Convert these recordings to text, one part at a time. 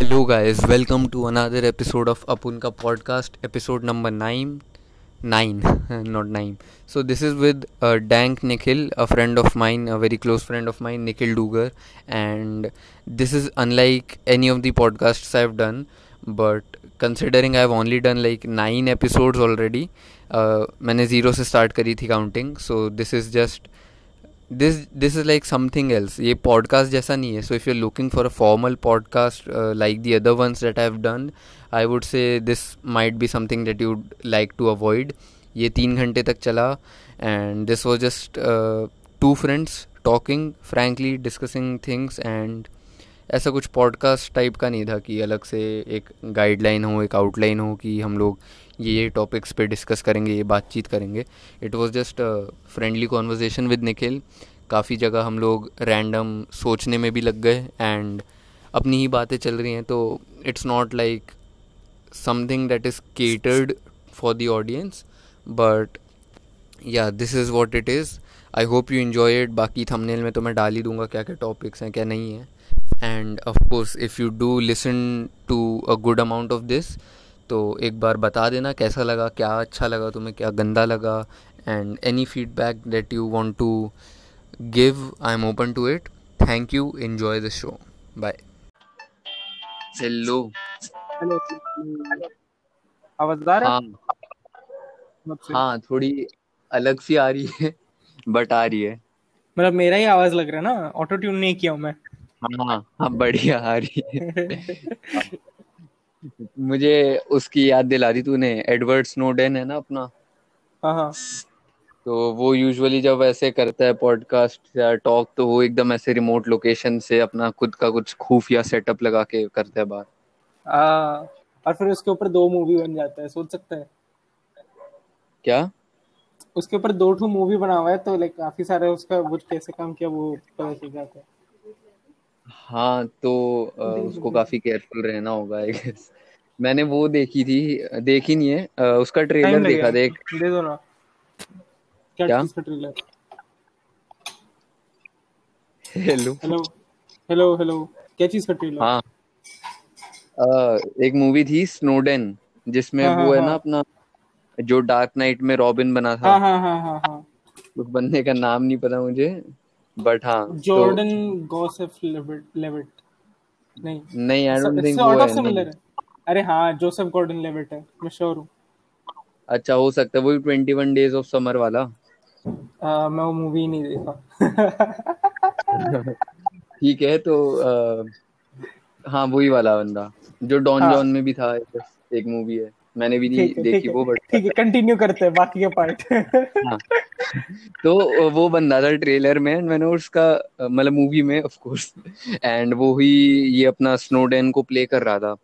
Hello, guys. Welcome to another episode of Apunka podcast, episode number nine. Nine, not nine. So this is with uh, Dank Nikhil, a friend of mine, a very close friend of mine, Nikhil Dugar, and this is unlike any of the podcasts I've done. But considering I've only done like nine episodes already, uh, मैंने zero से start करी थी counting. So this is just this this is like something else ये podcast जैसा नहीं है. So if you are looking for a formal podcast like the other ones that I have done I would say this might be something that you like to avoid ये तीन घंटे तक चला and this was just two friends talking frankly discussing things and ऐसा कुछ podcast type का नहीं था कि अलग से एक गाइडलाइन हो, एक आउटलाइन हो कि हम लोग ये ये टॉपिक्स पे डिस्कस करेंगे, ये बातचीत करेंगे। It was just friendly conversation with Nikhil काफ़ी जगह हम लोग रैंडम सोचने में भी लग गए एंड अपनी ही बातें चल रही हैं तो it's not like something that is catered for the audience but yeah this is what it is I hope you enjoy it बाकी थंबनेल में तो मैं डाल ही दूँगा क्या क्या टॉपिक्स हैं, क्या नहीं है। And of course if you do listen to a good amount of this तो एक बार बता देना कैसा लगा क्या अच्छा लगा तुम्हें क्या गंदा लगा and any feedback that you want to give I am open to it thank you enjoy the show bye hello hello आवाज़ आ रहा हाँ? है। हाँ थोड़ी अलग सी आ रही है बट आ रही है। मतलब मेरा ही आवाज़ लग रहा है ना? ऑटो ट्यून नहीं किया हूँ मैं। हाँ हाँ बढ़िया आ रही है। मुझे उसकी याद दिला दी तूने एडवर्ड स्नोडेन है ना अपना? हाँ हाँ। तो वो यूजुअली जब ऐसे करता है पॉडकास्ट या टॉक तो वो एकदम ऐसे रिमोट लोकेशन से अपना खुद का कुछ खुफिया सेटअप लगा के करता है बात आ, और फिर उसके ऊपर दो मूवी बन जाता है सोच सकते हैं? क्या? उसके ऊपर दो ठो मूवी बना हुआ है तो लाइक काफ़ी सारे उसका वो कैसे काम किया वो पता चल जाता है। हाँ तो अ, उसको काफ़ी केयरफुल रहना होगा आई गेस मैंने वो देखी थी देखी नहीं है अ, उसका ट्रेलर देखा देख दे दो ना। क्या क्या? चीज़ का trailer hello hello hello hello क्या चीज़ का ट्रेलर हाँ। अ, एक मूवी थी स्नोडेन जिसमें हाँ हाँ वो है ना हाँ। अपना जो डार्क नाइट में रॉबिन बना था। हाँ हाँ हाँ हाँ हाँ। उस बंदे का नाम नहीं पता मुझे। बट हाँ जॉर्डन गॉसेफ लेविट नहीं। नहीं आई डोंट थिंक वो है सिमिलर है। अरे हाँ जोसेफ गॉर्डन लेविट है मैं श्योर हूँ। अच्छा हो सकता है वही twenty one days of summer वाला। आ, मैं वो मूवी नहीं देखा। ठीक है तो अ, हाँ वही वाला बंदा जो डॉन हाँ। जॉन में भी था एक मूवी है। मैंने भी नहीं है देखी है वो बट ठीक है कंटिन्यू करते हैं बाकी के पार्ट हाँ। तो वो बंदा था ट्रेलर में and मैंने उसका मतलब मूवी में ऑफ़ कोर्स एंड वो ही ये अपना स्नोडेन को प्ले कर रहा था.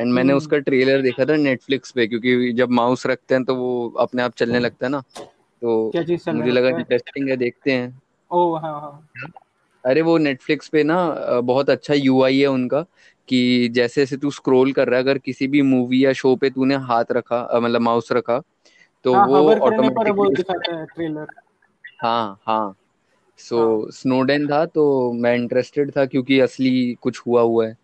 एंड मैंने हम्म उसका ट्रेलर देखा था नेटफ्लिक्स पे क्योंकि जब माउस रखते हैं तो वो अपने आप चलने लगता है ना. तो मुझे लगा इंटरेस्टिंग है? देखते हैं. ओ हाँ हाँ. अरे वो नेटफ्लिक्स पे ना बहुत अच्छा यूआई है उनका. कि जैसे जैसे तू स्क्रॉल कर रहा है अगर किसी भी मूवी या शो पे तूने हाथ रखा मतलब माउस रखा तो हाँ वो ऑटोमेटिकली है हाँ हाँ। सो हाँ। स्नोडेन था तो मैं इंटरेस्टेड था क्योंकि असली कुछ हुआ हुआ है।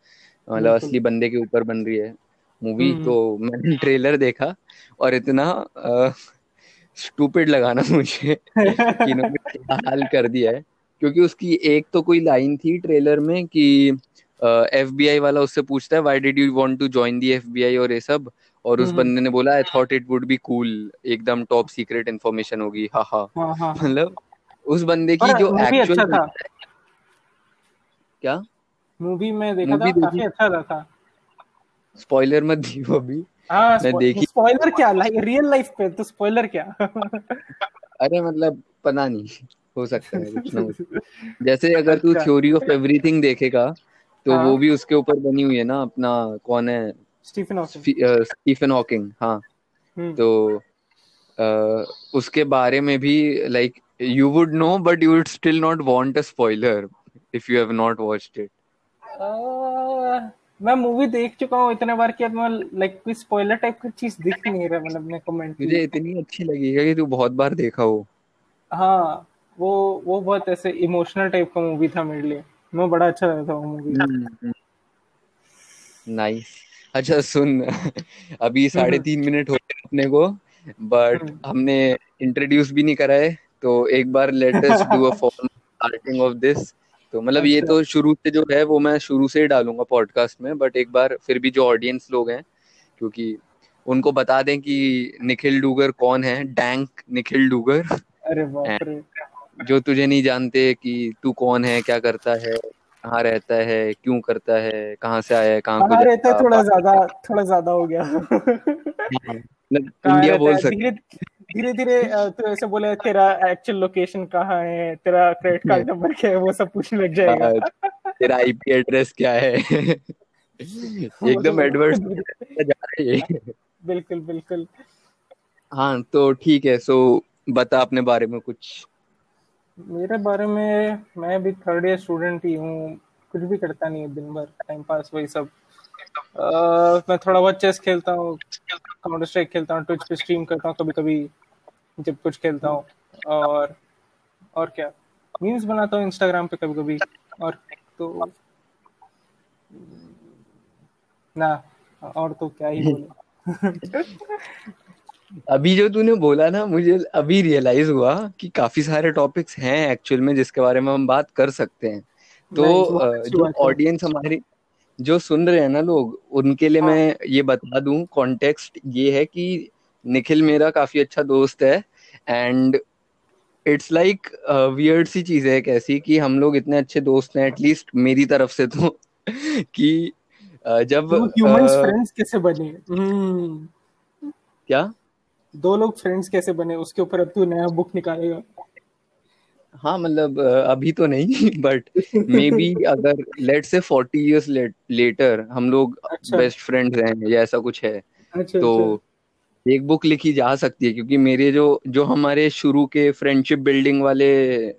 मतलब असली बंदे के ऊपर बन रही है मूवी हम्म तो मैंने ट्रेलर देखा और इतना स्टूपिड लगा ना मुझे कि इन्होंने हाल कर दिया है। क्योंकि उसकी एक तो कोई लाइन थी ट्रेलर में कि एफबीआई वाला उससे पूछता है why did you want to join the FBI और ये सब? और उस हम्म। बंदे ने बोला I thought it would be cool एकदम टॉप सीक्रेट इन्फॉर्मेशन होगी हा हा. हाँ हाँ। मतलब उस बंदे की जो एक्चुअल अच्छा क्या? मूवी में देखा था काफ़ी अच्छा था। स्पॉइलर मत दियो अभी। हाँ मैं देखी। स्पॉइलर क्या? लाइक रियल लाइफ पे तो स्पॉइलर क्या? अरे मतलब पता नहीं हो सकता है कुछ ना कुछ जैसे अगर तू थ्योरी ऑफ़ एवरीथिंग देखेगा तो हाँ. वो हाँ। भी उसके ऊपर बनी हुई है ना अपना कौन है? स्टीफन हॉकिंग स्टीफन हॉकिंग हाँ। हम्म। तो अ, उसके बारे में भी like you would know but you would still not want a spoiler if you have not watched it मैं मूवी देख चुका हूँ इतने बार कि अब मैं लाइक कोई स्पॉइलर टाइप की चीज़ दिख नहीं रहा मतलब मैं कमेंट मुझे इतनी अच्छी लगेगा कि तू बहुत बार देखा हो। हाँ वो वो बहुत ऐसे इमोशनल टाइप का मूवी था मेरे लिए। मैं बड़ा अच्छा लगा था वो मूवी हम्म, नाइस अच्छा सुन। अभी साढ़े हम्म, तीन मिनट हो गए अपने को बट हम्म, हमने इंट्रोड्यूस भी नहीं करा है तो एक बार let us do a form starting off this तो मतलब ये अच्छा। तो शुरू से जो है वो मैं शुरू से ही डालूँगा पॉडकास्ट में बट एक बार फिर भी जो ऑडियंस लोग हैं क्योंकि उनको बता दें कि निखिल डूगर कौन है? डैंक निखिल डूगर अरे बाप रे। जो तुझे नहीं जानते कि तू कौन है क्या करता है कहाँ रहता है क्यों करता है कहाँ से आया है कहाँ को रहता है थोड़ा ज़्यादा थोड़ा ज़्यादा हो गया। हाँ, मतलब इंडिया बोल है। धीरे सकते धीरे धीरे तो ऐसे बोले तेरा एक्चुअल लोकेशन कहाँ है? तेरा क्रेडिट कार्ड नंबर क्या है? वो सब पूछने लग जाएगा। हाँ, तेरा आईपी एड्रेस क्या है? तो एकदम एडवर्स जा रही है बिल्कुल बिल्कुल। हाँ तो ठीक है सो बता अपने बारे में कुछ। मेरे बारे में मैं भी थर्ड ईयर स्टूडेंट ही हूँ कुछ भी करता नहीं है दिन भर टाइम पास वही सब। अह, मैं थोड़ा बहुत चेस खेलता हूँ काउंटर स्ट्राइक खेलता हूँ ट्विच पे स्ट्रीम करता हूँ कभी कभी जब कुछ खेलता हूँ। और और क्या? मीम्स बनाता हूँ इंस्टाग्राम पे कभी कभी और तो ना और तो क्या ही बोले। अभी जो तूने बोला ना मुझे अभी रियलाइज़ हुआ कि काफ़ी सारे टॉपिक्स हैं एक्चुअल में जिसके बारे में हम बात कर सकते हैं। तो जो ऑडियंस हमारी जो सुन रहे हैं ना लोग उनके लिए हाँ। मैं ये बता दूँ कॉन्टेक्स्ट ये है कि निखिल मेरा काफ़ी अच्छा दोस्त है एंड इट्स लाइक वियर्ड सी चीज़ है एक ऐसी कि हम लोग इतने अच्छे दोस्त हैं एटलीस्ट मेरी तरफ़ से तो कि अ, जब दो ह्यूमंस अ, फ्रेंड्स कैसे बने? हम्म। क्या? दो लोग फ्रेंड्स कैसे बने? उसके ऊपर अब तू नया बुक निकालेगा। हाँ मतलब अभी तो नहीं बट मे बी अगर let's say forty years later हम लोग अच्छा। बेस्ट फ्रेंड्स हैं या ऐसा कुछ है अच्छा तो अच्छा। एक बुक लिखी जा सकती है क्योंकि मेरे जो जो हमारे शुरू के फ्रेंडशिप बिल्डिंग वाले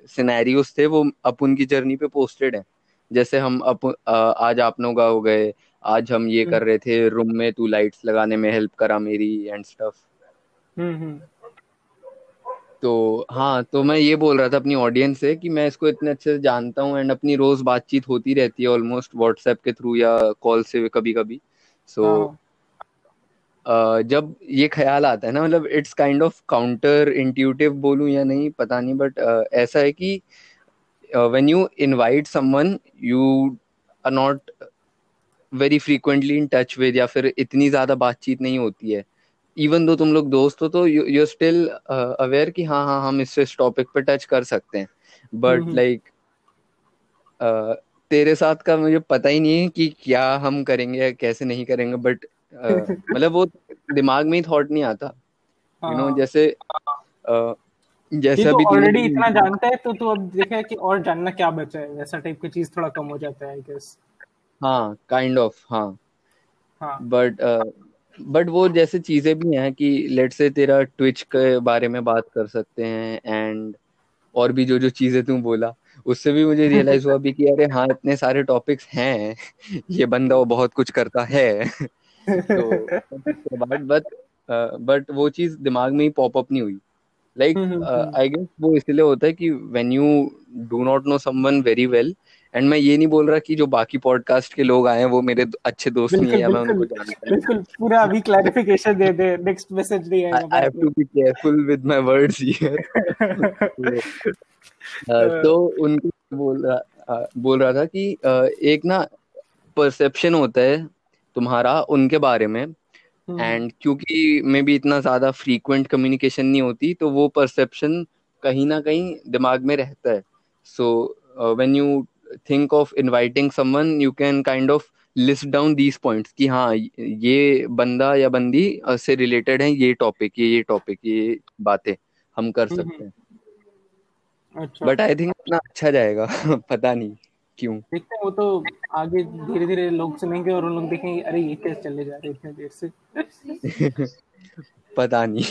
सिनेरियोस थे वो अपन की जर्नी पे पोस्टेड है। जैसे हम अप आज आप लोग हो गए आज हम ये हम्म कर रहे थे रूम में तू लाइट्स लगाने में हेल्प करा मेरी एंड स्टफ़ तो हाँ तो मैं ये बोल रहा था अपनी ऑडियंस से कि मैं इसको इतने अच्छे से जानता हूँ एंड अपनी रोज बातचीत होती रहती है ऑलमोस्ट व्हाट्सएप के थ्रू या कॉल से कभी कभी सो हाँ। हाँ जब ये ख्याल आता है ना मतलब it's kind of counter intuitive बोलूँ या नहीं पता नहीं बट ऐसा है कि when you invite someone you are not very frequently in touch with या फिर इतनी ज़्यादा बातचीत नहीं होती है। इवन दो तुम लोग दोस्त हो तो यू स्टिल अवेयर कि हाँ हाँ हम इस इस टॉपिक पे टच कर सकते हैं। बट लाइक तेरे साथ का मुझे पता ही नहीं है कि क्या हम करेंगे या कैसे नहीं करेंगे बट मतलब वो दिमाग में ही थॉट नहीं आता। यू नो हाँ। जैसे ये जैसे तो अभी ऑलरेडी इतना जानता है तो तू अब देखा कि और जानना क्या बचा है। वैसा टाइप की चीज़ थोड़ा कम हो जाता है आई गेस हाँ काइंड ऑफ़ हाँ। हाँ। बट बट वो जैसे चीज़ें भी हैं कि लेट से तेरा ट्विच के बारे में बात कर सकते हैं एंड और भी जो जो चीज़ें तू बोला उससे भी मुझे रियलाइज़ हुआ भी कि अरे हाँ इतने सारे टॉपिक्स हैं ये बंदा वो बहुत कुछ करता है। तो बट बट बट वो चीज़ दिमाग में ही पॉप अप नहीं हुई। लाइक आई गेस वो इसलिए होता है कि when you do not know someone very well and मैं ये नहीं बोल रहा कि जो बाकी पॉडकास्ट के लोग आए हैं वो मेरे अच्छे दोस्त नहीं है या मैं उनको जानता बिल्कुल पूरा अभी क्लैरिफिकेशन दे दे नेक्स्ट मैसेज नहीं आई आएगा I have to be careful with my words here तो उनको बोल रहा बोल रहा था कि एक ना परसेप्शन होता है तुम्हारा उनके बारे में। हम्म। एंड क्योंकि मे बी इतना ज़्यादा फ्रीक्वेंट कम्युनिकेशन नहीं होती तो वो परसेप्शन कहीं ना कहीं दिमाग में रहता है। So when you think of inviting someone you can kind of list down these points कि हाँ ये बंदा या बंदी से रिलेटेड है ये टॉपिक ये ये टॉपिक ये बातें हम कर हम्म सकते हम्म, हैं। बट आई थिंक इतना अच्छा जाएगा पता नहीं क्यों। देखते हैं वो तो आगे धीरे धीरे लोग सुनेंगे और उन लोग देखेंगे अरे ये कैसे चले जा रहे इतने देर से। पता नहीं।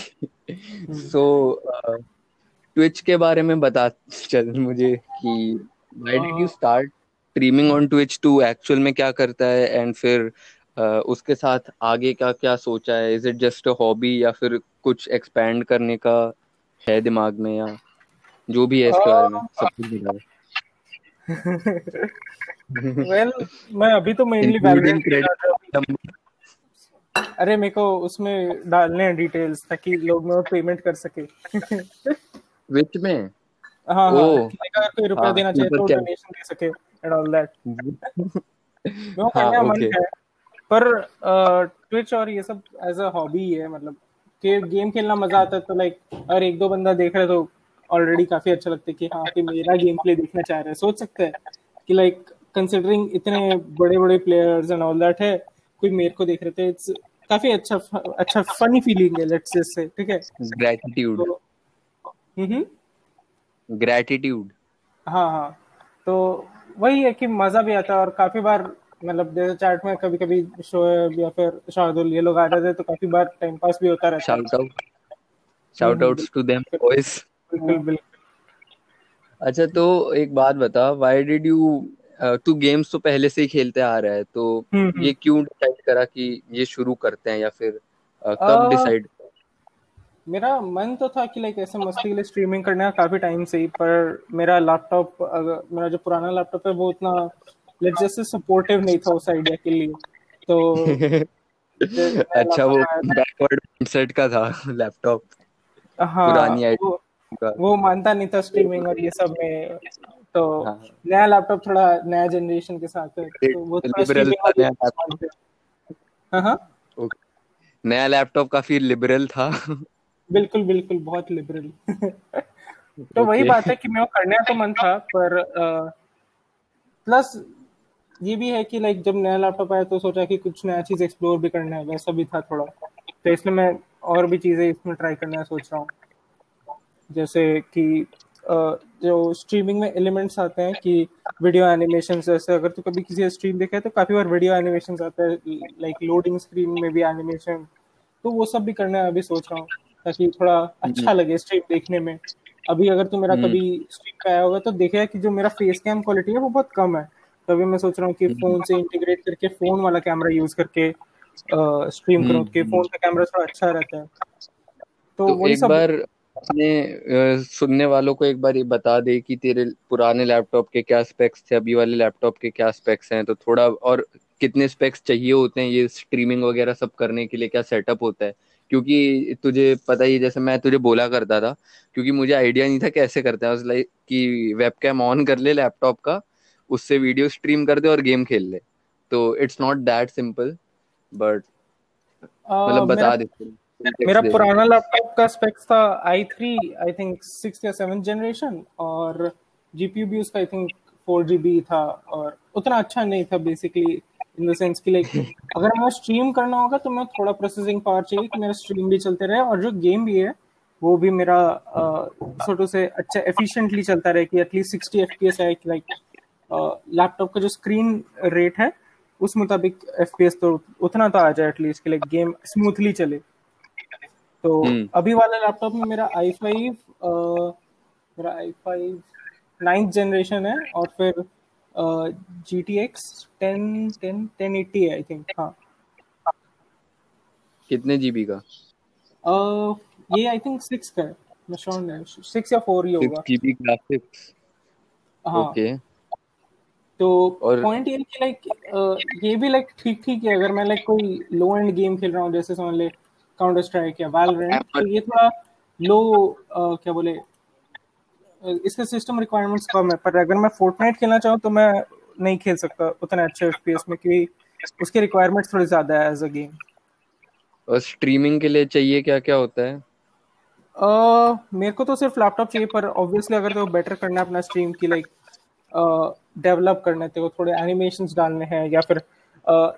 हम्म, सो ट्विच के बारे में बता चल मुझे कि why did you uh, start streaming on Twitch to actual में क्या करता है? एंड फिर अ, उसके साथ आगे का क्या सोचा है? Is it just a hobby या फिर कुछ एक्सपैंड करने का है दिमाग में या जो भी है इसके बारे में? सब कुछ बताओ। वेल मैं अभी तो मेनली अरे मेरे को उसमें डालने हैं डिटेल्स ताकि लोग में पेमेंट कर सके। विच में? हाँ हाँ अगर कोई रुपया हाँ देना चाहिए ऊपर तो डोनेशन दे सके एंड ऑल दैट हाँ करने मन है? पर ट्विच और ये सब एज अ हॉबी है मतलब कि गेम खेलना मज़ा आता है तो लाइक अगर एक दो बंदा देख रहा है तो ऑलरेडी काफ़ी अच्छा लगता है कि हाँ कि मेरा गेम प्ले देखना चाह रहा है। सोच सकते हैं कि लाइक कंसिडरिंग इतने बड़े बड़े प्लेयर्स एंड ऑल दैट है कोई मेरे को देख रहे थे इट्स काफ़ी अच्छा अच्छा फनी फीलिंग है लेट्स से ठीक है? ग्रेटिट्यूड तो हम्म। ग्रेटिट्यूड। हाँ हाँ। तो वही है कि मज़ा भी आता है और काफ़ी बार मतलब जैसे चैट में कभी कभी शोएब या फिर शाहदुल ये लोग आ जाते हैं तो काफ़ी बार टाइम पास भी होता रहता है। Shout out shout outs to them boys बिल्कुल बिल्कुल। अच्छा तो एक बात बता व्हाई डिड यू तू गेम्स तो पहले से ही खेलते आ रहा है तो हम्म ये हम्म क्यों डिसाइड करा कि ये शुरू करते हैं या फिर कब डिसाइड मेरा मन तो था कि लाइक ऐसे मस्ती के लिए स्ट्रीमिंग करने का काफ़ी टाइम से ही पर मेरा लैपटॉप मेरा जो पुराना लैपटॉप है वो उतना लेट्स जस्ट सपोर्टिव नहीं था उस आइडिया के लिए। तो अच्छा वो बैकवर्ड माइंडसेट का था लैपटॉप हाँ पुरानी वो आइडिया का। वो मानता नहीं था स्ट्रीमिंग और ये सब में। तो हाँ। नया लैपटॉप थोड़ा नया जनरेशन के साथ है तो वो थोड़ा स्ट्रीमिंग था नया लैपटॉप हैं हाँ। हाँ नया लैपटॉप काफ़ी लिबरल था। बिल्कुल बिल्कुल बहुत लिबरल तो वही बात है कि मेरे को करने का तो मन था पर प्लस ये भी है कि लाइक जब नया लैपटॉप आया तो सोचा कि कुछ नया चीज़ एक्सप्लोर भी करना है वैसा भी था थोड़ा। तो इसलिए मैं और भी चीज़ें इसमें ट्राई करने का सोच रहा हूँ। जैसे कि जो स्ट्रीमिंग में एलिमेंट्स आते हैं कि वीडियो एनिमेशन जैसे अगर तू कभी किसी स्ट्रीम देखा है तो काफ़ी बार वीडियो एनिमेशन आते हैं लाइक लोडिंग स्क्रीन में भी एनिमेशन तो वो सब भी करने का अभी सोच रहा हूँ। ताकि थोड़ा अच्छा लगे स्ट्रीम देखने में। अभी अगर तू मेरा हम्म। कभी स्ट्रीम पे आया होगा तो देखेगा कि जो मेरा फेस कैम क्वालिटी है वो बहुत कम है। तो अभी मैं सोच रहा हूँ कि फ़ोन से इंटीग्रेट करके फ़ोन वाला कैमरा यूज़ करके स्ट्रीम करूँ कि फ़ोन का कैमरा थोड़ा अच्छा रहता है। तो तो एक सब बार अपने सुनने वालों को एक बार ये बता दे कि तेरे पुराने लैपटॉप के क्या स्पेक्स थे अभी वाले लैपटॉप के क्या स्पेक्स हैं? तो थोड़ा और कितने स्पेक्स चाहिए होते हैं ये स्ट्रीमिंग वगैरह सब करने के लिए? क्या सेटअप होता है? क्योंकि तुझे पता ही जैसे मैं तुझे बोला करता था क्योंकि मुझे आइडिया नहीं था कैसे करते हैं। लाइक कि वेबकैम ऑन कर ले लैपटॉप का उससे वीडियो स्ट्रीम कर दे और गेम खेल ले। तो it's not that simple but मतलब बता दे मेरा पुराना लैपटॉप का स्पेक्स था I three I think six या सेवन जनरेशन और जीपीयू भी उसका I think four G B था और उतना अच्छा नहीं था बेसिकली इन द सेंस कि लाइक अगर मैं स्ट्रीम करना होगा तो मैं थोड़ा प्रोसेसिंग पावर चाहिए कि मेरा स्ट्रीम भी चलते रहे और जो गेम भी है वो भी मेरा छोटो से अच्छा एफिशिएंटली चलता रहे कि at least sixty F P S आए कि लाइक लैपटॉप का जो स्क्रीन रेट है उस मुताबिक एफ़ पी एस तो उतना तो आ जाए एटलीस्ट कि लाइक गेम स्मूथली चले। तो हम्म। अभी वाले लैपटॉप में मेरा आई फाइव मेरा आई फाइव नाइन्थ जनरेशन है और फिर G T X ten ten ten eighty I think हाँ। कितने जीबी का? अह, ये आई थिंक सिक्स का है मैं श्योर नहीं सिक्स या फोर ही होगा। जीबी ग्राफिक्स हाँ। ओके तो पॉइंट ये कि लाइक ये भी लाइक ठीक ठीक है अगर मैं लाइक कोई लो एंड गेम खेल रहा हूँ जैसे समझ ले काउंटर स्ट्राइक या वैलोरेंट तो ये थोड़ा लो क्या बोले इसका सिस्टम रिक्वायरमेंट्स कम है पर अगर मैं फोर्टनाइट खेलना चाहूँ तो मैं नहीं खेल सकता उतने अच्छे एफपीएस में क्योंकि उसके रिक्वायरमेंट्स थोड़े ज़्यादा है एज अ गेम और स्ट्रीमिंग के लिए चाहिए क्या क्या होता है? uh, मेरे को तो सिर्फ़ लैपटॉप चाहिए पर ऑब्वियसली अगर तो बेटर करना है अपना स्ट्रीम की लाइक डेवलप करना है तो थोड़े एनिमेशंस डालने हैं या फिर uh,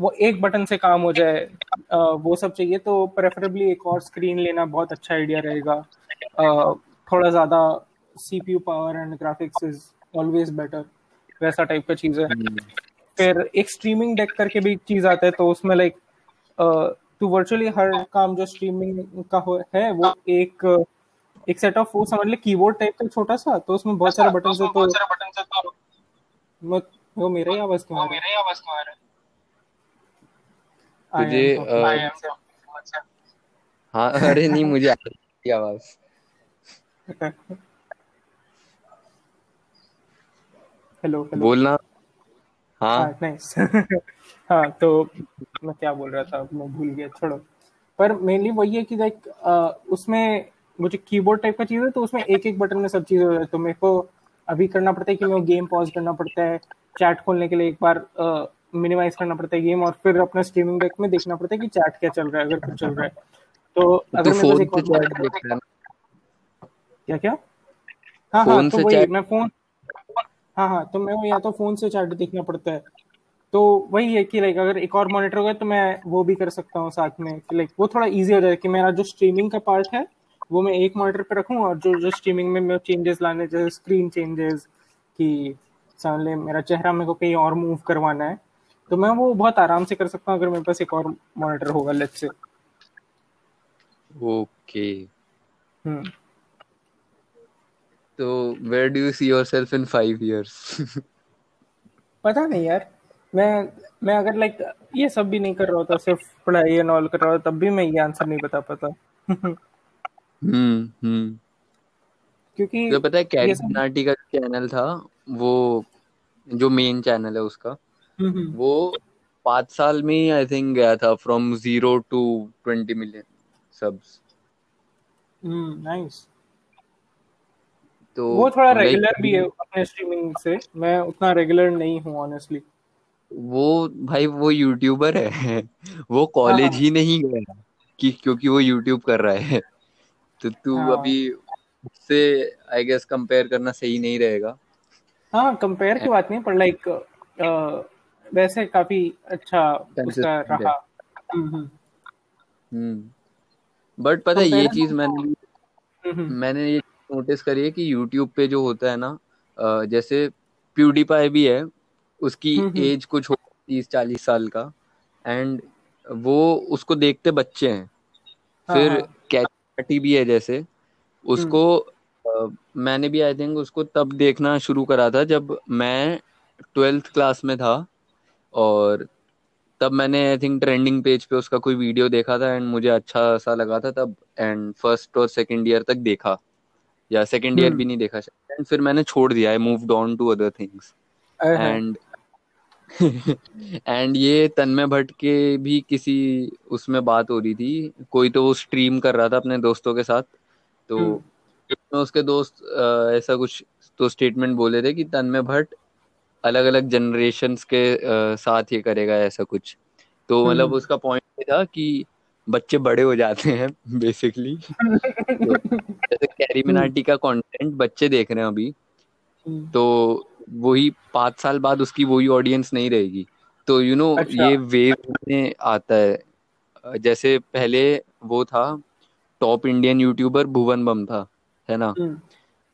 वो एक बटन से काम हो जाए uh, वो सब चाहिए तो प्रेफरेबली एक और स्क्रीन लेना बहुत अच्छा आइडिया रहेगा। uh, थोड़ा ज़्यादा CPU power and graphics is always better वैसा टाइप का चीज़ है। फिर एक स्ट्रीमिंग डेक करके भी चीज़ आता है तो उसमें लाइक तू वर्चुअली हर काम जो स्ट्रीमिंग का हो है वो एक एक सेट ऑफ़ वो समझ ले कीबोर्ड टाइप का छोटा सा तो उसमें बहुत सारे बटन है तो मत वो मेरा ही आवाज़ क्यों आ रहा है? am तुझे so sorry. अ, हाँ अरे नहीं मुझे है आवाज़। हेलो हेलो बोलना। हाँ। नाइस हाँ तो मैं क्या बोल रहा था मैं भूल गया छोड़ो। पर मेनली वही है कि लाइक उसमें मुझे कीबोर्ड टाइप का चीज़ है तो उसमें एक एक बटन में सब चीज़ें हो जाए तो मेरे को अभी करना पड़ता है कि मैं गेम पॉज करना पड़ता है चैट खोलने के लिए एक बार मिनिमाइज करना पड़ता है गेम और फिर अपना स्ट्रीमिंग डेक में देखना पड़ता है कि चैट क्या चल रहा है अगर कुछ चल रहा है। तो अगर तो पास फ़ोन एक है। क्या क्या? हाँ हाँ तो वही मैं फ़ोन हाँ हाँ तो मैं वो या तो फ़ोन से चैट देखना पड़ता है। तो वही है कि लाइक अगर एक और मॉनिटर होगा तो मैं वो भी कर सकता हूँ साथ में कि लाइक वो थोड़ा इजी हो जाए कि मेरा जो स्ट्रीमिंग का पार्ट है वो मैं एक मॉनिटर पे रखूँ और जो जो स्ट्रीमिंग में मैं चेंजेस लाने जैसे स्क्रीन चेंजेस कि समझ ले मेरा चेहरा मेरे को कहीं और मूव करवाना है तो मैं वो बहुत आराम से कर सकता हूँ अगर मेरे पास एक और मॉनिटर होगा लेट्स से ओके हम्म। तो where do you see yourself in five years पता नहीं यार। मैं मैं अगर लाइक ये सब भी नहीं कर रहा होता सिर्फ़ पढ़ाई एंड ऑल कर रहा होता तब भी मैं ये आंसर नहीं बता पाता। हम्म हम्म। क्योंकि तो पता है कैरी का चैनल था वो जो मेन चैनल है उसका हम्म हम्म। वो पाँच साल में ही आई थिंक गया था from zero to twenty million subs hmm nice तो वो थोड़ा रेगुलर भी है अपने स्ट्रीमिंग से। मैं उतना रेगुलर नहीं हूँ ऑनेस्टली वो भाई वो यूट्यूबर है। वो कॉलेज हाँ। ही नहीं गया कि क्योंकि वो यूट्यूब कर रहा है। तो तू हाँ। अभी उससे आई गेस कंपेयर करना सही नहीं रहेगा। हाँ कंपेयर की बात नहीं पर लाइक वैसे काफ़ी अच्छा उसका रहा। हम्म हम्म। हम्म। बट पता है ये चीज़ मैंने भी हम्म हम्म। मैंने ये नोटिस करिए कि यूट्यूब पे जो होता है ना जैसे प्यूडीपाई भी है उसकी हम्म हम्म, एज कुछ हो तीस चालीस साल का एंड वो उसको देखते बच्चे हैं। हाँ फिर हाँ। कैटी भी है जैसे हम्म। उसको अ, मैंने भी आई थिंक उसको तब देखना शुरू करा था जब मैं ट्वेल्थ क्लास में था और तब मैंने आई थिंक ट्रेंडिंग पेज पे उसका कोई वीडियो देखा था एंड मुझे अच्छा सा लगा था तब एंड फ़र्स्ट और सेकंड ईयर तक देखा। या सेकंड ईयर हम्म। भी नहीं देखा एंड फिर मैंने छोड़ दिया I moved on to other things and and ये तन्मय भट्ट के भी किसी उसमें बात हो रही थी। कोई तो वो स्ट्रीम कर रहा था अपने दोस्तों के साथ। तो हम्म। उसके दोस्त ऐसा कुछ तो स्टेटमेंट बोले थे कि तन्मय भट्ट अलग अलग जनरेशन के साथ ये करेगा ऐसा कुछ। तो मतलब हम्म। उसका पॉइंट ये था कि बच्चे बड़े हो जाते हैं बेसिकली तो जैसे कैरी हम्म। मिनाटी का कंटेंट बच्चे देख रहे हैं अभी हम्म, तो वही पाँच साल बाद उसकी वही ऑडियंस नहीं रहेगी। तो यू you नो know, अच्छा। ये वेव में आता है। जैसे पहले वो था top Indian YouTuber Bhuvan Bam था है ना? हम्म।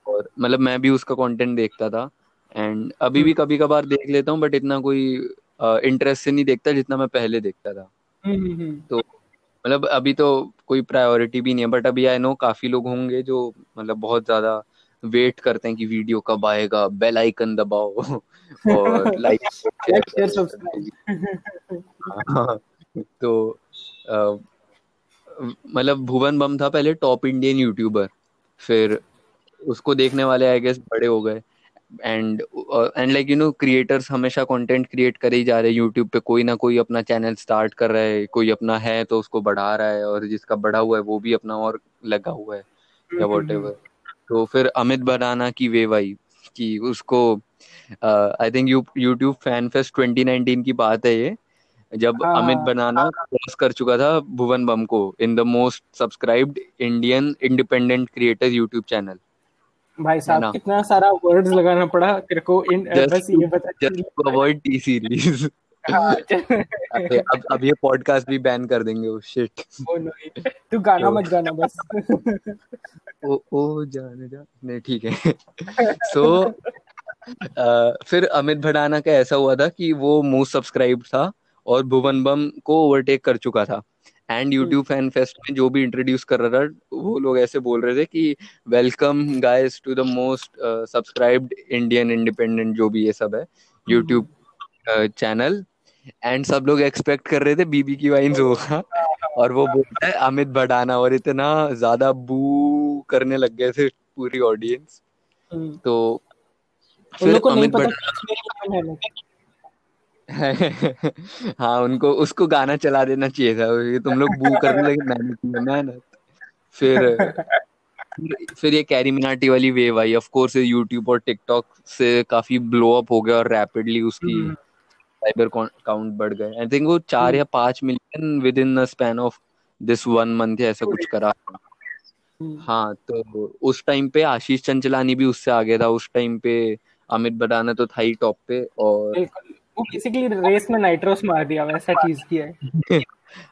और मतलब मैं भी उसका कंटेंट देखता था। एंड अभी भी हम्म। कभी कभार देख लेता हूँ बट इतना कोई इंटरेस्ट से नहीं देखता जितना मैं पहले देखता था। हम्म हम्म। तो मतलब अभी तो कोई प्रायोरिटी भी नहीं है बट अभी आई नो काफ़ी लोग होंगे जो मतलब बहुत ज़्यादा वेट करते हैं कि वीडियो कब आएगा बेल आइकन दबाओ और लाइक शेयर सब्सक्राइब तो मतलब भुवन बम था पहले टॉप इंडियन यूट्यूबर फिर उसको देखने वाले आई गेस बड़े हो गए। And and like you know creators हमेशा कंटेंट क्रिएट करे ही जा रहे हैं यूट्यूब पे। कोई ना कोई अपना चैनल स्टार्ट कर रहा है कोई अपना है तो उसको बढ़ा रहा है और जिसका बढ़ा हुआ है वो भी अपना और लगा हुआ है या वॉट एवर तो फिर अमित बनाना की वेव आई कि उसको I think YouTube fan fest 2019 की बात है ये। जब हाँ अमित हाँ बनाना क्रॉस कर चुका था भुवन बम को in the most subscribed Indian independent creator YouTube channel भाई साहब कितना सारा वर्ड्स लगाना पड़ा तेरे को इन बस ये बता just to avoid T series अब अब ये पॉडकास्ट भी बैन कर देंगे oh, ओ शिट नहीं तू गाना मत गाना बस। ओ ओ जाने जा नहीं ठीक है। सो फिर अमित भड़ाना का ऐसा हुआ था कि वो मोस्ट सब्सक्राइब था और भुवन बम को ओवरटेक कर चुका था। एंड यूट्यूब फ़ैन फेस्ट में जो भी इंट्रोड्यूस कर रहा था वो लोग ऐसे बोल रहे थे कि welcome guys to the most subscribed Indian independent जो भी ये सब है यूट्यूब चैनल एंड सब लोग एक्सपेक्ट कर रहे थे बीबी की वाइन्स होगा। और वो बोलता है अमित भड़ाना और इतना ज़्यादा बू करने लग गए थे पूरी ऑडियंस हम्म, तो फिर अमित पता भट्ट कि इसमें क्या मेहनत हाँ उनको उसको गाना चला देना चाहिए था ये तुम लोग बू करने लगे मैंने की मेहनत। फिर फिर ये कैरी मिनाटी वाली वेव आई। ऑफ़ कोर्स यूट्यूब और टिकटॉक से काफ़ी ब्लो अप हो गया और रैपिडली उसकी साइबर काउंट बढ़ गए। आई थिंक वो चार हम्म। या पाँच million within span of this one month या ऐसा कुछ करा। हम्म। हाँ तो उस टाइम पे आशीष चंचलानी भी उससे आगे था। उस टाइम पे अमित बडाना तो था ही टॉप पे और वो बेसिकली रेस में नाइट्रोस मार दिया वैसा चीज़ किया है।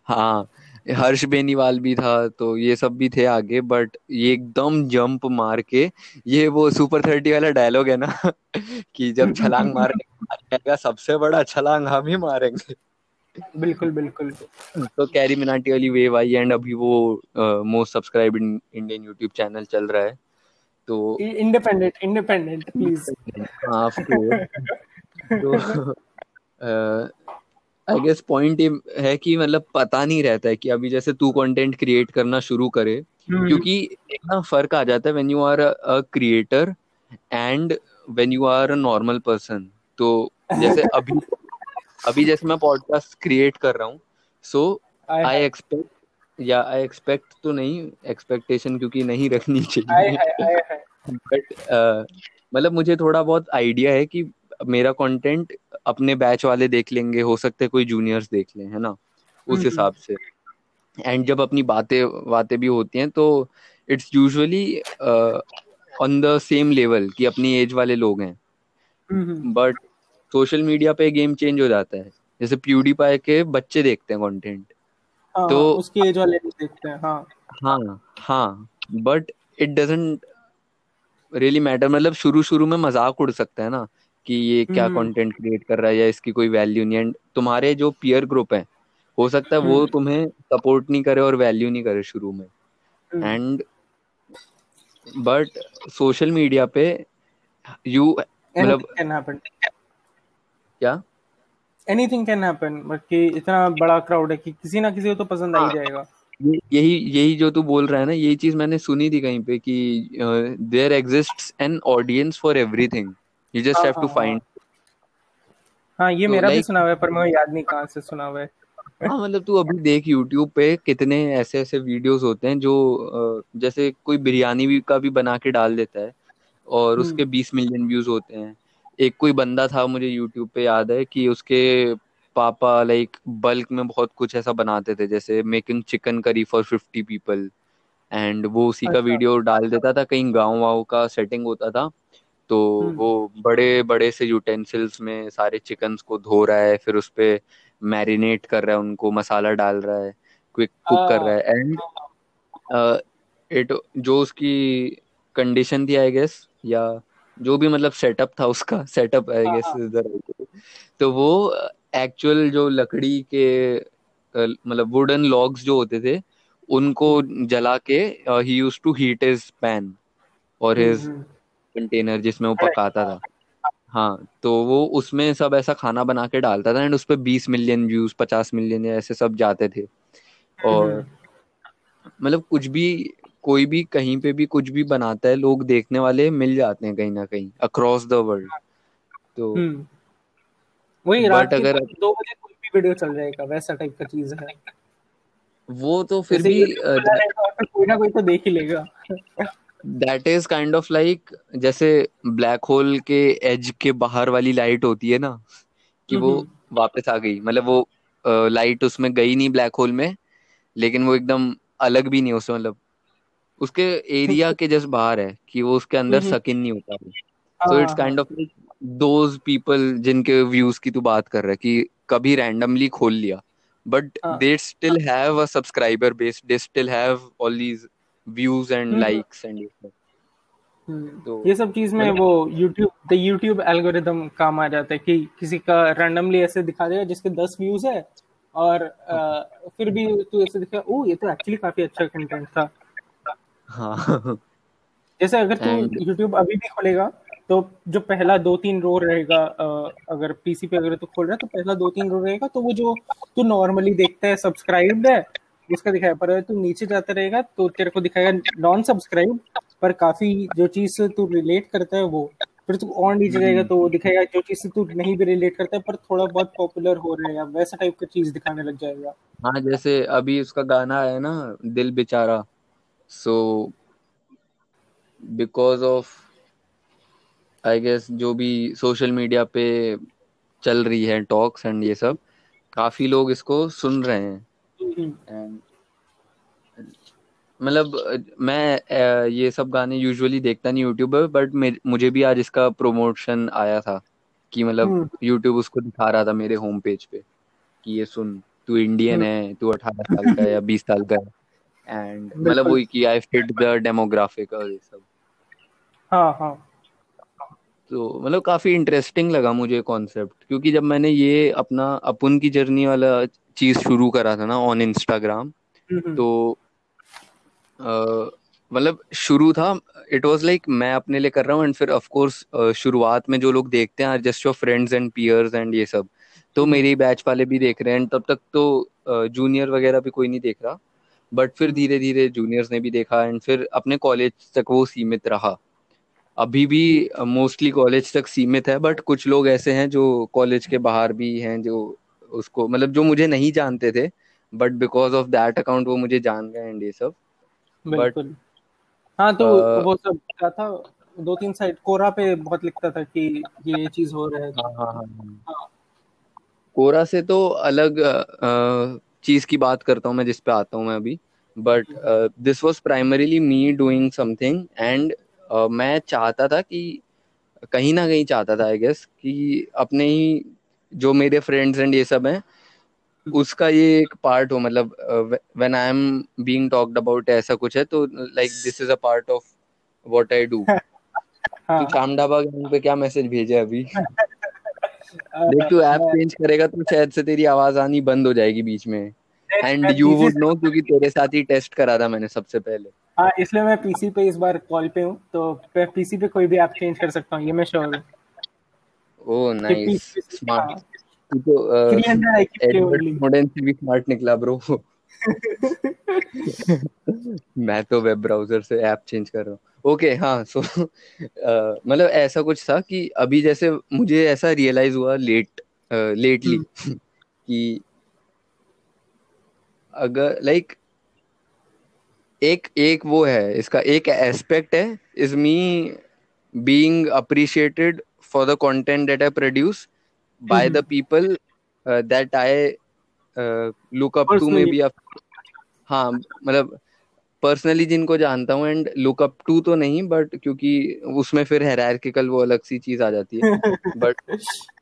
हाँ हर्ष बेनीवाल भी था तो ये सब भी थे आगे बट ये एकदम जंप मार के ये वो सुपर थर्टी वाला डायलॉग है ना कि जब छलांग मारेगा सबसे बड़ा छलांग हम ही मारेंगे। बिल्कुल बिल्कुल। तो कैरी मिनाटी वाली वेव आई एंड अभी वो most subscribe Indian YouTube channel चल रहा है तो इंडिपेंडेंट इंडिपेंडेंट प्लीज़ हाँ तो आई गेस पॉइंट ये है कि मतलब पता नहीं रहता है कि अभी जैसे तू कंटेंट क्रिएट करना शुरू करे हम्म। क्योंकि एक ना फ़र्क आ जाता है when you are a creator and when you are a normal person तो जैसे अभी अभी जैसे मैं पॉडकास्ट क्रिएट कर रहा हूँ सो आई एक्सपेक्ट या आई एक्सपेक्ट तो नहीं एक्सपेक्टेशन क्योंकि नहीं रखनी चाहिए। बट uh, मतलब मुझे थोड़ा बहुत आइडिया है कि मेरा कंटेंट अपने बैच वाले देख लेंगे हो सकते कोई जूनियर्स देख लें है ना? उस हम्म, हिसाब से। एंड जब अपनी बातें बातें भी होती हैं तो it's usually on the same level कि अपनी एज वाले लोग हैं। बट सोशल मीडिया पे गेम चेंज हो जाता है। जैसे प्यूडी पाए के बच्चे देखते हैं कंटेंट हाँ, तो उसकी एज वाले भी देखते हैं हाँ। हाँ हाँ। But it doesn't really matter मतलब शुरू शुरू में मज़ाक उड़ सकता है ना। कि ये क्या कंटेंट हम्म। क्रिएट कर रहा है या इसकी कोई वैल्यू नहीं एंड तुम्हारे जो पियर ग्रुप है हो सकता है वो हम्म। तुम्हें सपोर्ट नहीं करे और वैल्यू नहीं करे शुरू में। एंड बट सोशल मीडिया पे यू मतलब क्या? एनीथिंग कैन हैपन कि इतना बड़ा क्राउड है कि किसी ना किसी को तो पसंद आ ही हाँ। जाएगा। यही यही जो तू बोल रहा है ना यही चीज़ मैंने सुनी थी कहीं पे कि there exists an audience for everything you just have to find हाँ ये तो मेरा like, भी सुना हुआ है पर मैं याद नहीं कहाँ से सुना हुआ है हाँ मतलब तू अभी देख YouTube पे कितने ऐसे ऐसे वीडियोस होते हैं जो जैसे कोई बिरयानी भी का भी बना के डाल देता है और हम्म। उसके 20 मिलियन व्यूज़ होते हैं एक कोई बंदा था मुझे YouTube पे याद है कि उसके पापा लाइक बल्क में बहुत कुछ ऐसा बनाते थे जैसे making chicken curry for fifty people and वो उसी का वीडियो अच्छा। डाल देता था कहीं गाँव वाँव का सेटिंग होता था तो हम्म। वो बड़े बड़े से यूटेंसिल्स में सारे चिकन को धो रहा है फिर उस पर मैरिनेट कर रहा है उनको मसाला डाल रहा है क्विक कुक कर रहा है एंड इट जो उसकी कंडीशन थी आई गेस या जो भी मतलब सेटअप था उसका सेटअप आई गेस इधर तो वो एक्चुअल जो लकड़ी के मतलब वुडन लॉग्स जो होते थे उनको हम्म। जला के ही use to heat his pan और हिज कंटेनर जिसमें वो पकाता था। हाँ तो वो उसमें सब ऐसा खाना बना के डालता था एंड उस पर बीस मिलियन व्यूज़ पचास मिलियन ऐसे सब जाते थे। और हम्म। मतलब कुछ भी कोई भी कहीं पे भी कुछ भी बनाता है लोग देखने वाले मिल जाते हैं कहीं ना कहीं अक्रॉस द वर्ल्ड तो हम्म। वही रात अगर दो बजे कोई भी वीडियो चल जाएगा वैसा टाइप का चीज़ है। वो तो फिर भी कोई ना कोई तो देख ही लेगा। That is kind of like जैसे ब्लैक होल के एज के बाहर वाली लाइट होती है ना कि वो। वापस आ गई। मतलब वो लाइट उसमें गई नहीं ब्लैक होल में लेकिन वो एकदम अलग भी नहीं उसमें मतलब उसके एरिया के जस्ट बाहर है कि वो उसके अंदर सकिन। नहीं होता so it's kind of those people जिनके व्यूज़ की तू बात कर रहा है कि कभी रैंडमली खोल लिया। But they still have a subscriber base they still have all these views and likes and तो ये सब चीज़ में वो YouTube द YouTube एल्गोरिदम काम आ जाता है कि किसी का रैंडमली ऐसे दिखा देगा जिसके दस व्यूज़ है और आ, फिर भी तू ऐसे दिखा ओ ये तो एक्चुअली काफ़ी अच्छा कंटेंट था। हाँ। जैसे अगर तू YouTube अभी भी खोलेगा तो जो पहला दो तीन रो रहेगा अगर पीसी पे अगर तू खोल रहा है तो पहला दो तीन रो रहेगा तो वो जो तू नॉर्मली देखता है सब्सक्राइब है उसका दिखाया पर तू नीचे जाता रहेगा तो तेरे को दिखाएगा नॉन सब्सक्राइब पर काफ़ी जो चीज़ से तू रिलेट करता है वो। फिर तू और नीचे जाएगा तो वो दिखाएगा जो चीज़ से तू नहीं भी रिलेट करता है पर थोड़ा बहुत पॉपुलर हो रहा है वैसा टाइप का चीज़ दिखाने लग जाएगा। हाँ जैसे अभी उसका गाना है ना दिल बेचारा so because of I guess जो भी सोशल मीडिया पे चल रही है टॉक्स एंड ये सब काफ़ी लोग इसको सुन रहे हैं। हम्म, मतलब मैं ये सब गाने यूजुअली देखता नहीं यूट्यूब पे बट मुझे भी आज इसका प्रमोशन आया था कि मतलब यूट्यूब हम्म। उसको दिखा रहा था मेरे होम पेज पे कि ये सुन तू इंडियन हम्म। है तू अठारह साल का है या बीस साल का है एंड मतलब वही कि आई फिट द डेमोग्राफिक और ये सब हाँ हाँ तो मतलब काफ़ी इंटरेस्टिंग लगा मुझे कॉन्सेप्ट क्योंकि जब मैंने ये अपना अपुन की जर्नी वाला चीज़ शुरू करा था ना ऑन इंस्टाग्राम तो मतलब शुरू था इट वाज लाइक मैं अपने लिए कर रहा हूँ एंड फिर ऑफ़ कोर्स शुरुआत में जो लोग देखते हैं just your friends and peers and ये सब तो हम्म। मेरी बैच वाले भी देख रहे हैं तब तक तो जूनियर वगैरह भी कोई नहीं देख रहा बट फिर धीरे धीरे जूनियर्स ने भी देखा एंड फिर अपने कॉलेज तक वो सीमित रहा। अभी भी मोस्टली कॉलेज तक सीमित है बट कुछ लोग ऐसे हैं जो कॉलेज के बाहर भी हैं जो उसको मतलब जो मुझे नहीं जानते थे but because of that account वो मुझे जान गए एंड ये सब। बिल्कुल। हाँ तो uh, वो सब क्या था दो तीन साइड कोरा पे बहुत लिखता था कि ये चीज़ हो रहा है। हाँ हाँ हाँ, हाँ।, हाँ। कोरा से तो अलग चीज़ की बात करता हूँ मैं जिस पे आता हूँ मैं अभी। But this was primarily me doing something and मैं चाहता था कि कहीं ना कहीं चाहता था आई गेस कि अपने ही जो मेरे फ्रेंड्स एंड ये सब हैं उसका ये एक पार्ट हो मतलब when I am being talked about ऐसा कुछ है तो like this is a part of what I do तू चामडाबा पे क्या मैसेज भेजे अभी? देख तू ऐप चेंज करेगा तो शायद से तेरी आवाज़ आनी बंद हो जाएगी बीच में। एंड यू वुड नो क्योंकि तेरे साथ ही टेस्ट करा था मैंने सबसे पहले। हाँ इसलिए मैं पीसी पे इस बार कॉल पे हूँ तो पीसी पे कोई भी ऐप चेंज कर सकता हूँ ये मैं श्योर हूँ। ओह नाइस स्मार्ट तू तो मॉडर्न से भी स्मार्ट निकला ब्रो मैं तो वेब ब्राउज़र से ऐप चेंज कर रहा हूँ। ओके okay, हाँ सो so, मतलब ऐसा कुछ था कि अभी जैसे मुझे ऐसा रियलाइज़ हुआ लेट लेटली हम्म। कि अगर लाइक एक एक वो है इसका एक एस्पेक्ट है is me being appreciated for the content that I produce by the people that I uh, look up to maybe हाँ मतलब पर्सनली जिनको जानता हूँ एंड लुक अप टू तो नहीं बट क्योंकि उसमें फिर हेरारकिकल वो अलग सी चीज़ आ जाती है। बट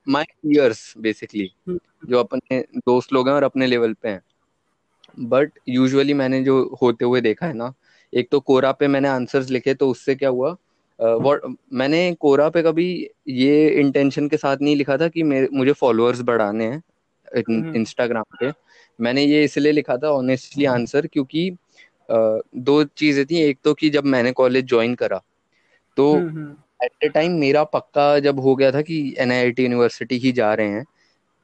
माय पीयर्स बेसिकली जो अपने दोस्त लोग हैं और अपने लेवल पे हैं। बट यूजुअली मैंने जो होते हुए देखा है ना एक तो कोरा पे मैंने आंसर्स लिखे तो उससे क्या हुआ? Uh, मैंने कोरा पे कभी ये इंटेंशन के साथ नहीं लिखा था कि मेरे मुझे फॉलोअर्स बढ़ाने हैं इंस्टाग्राम हम्म। पे। मैंने ये इसलिए लिखा था ऑनेस्टली आंसर क्योंकि uh, दो चीज़ें थी। एक तो कि जब मैंने कॉलेज ज्वाइन करा तो एट ए टाइम मेरा पक्का जब हो गया था कि एन यूनिवर्सिटी ही जा रहे हैं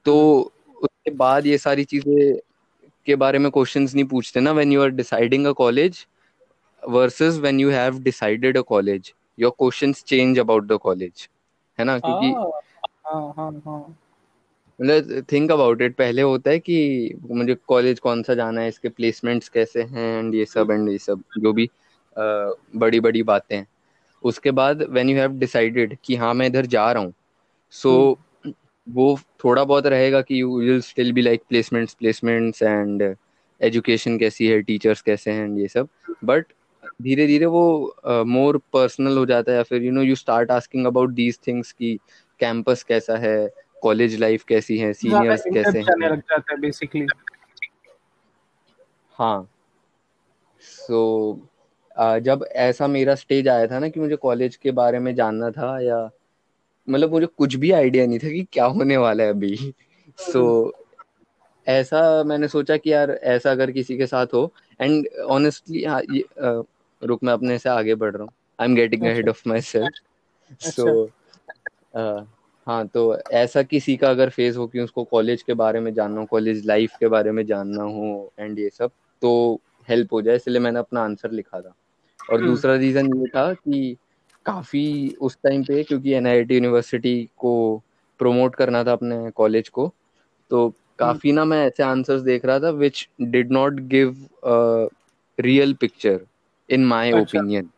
तो उसके बाद ये सारी चीज़ें के बारे में क्वेश्चंस नहीं पूछते ना when you are deciding a college versus when you have decided a college your questions change about the college है ना? क्योंकि हाँ, हाँ, हाँ, मतलब थिंक अबाउट इट पहले होता है कि मुझे कॉलेज कौन सा जाना है इसके प्लेसमेंट्स कैसे हैं एंड ये सब एंड ये सब जो भी बड़ी बड़ी बातें हैं। उसके बाद व्हेन यू हैव डिसाइडेड कि हाँ मैं इधर जा रहा हूँ सो so, वो थोड़ा बहुत रहेगा कि you will still be like placements placements and education कैसी है टीचर्स कैसे हैं ये सब। बट धीरे धीरे वो मोर uh, पर्सनल हो जाता है या फिर you know you start asking about these things की कैंपस कैसा है कॉलेज लाइफ कैसी है सीनियर्स कैसे हैं। है बेसिकली हाँ। सो so, uh, जब ऐसा मेरा स्टेज आया था ना कि मुझे कॉलेज के बारे में जानना था या मतलब मुझे कुछ भी आइडिया नहीं था कि क्या होने वाला है अभी। सो so, ऐसा मैंने सोचा कि यार ऐसा अगर किसी के साथ हो एंड ऑनेस्टली हाँ रुक मैं अपने से आगे बढ़ रहा हूँ। I am getting ahead of myself so हाँ तो ऐसा किसी का अगर फ़ेज़ हो कि उसको कॉलेज के बारे में जानना हो कॉलेज लाइफ के बारे में जानना हो एंड ये सब तो हेल्प हो जाए इसलिए मैंने अपना आंसर लिखा था। और hmm. दूसरा रीजन ये था कि काफ़ी उस टाइम पे क्योंकि एन यूनिवर्सिटी को प्रमोट करना था अपने कॉलेज को तो काफ़ी ना मैं ऐसे आंसर्स देख रहा था which did not give real picture in my opinion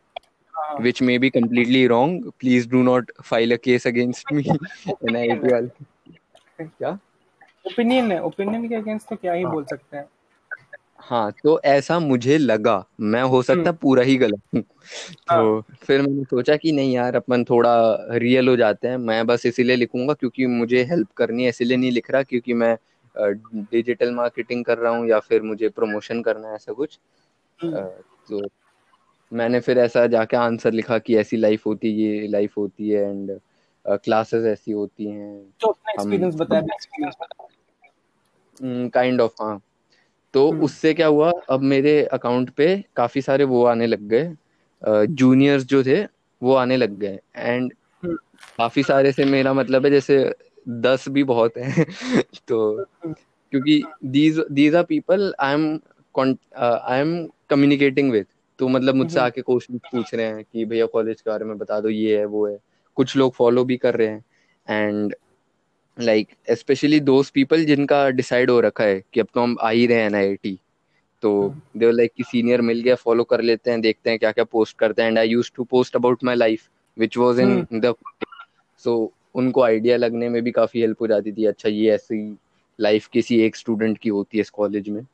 which may be completely wrong. Please do not file a case against me NIT वाले। क्या? ओपिनियन है। ओपिनियन के अगेंस्ट तो क्या ही। बोल सकते हैं। हाँ तो ऐसा मुझे लगा। मैं हो सकता पूरा ही गलत हूँ। तो फिर मैंने सोचा कि नहीं यार अपन थोड़ा रियल हो जाते हैं। मैं बस इसीलिए लिखूँगा क्योंकि मुझे हेल्प करनी है इसीलिए नहीं लिख रहा क्योंकि मैं डिजिटल मार्केटिंग कर रहा हूँ या फिर मुझे प्रमोशन करना है ऐसा कुछ। तो मैंने फिर ऐसा जाके आंसर लिखा कि ऐसी लाइफ होती है ये लाइफ होती है एंड क्लासेस ऐसी होती हैं। तो अपना एक्सपीरियंस बताया काइंड ऑफ़ हाँ। तो हम्म। उससे क्या हुआ अब मेरे अकाउंट पे काफ़ी सारे वो आने लग गए। जूनियर्स जो थे वो आने लग गए। एंड हम्म। काफ़ी सारे से मेरा मतलब है जैसे दस भी बहुत है। तो हम्म। क्योंकि these these are people I am I am communicating with तो मतलब मुझसे आके क्वेश्चन पूछ रहे हैं कि भैया कॉलेज के बारे में बता दो ये है वो है। कुछ लोग फॉलो भी कर रहे हैं। And like specially those people जिनका डिसाइड हो रखा है कि अब तो हम आ ही रहे हैं एन तो दे लाइक कि सीनियर मिल गया फॉलो कर लेते हैं देखते हैं क्या क्या पोस्ट करते हैं। And I use to post about my life which was in the so उनको आइडिया लगने में भी काफ़ी हेल्प हो जाती थी। अच्छा ये ऐसी लाइफ किसी एक स्टूडेंट की होती है इस कॉलेज में।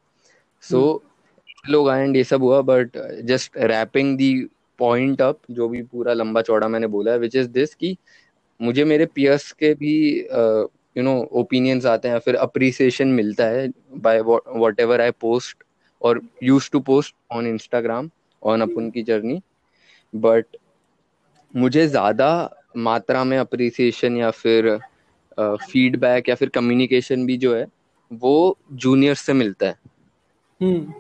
सो so, लोग आए एंड ये सब हुआ but just wrapping the point up जो भी पूरा लंबा चौड़ा मैंने बोला है विच इज़ दिस की मुझे मेरे पियर्स के भी यू नो ओपिनियंस आते हैं फिर अप्रिसिएशन मिलता है by whatever I post और use to post on Instagram on अपन की जर्नी बट मुझे ज़्यादा मात्रा में अप्रिसिएशन या फिर फीडबैक uh, या फिर कम्युनिकेशन भी जो है वो जूनियर से मिलता है। हम्म।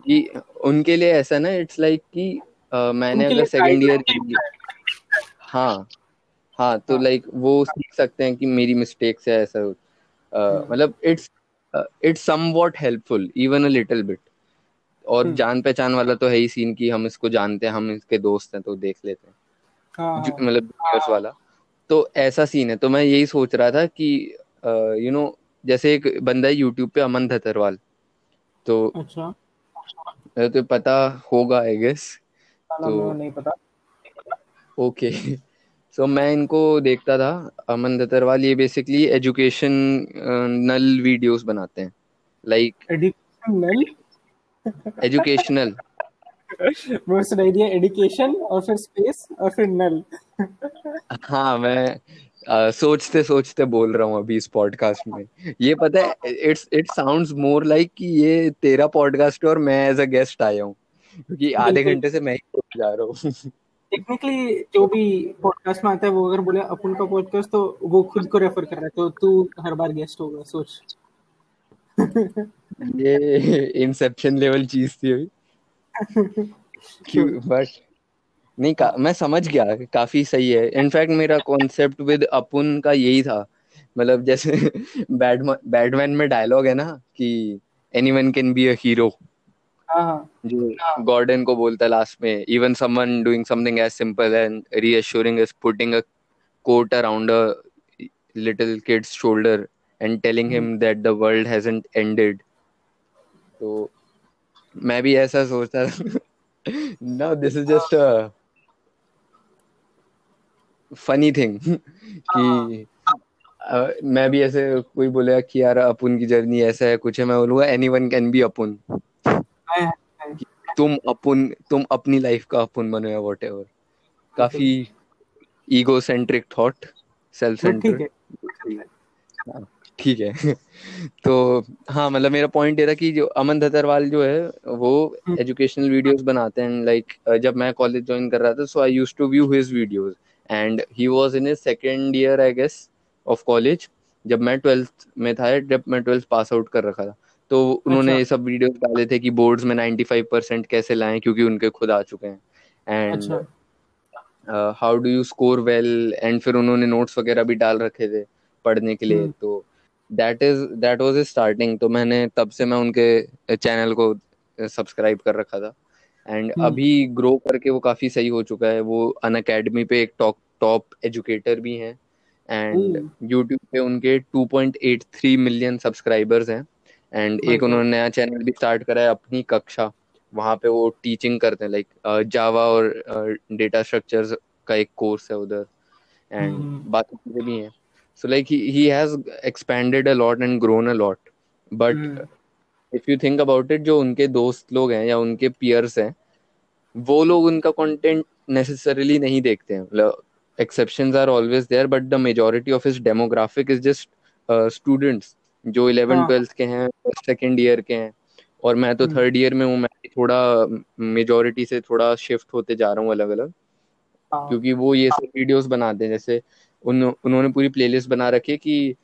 कि उनके लिए ऐसा ना इट्स लाइक like कि uh, मैंने अगर सेकेंड ईयर हाँ। हाँ तो लाइक हाँ। वो सीख सकते हैं कि मेरी मिस्टेक से ऐसा हम्म। मतलब it's it's somewhat helpful even a little bit और हम्म। जान पहचान वाला तो है ही सीन की हम इसको जानते हैं हम इसके दोस्त हैं तो देख लेते हैं हाँ, हाँ। मतलब हाँ। वाला तो ऐसा सीन है तो मैं यही सोच रहा था कि यू नो जैसे एक बंदा है यूट्यूब पे अमन धतरवाल तो अच्छा तो पता होगा आई गेस तो नहीं पता ओके सो so, मैं इनको देखता था अमन दतरवाल ये बेसिकली एजुकेशन नल वीडियोस बनाते हैं। लाइक एजुकेशनल एजुकेशनल सुनाई दिया एजुकेशन और फिर स्पेस और फिर नल हाँ मैं आ, सोचते सोचते बोल रहा हूँ अभी इस पॉडकास्ट में। ये पता है it's it sounds more like कि ये तेरा पॉडकास्ट है और मैं एज अ गेस्ट आया हूँ। क्योंकि आधे घंटे से मैं ही जा रहा हूँ। टेक्निकली जो भी पॉडकास्ट में आता है वो अगर बोले अपन का पॉडकास्ट तो वो खुद को रेफर कर रहा है। तो तू हर बार गेस्ट होगा सोच। ये इंसेप्शन लेवल चीज़ थी अभी। क्यों बट नहीं का, मैं समझ गया काफ़ी सही है। इनफैक्ट मेरा कॉन्सेप्ट विद अपुन का यही था। मतलब जैसे बैडमैन में डायलॉग है ना कि anyone can be a hero जो गॉर्डन को बोलता है लास्ट में even someone doing something as simple and reassuring is putting a coat around a little kids shoulder and telling him that the world hasn't ended तो मैं भी ऐसा सोचता था। No this is just a funny thing कि uh, मैं भी ऐसे कोई बोलेगा कि यार अपुन की जर्नी ऐसा है कुछ है मैं बोलूँगा एनीवन कैन बी अपुन। तुम अपन तुम अपनी लाइफ का अपन बनो या वॉट एवर काफ़ी egocentric thought self centric ठीक है। तो हाँ मतलब मेरा पॉइंट ये था कि जो अमन धतरवाल जो है वो एजुकेशनल हम्म। वीडियोस बनाते हैं। लाइक जब मैं कॉलेज ज्वाइन कर रहा था so I use to view his videos and he was in his second year I guess of college जब मैं ट्वेल्थ में था जब मैं ट्वेल्थ पास आउट कर रखा था। तो उन्होंने अच्छा। ये सब वीडियो डाले थे कि बोर्ड्स में 95 परसेंट कैसे लाएँ क्योंकि उनके खुद आ चुके हैं। And how do you score well and फिर उन्होंने नोट्स वगैरह भी डाल रखे थे पढ़ने के लिए हम्म। तो that is that was starting तो मैंने तब से मैं उनके चैनल को सब्सक्राइब कर रखा था। एंड हम्म। अभी ग्रो करके वो काफ़ी सही हो चुका है वो अन अकेडमी पे एक टॉप टॉप एजुकेटर भी हैं। एंड यूट्यूब पे उनके 2.83 मिलियन सब्सक्राइबर्स हैं। एंड एक उन्होंने नया चैनल भी स्टार्ट करा है अपनी कक्षा। वहाँ पे वो टीचिंग करते हैं लाइक जावा और डेटा स्ट्रक्चर्स का एक कोर्स है उधर। एंड हम्म। बाकी चीज़ें भी हैं। So like he has expanded a lot and grown a lot but if you think about it जो उनके दोस्त लोग हैं या उनके पियर्स हैं वो लोग उनका कंटेंट नेसेसरीली नहीं देखते हैं। मतलब exceptions are always there but the majority of his demographic is just students जो इलेवन हाँ। ट्वेल्थ के हैं सेकेंड ईयर के हैं और मैं तो हम्म। थर्ड ईयर में हूँ मैं थोड़ा मेजोरिटी से थोड़ा शिफ्ट होते जा रहा हूँ अलग अलग हाँ। क्योंकि वो ये सब वीडियोस बनाते हैं जैसे उन उन्होंने पूरी प्लेलिस्ट बना रखी है कि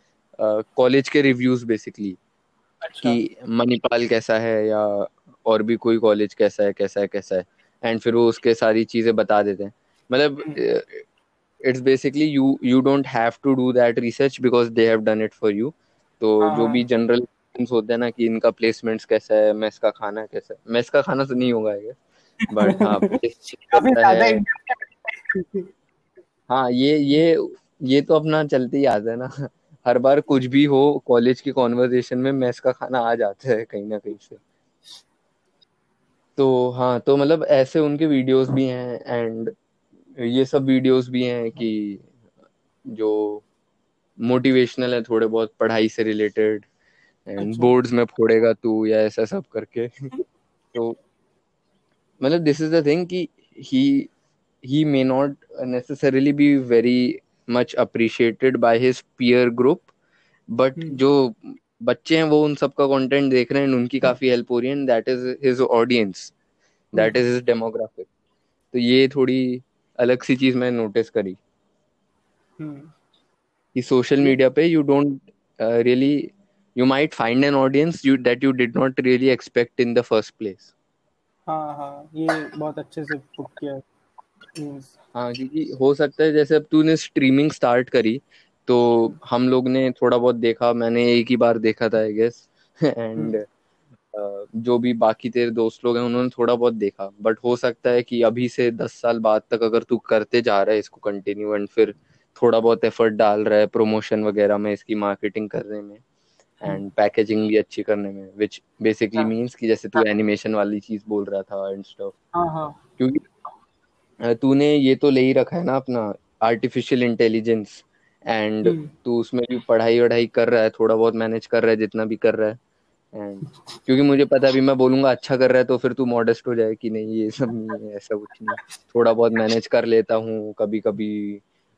कॉलेज के रिव्यूज़ बेसिकली अच्छा कि मणिपाल कैसा है या और भी कोई कॉलेज कैसा है कैसा है कैसा है एंड फिर वो उसके सारी चीज़ें बता देते हैं मतलब it's basically you you don't have to do that research because they have done it for you तो हाँ, जो। भी जनरल होते हैं ना कि इनका प्लेसमेंट्स कैसा है मेस का खाना कैसा है। मेस का खाना तो नहीं होगा आएगा बट हाँ है। हाँ। ये ये ये तो अपना चलते ही आता है ना। हर बार कुछ भी हो कॉलेज की कॉन्वर्जेशन में मेस का खाना आ जाता है कहीं ना कहीं से। तो हाँ तो मतलब ऐसे उनके वीडियोस भी हैं एंड ये सब वीडियोस भी हैं कि जो मोटिवेशनल है थोड़े बहुत पढ़ाई से रिलेटेड एंड। बोर्ड्स में फोड़ेगा तू या ऐसा सब करके तो मतलब दिस इज़ द थिंग कि ही he may not necessarily be very much appreciated by his peer group but हम्म। जो बच्चे हैं वो उन सब का कंटेंट देख रहे हैं उनकी काफ़ी हेल्प हो रही है that is his audience that is his demographic तो ये थोड़ी अलग सी चीज़ मैंने नोटिस करी हम्म। कि सोशल मीडिया पे you don't really you might find an audience you that you did not really expect in the first place हाँ हाँ ये बहुत अच्छे से पुट किया है हाँ क्योंकि हो सकता है जैसे अब तूने स्ट्रीमिंग स्टार्ट करी तो हम लोग ने थोड़ा बहुत देखा मैंने एक ही बार देखा था आई गेस एंड जो भी बाकी तेरे दोस्त लोग हैं उन्होंने थोड़ा बहुत देखा। बट हो सकता है कि अभी से दस साल बाद तक अगर तू करते जा रहा है इसको कंटिन्यू एंड फिर थोड़ा बहुत एफर्ट डाल रहा है प्रमोशन वगैरह में इसकी मार्केटिंग करने में एंड पैकेजिंग भी अच्छी करने में विच बेसिकली हाँ। मीन्स कि जैसे तू एनिमेशन वाली चीज़ बोल रहा था एंड स्टफ़ हाँ हाँ। क्योंकि तूने ये तो ले ही रखा है ना अपना आर्टिफिशियल इंटेलिजेंस एंड हम्म। तू उसमें भी पढ़ाई वढ़ाई कर रहा है थोड़ा बहुत मैनेज कर रहा है जितना भी कर रहा है। एंड क्योंकि मुझे पता है अभी मैं बोलूँगा अच्छा कर रहा है तो फिर तू मॉडेस्ट हो जाए कि नहीं ये सब नहीं है ऐसा कुछ नहीं थोड़ा बहुत मैनेज कर लेता हूँ कभी कभी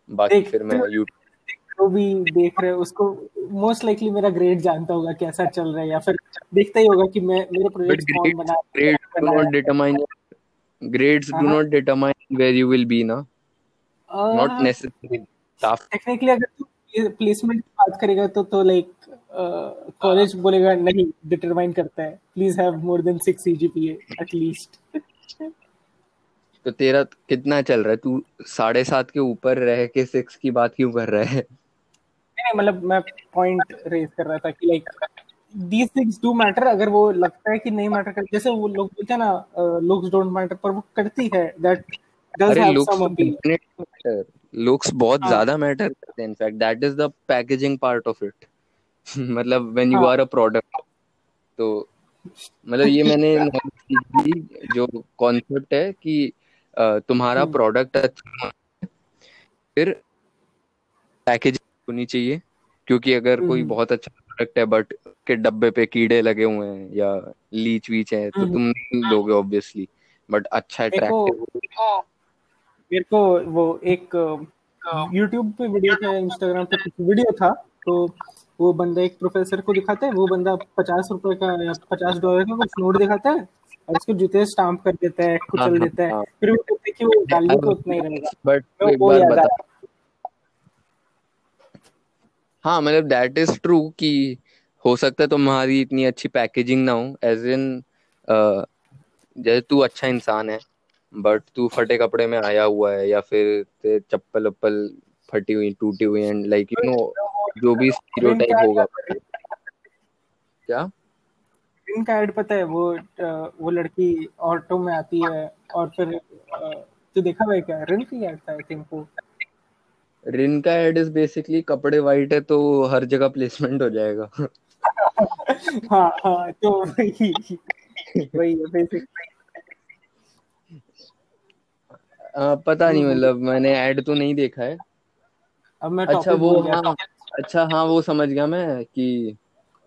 बाकी फिर मैं तो- यूट्यूब जो भी देख रहे हैं उसको मोस्ट लाइकली मेरा ग्रेड जानता होगा कैसा चल रहा है या फिर देखता ही होगा कि मैं मेरे प्रोजेक्ट कौन ग्रेड्स बना grades do not determine do हाँ। not determine where you will be na? Not necessarily technically अगर तू प्लेसमेंट की बात करेगा तो तो लाइक कॉलेज बोलेगा नहीं डिटरमाइन करता है। Please have more than 6 CGPA at least तो तेरा कितना चल रहा है तू साढ़े सात के ऊपर रह के सिक्स की बात क्यों कर रहा है नहीं मतलब मैं पॉइंट रेज कर रहा था कि like these things do matter अगर वो लगता है कि नहीं मैटर कर जैसे वो लोग बोलते हैं ना लुक्स डोंट मैटर पर वो करती है that does have some appeal looks बहुत हाँ। ज़्यादा मैटर करते हैं in fact that is the packaging part of it मतलब when you. Are a product तो मतलब ये मैंने जो कॉन्सेप्ट है कि तुम्हारा हम्म। प्रोडक्ट अच्छा फिर पैकेजिंग होनी चाहिए क्योंकि अगर कोई हम्म। बहुत अच्छा प्रोडक्ट है बट के डब्बे पे कीड़े लगे हुए हैं या लीच वीच है तो हम्म। तुम नहीं लोगे ऑब्वियसली बट अच्छा मेरे को अट्रैक्टिव मेरे को वो एक यूट्यूब पे वीडियो था इंस्टाग्राम पे वीडियो था तो वो बंदा एक प्रोफेसर को दिखाता है वो बंदा पचास रुपए का या पचास डॉलर का कुछ नोट दिखाता है और उसके जूते स्टाम्प कर देता है कुचल हाँ, देता है। हाँ। फिर वो कहते हैं कि वो वैल्यू तो उतना ही रहेगा। बट एक वो बार याद बता हाँ मतलब दैट इज़ ट्रू कि हो सकता है तुम्हारी इतनी अच्छी पैकेजिंग ना हो एज इन जैसे तू अच्छा इंसान है बट तू फटे कपड़े में आया हुआ है या फिर चप्पल वप्पल फटी हुई टूटी हुई एंड लाइक यू नो जो भी स्टीरियोटाइप होगा। क्या? रिन का एड पता है वो वो लड़की ऑटो में आती है और फिर तू देखा है क्या? रिन की एड था आई थिंक वो। रिन का एड इज़ बेसिकली कपड़े वाइट है तो हर जगह प्लेसमेंट हो जाएगा। हाँ हाँ तो वही वही बेसिक अ, पता नहीं मतलब मैंने ऐड तो नहीं देखा है। अब मैं अच्छा वो हाँ। अच्छा हाँ वो समझ गया मैं कि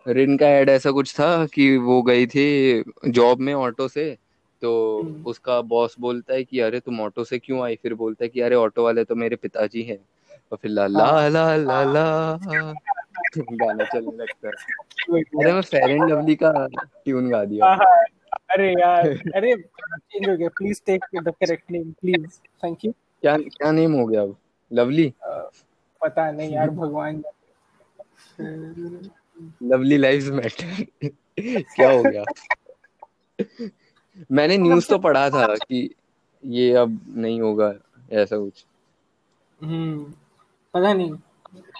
रिन का ऐड ऐसा कुछ था कि वो गई थी जॉब में ऑटो से तो हम्म, उसका बॉस बोलता है कि अरे तुम ऑटो से क्यों आई? फिर बोलता है कि अरे ऑटो वाले तो मेरे पिताजी हैं। और फिर ला ला हाँ। ला ला ला। गाना चलने लगता है। अरे मैं फेयर एंड लवली का ट्यून गा दिया। हाँ हाँ। अरे यार अरे चेंज हो गया। Please take the correct name please thank you क्या क्या नेम हो गया अब? लवली पता नहीं यार भगवान जाने। लवली लाइव्स मैटर क्या हो गया? मैंने न्यूज़ तो पढ़ा था कि ये अब नहीं होगा ऐसा कुछ। हम्म पता नहीं।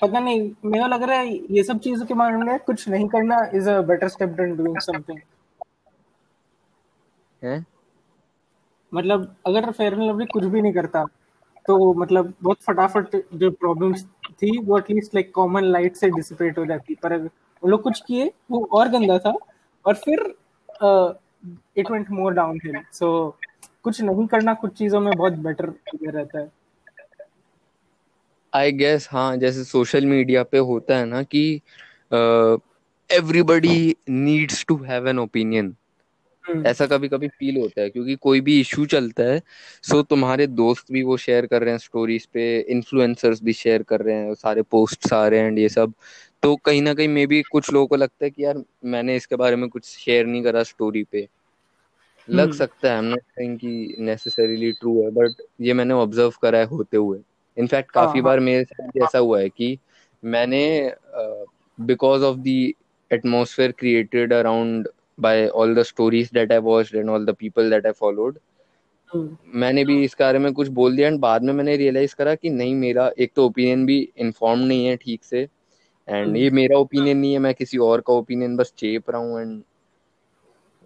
पता नहीं मेरा लग रहा है ये सब चीज़ों के बारे में कुछ नहीं करना is a better step than doing something है? मतलब अगर फेयर एंड लवली कुछ भी नहीं करता तो मतलब बहुत फटाफट जो प्रॉब्लम्स थी, वो at least like common light से डिसिपेट हो जाती। पर वो लोग कुछ किए, वो और गंदा था। और फिर it went more downhill so कुछ नहीं करना, कुछ चीज़ों में बहुत बेटर रहता है। आई गेस हाँ जैसे सोशल मीडिया पे होता है ना कि everybody needs to have an opinion ऐसा कभी कभी फील होता है क्योंकि कोई भी इशू चलता है सो तुम्हारे दोस्त भी वो शेयर कर रहे हैं स्टोरीज पे इन्फ्लुएंसर्स भी शेयर कर रहे हैं सारे पोस्ट्स आ रहे हैं ये सब तो कहीं ना कहीं मे भी कुछ लोगों को लगता है कि यार मैंने इसके बारे में कुछ शेयर नहीं करा स्टोरी पे। लग हम्म, सकता है नॉट सेइंग कि नेसेसरीली ट्रू है बट ये मैंने ऑब्ज़र्व करा है होते हुए। इनफैक्ट हाँ काफ़ी हाँ। बार मेरे साथ ऐसा हुआ है कि मैंने because of the atmosphere created around by all the stories that I watched and all the people that I followed हम्म, मैंने भी इस बारे में कुछ बोल दिया एंड बाद में मैंने रियलाइज़ करा कि नहीं मेरा एक तो ओपिनियन भी इन्फॉर्म नहीं है ठीक से एंड हम्म, ये मेरा ओपिनियन नहीं है मैं किसी और का ओपिनियन बस चेप रहा हूँ एंड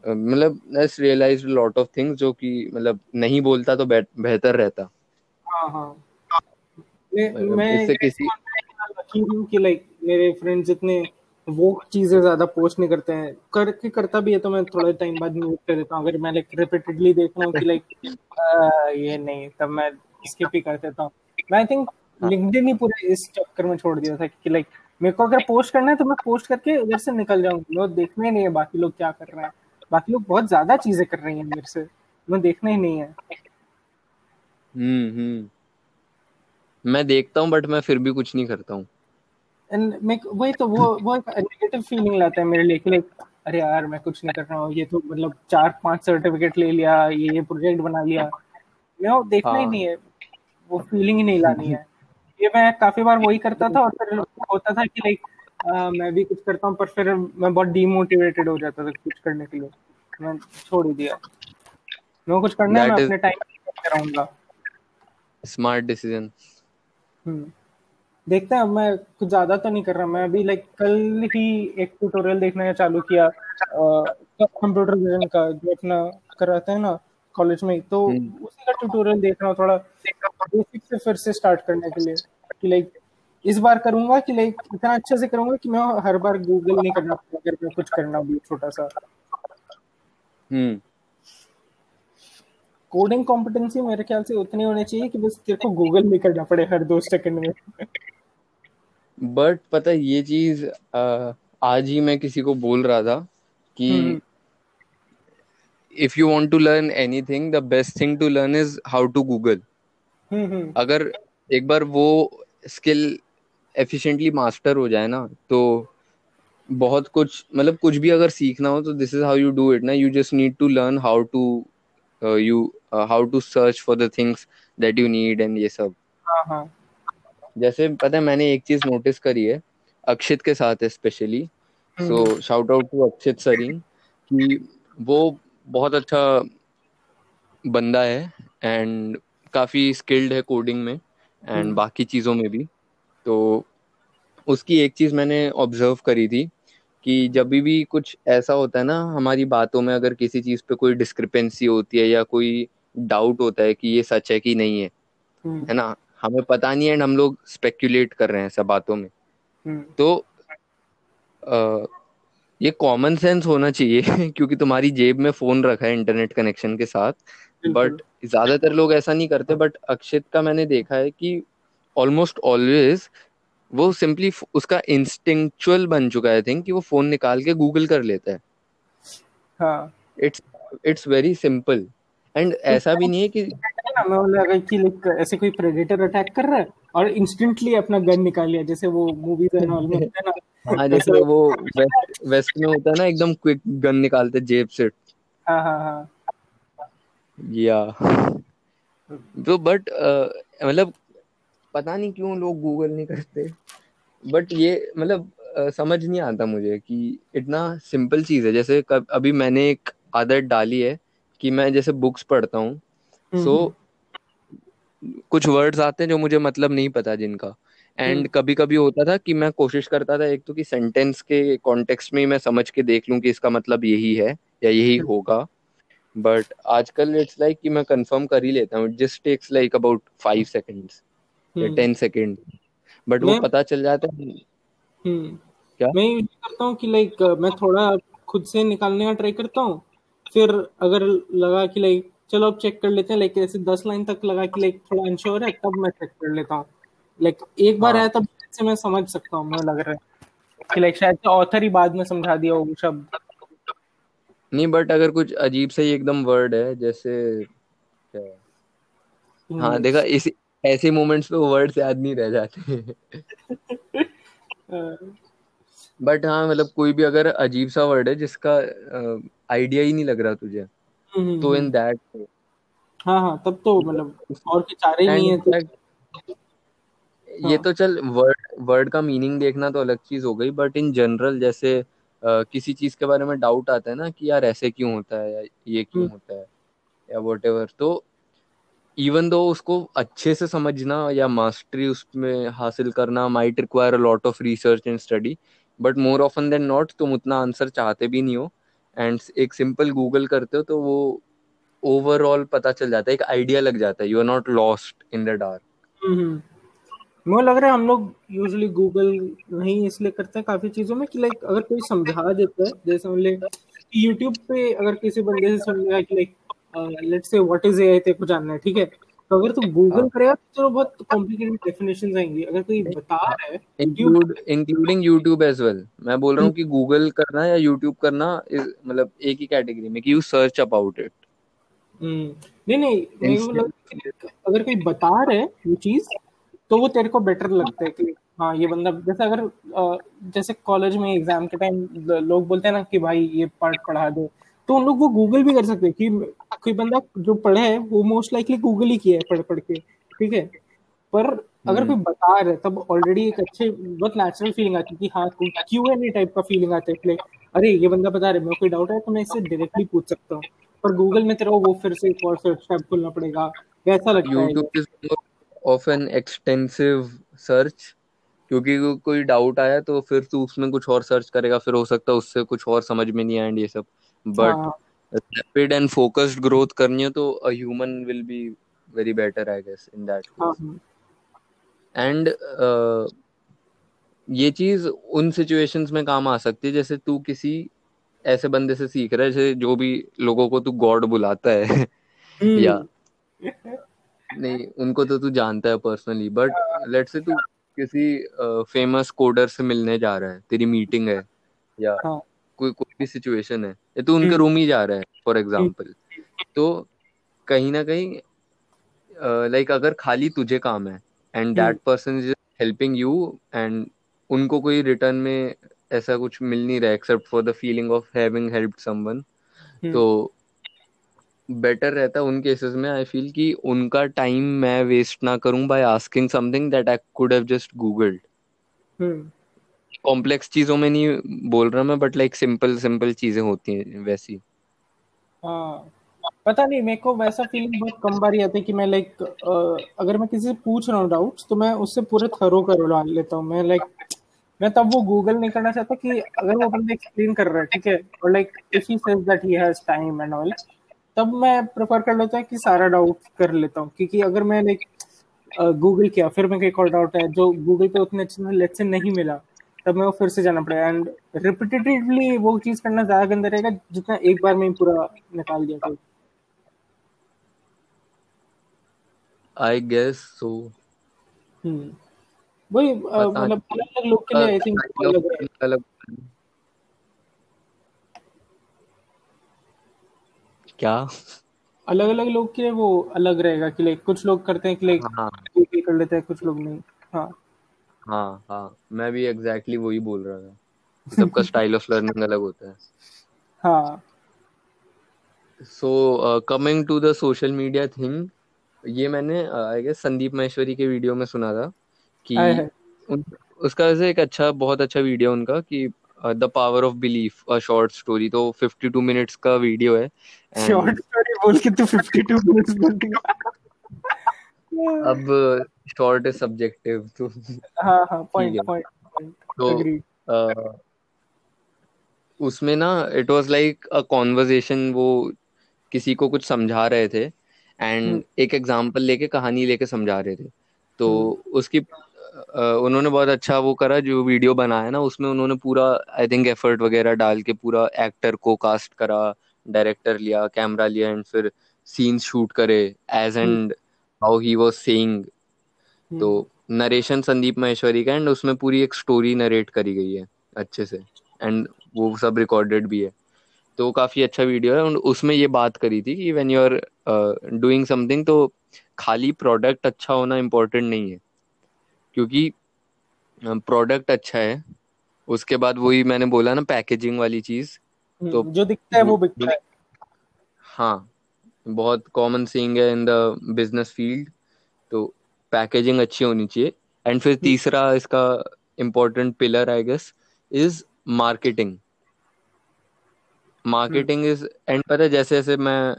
मतलब just realize lot of things जो कि मतलब नहीं बोलता तो बेहतर रहता। हाँ हाँ। मैं मैं इससे किसी कि लाइक मेरे फ्रेंड्स इतने वो चीज़ें ज़्यादा पोस्ट नहीं करते हैं। करके करता भी है तो मैं थोड़े टाइम बाद म्यूट कर देता हूँ। अगर मैं लाइक रिपीटेडली देख रहा हूँ कि लाइक ये नहीं, तब मैं स्किप ही कर देता हूँ। मैं आई थिंक लिंक्डइन ही पूरे इस चक्कर में छोड़ दिया था कि लाइक मेरे को अगर पोस्ट करना है तो मैं पोस्ट करके उधर से निकल जाऊँ मैं देखना ही नहीं है बाकी लोग क्या कर रहे हैं। बाकी लोग बहुत ज़्यादा चीज़ें कर रही हैं मेरे से। मैं देखना ही नहीं है। हम्म हम्म। मैं देखता हूँ बट मैं फिर भी कुछ नहीं करता हूँ। एंड मैं वही तो वो वो एक नेगेटिव फीलिंग लाता है मेरे लिए कि लाइक अरे यार मैं कुछ नहीं कर रहा हूँ ये तो मतलब चार पाँच सर्टिफिकेट ले लिया ये ये प्रोजेक्ट बना लिया। मैं वो देखना ही हाँ। नहीं है वो फीलिंग ही नहीं लानी है। ये मैं काफ़ी बार वही करता था और फिर होता था कि लाइक मैं भी कुछ करता हूँ पर फिर मैं बहुत डीमोटिवेटेड हो जाता था कुछ करने के लिए। मैं छोड़ ही दिया। मैं कुछ करना है मैं अपने टाइम रहूँगा स्मार्ट डिसीज़न हम्म। देखते हैं अब मैं कुछ ज़्यादा तो नहीं कर रहा मैं अभी लाइक कल ही एक ट्यूटोरियल देखना चालू किया कंप्यूटर विजन का जो अपना कराते हैं ना कॉलेज में तो हम्म। उसी का ट्यूटोरियल देख रहा हूँ थोड़ा बेसिक से फिर से स्टार्ट करने के लिए कि लाइक इस बार करूँगा कि लाइक इतना अच्छे से करूँगा कि मैं हर बार गूगल नहीं करना पड़ेगा अगर मैं कुछ करना भी छोटा सा। हम्म। कोडिंग कॉम्पिटेंसी मेरे ख्याल से उतनी होनी चाहिए कि बस तेरे को गूगल नहीं करना पड़े हर दो सेकंड में। बट पता है ये चीज़ आज ही मैं किसी को बोल रहा था कि if you want to learn anything the best thing to learn is how to Google अगर एक बार वो स्किल एफिशिएंटली मास्टर हो जाए ना तो बहुत कुछ मतलब कुछ भी अगर सीखना हो तो this is how you do it ना। You just need to learn how to you how to search for the things that you need and ये सब। हाँ हाँ। जैसे पता है मैंने एक चीज़ नोटिस करी है अक्षित के साथ specially so shout out to Akshit सरिंग कि वो बहुत अच्छा बंदा है एंड काफ़ी स्किल्ड है कोडिंग में एंड हम्म। बाकी चीज़ों में भी। तो उसकी एक चीज़ मैंने ऑब्ज़र्व करी थी कि जब भी कुछ ऐसा होता है ना हमारी बातों में अगर किसी चीज़ पे कोई डिस्क्रिपेंसी होती है या कोई डाउट होता है कि ये सच है कि नहीं है हम्म। है ना? हमें पता नहीं है एंड हम लोग स्पेक्यूलेट कर रहे हैं सब बातों में। हम्म। तो अ, ये कॉमन सेंस होना चाहिए क्योंकि तुम्हारी जेब में फ़ोन रखा है इंटरनेट कनेक्शन के साथ। बट ज़्यादातर लोग ऐसा नहीं करते बट अक्षित का मैंने देखा है कि ऑलमोस्ट ऑलवेज वो सिंपली उसका इंस्टिंक्चुअल बन चुका है थिंक कि वो फ़ोन निकाल के गूगल कर लेता है। हाँ। It's it's very simple and ऐसा भी नहीं है कि कि ऐसे कोई प्रेडेटर अटैक कर रहा है और इंस्टेंटली अपना गन निकाल लिया जैसे वो मूवीज़ एंड ऑल में होता है ना हाँ जैसे वो वेस्ट वेस्ट में होता है ना एकदम क्विक गन निकालते जेब से। हाँ हाँ हाँ। या। तो बट मतलब पता नहीं क्यों लोग गूगल नहीं करते। बट ये मतलब समझ नहीं आता मुझे कि इतना सिंपल चीज़ है। जैसे कब अभी मैंने एक आदत डाली है कि मैं जैसे बुक्स पढ़ता हूँ हम्म, सो कुछ वर्ड्स आते हैं जो मुझे मतलब नहीं पता जिनका। एंड हम्म, कभी कभी होता था कि मैं कोशिश करता था एक तो कि सेंटेंस के कॉन्टेक्स्ट में मैं समझ के देख लूँ कि इसका मतलब यही है या यही हम्म, होगा। बट आजकल इट्स लाइक कि मैं कंफर्म कर ही लेता हूँ just takes like about five seconds या हम्म। टेन सेकेंड बट वो पता चल जाता है। हम्म। क्या? मैं करता हूँ कि लाइक मैं थोड़ा खुद से निकालने का ट्राई करता हूँ। फिर अगर लगा कि लाइक चलो अब चेक कर लेते हैं लाइक ऐसे दस लाइन तक लगा कि लाइक थोड़ा अनश्योर है तब मैं चेक कर लेता हूँ। लाइक एक बार हाँ। आया तब से मैं समझ सकता हूँ मुझे लग रहा है। कि लाइक शायद से ऑथर ही बाद में समझा दिया हो वो शब्द नहीं बट अगर कुछ अजीब सा ही एकदम वर्ड है जैसे हाँ देखा इसी ऐसे मोमेंट्स पे वर्ड्स याद नहीं रह जाते। बट हाँ मतलब कोई भी अगर अजीब सा वर्ड है जिसका आइडिया ही नहीं लग रहा तुझे तो इन दैट हाँ हाँ तब तो मतलब और के चारे ही नहीं है तो ये हाँ। तो चल वर्ड वर्ड का मीनिंग देखना तो अलग चीज़ हो गई बट इन जनरल जैसे अ, किसी चीज़ के बारे में डाउट आता है ना कि यार ऐसे क्यों होता है या ये क्यों हम्म, होता है या वट तो इवन दो उसको अच्छे से समझना या मास्टरी उसमें हासिल करना might require a lot of research and study but more often than not तुम उतना आंसर चाहते भी नहीं हो. एंड एक सिंपल गूगल करते हो तो वो ओवरऑल पता चल जाता है. एक आइडिया लग जाता है. You are not lost in the dark. मुझे लग रहा है हम लोग यूजली गूगल नहीं इसलिए करते हैं काफ़ी चीज़ों में कि लाइक अगर कोई समझा देता है, जैसे मान ले यूट्यूब पे अगर किसी बंदे से सुन लिया कि like let's say what is AI तेरे को जानना है, ठीक है? तो अगर तू गूगल हाँ। करेगा तो चलो बहुत कॉम्प्लिकेटेड डेफिनेशंस आएँगी। अगर कोई बता रहा है include including YouTube as well मैं बोल रहा हूँ कि गूगल करना या यूट्यूब करना is- मतलब एक ही कैटेगरी में कि यू सर्च अबाउट इट नहीं नहीं मेरे को लग रहा है अगर कोई बता रहा है वो चीज़ तो वो तेरे को बेटर लगता है कि हाँ ये बंदा जैसे अगर जैसे कॉलेज में एग्ज़ाम के टाइम लोग बोलते हैं ना कि भाई ये पार्ट पढ़ा दो। तो उन लोग वो गूगल भी कर सकते हैं कि कोई बंदा जो पढ़े है वो मोस्ट लाइकली गूगल ही किया है पढ़ पढ़ के ठीक है? पर अगर कोई बता रहा है तब ऑलरेडी एक अच्छे बहुत नेचुरल फीलिंग आती है कि हाँ क्यू एन टाइप का फीलिंग आता है? अरे ये बंदा बता रहा है मेरे कोई डाउट है तो मैं इससे डायरेक्टली पूछ सकता हूँ। पर गूगल में तेरा वो फिर से एक और सर्च टैब खोलना पड़ेगा वैसा लगता है। YouTube is of an extensive search क्योंकि को- कोई डाउट आया तो फिर तू उसमें कुछ और सर्च करेगा फिर हो सकता है उससे कुछ और समझ में नहीं आए ये सब। But rapid and focused growth करनी है तो a human will be very better I guess in that and ये चीज़ उन सिचुएशंस में काम आ सकती है जैसे तू किसी ऐसे बंदे से सीख रहा है जैसे जो भी लोगों को तू गॉड बुलाता है। या। हम्म नहीं उनको तो तू जानता है पर्सनली बट लेट से तू किसी फ़ेमस कोडर से मिलने जा रहा है तेरी मीटिंग है या हाँ। कोई कोई भी सिचुएशन है। या तू उनके हम्म। रूम ही जा रहा है फॉर हम्म। एग्ज़ाम्पल तो कहीं ना कहीं लाइक अगर खाली तुझे काम है and hmm. That person is helping you and उनको कोई रिटर्न में ऐसा कुछ मिल नहीं रहा except for the feeling of having helped someone hmm. तो बेटर रहता है उन केसेस में आई फील कि उनका टाइम मैं वेस्ट ना करूँ by asking something that I could have just googled hmm. Complex चीज़ों में नहीं बोल रहा मैं बट लाइक सिंपल सिंपल चीज़ें होती हैं, वैसी। हाँ। पता नहीं, मेरे को वैसा फीलिंग बहुत कम बार ही आता है कि मैं लाइक अगर मैं किसी से पूछ रहा हूँ डाउट्स तो मैं उससे पूरे थरो कर डाल लेता हूँ। मैं लाइक मैं तब वो गूगल नहीं करना चाहता कि अगर वो बंदा एक्सप्लेन कर रहा है, ठीक है? और like if he says that he has time and all तब मैं प्रेफर कर लेता हूँ कि सारा डाउट कर लेता हूँ। क्योंकि अगर मैं लाइक गूगल किया, फिर मैं एक और डाउट है जो गूगल पे उतने अच्छे से लेक्चर नहीं मिला तब मैं वो फिर से जाना पड़ेगा। एंड रिपीटेटिवली वो चीज़ करना ज़्यादा गंदा रहेगा जितना एक बार में पूरा निकाल दिया तो आई गेस सो हम्म। वही मतलब अलग अलग लोग के लिए आई थिंक अलग अलग क्या? अलग अलग लोग के लिए वो अलग रहेगा कि लाइक कुछ लोग करते हैं कि लाइक हाँ कर लेते हैं कुछ लोग नहीं। हाँ। हाँ हाँ। मैं भी एग्जैक्टली exactly वही बोल रहा था। सबका स्टाइल ऑफ़ लर्निंग अलग होता है। हाँ। So coming to the social media thing ये मैंने I uh, guess Sandeep Maheshwari के वीडियो में सुना था कि उन, उसका वैसे एक अच्छा बहुत अच्छा वीडियो उनका कि the power of belief a short story तो 52 मिनट्स का वीडियो है। शॉर्ट स्टोरी बोल के तो 52 मिनट्स बोल दिया अब शॉर्ट इज़ सब्जेक्टिव तो हाँ हाँ पॉइंट पॉइंट तो उसमें ना it was like a conversation वो किसी को कुछ समझा रहे थे एंड हम्म। एक एग्जांपल लेके कहानी लेके समझा रहे थे। तो हम्म। उसकी उन्होंने बहुत अच्छा वो करा जो वीडियो बनाया ना उसमें उन्होंने पूरा आई थिंक एफर्ट वगैरह डाल के पूरा एक्टर को कास्ट करा डायरेक्टर लिया कैमरा लिया एंड फिर सीन्स शूट करे as and how he was saying तो नरेशन संदीप महेश्वरी का एंड उसमें पूरी एक स्टोरी नरेट करी गई है अच्छे से. एंड वो सब रिकॉर्डेड भी है. तो काफ़ी अच्छा वीडियो है उसमें ये बात करी थी कि when you are doing something तो खाली प्रोडक्ट अच्छा होना इम्पोर्टेंट नहीं है. क्योंकि प्रोडक्ट अच्छा है उसके बाद वही मैंने बोला ना पैकेजिंग वाली चीज़ हम्म, तो जो दिखता है वो बिकता है। हाँ बहुत कॉमन सीइंग है इन द बिज़नेस फ़ील्ड तो पैकेजिंग अच्छी होनी चाहिए। एंड फिर हम्म। तीसरा इसका important pillar I guess is marketing marketing is and पता है जैसे जैसे मैं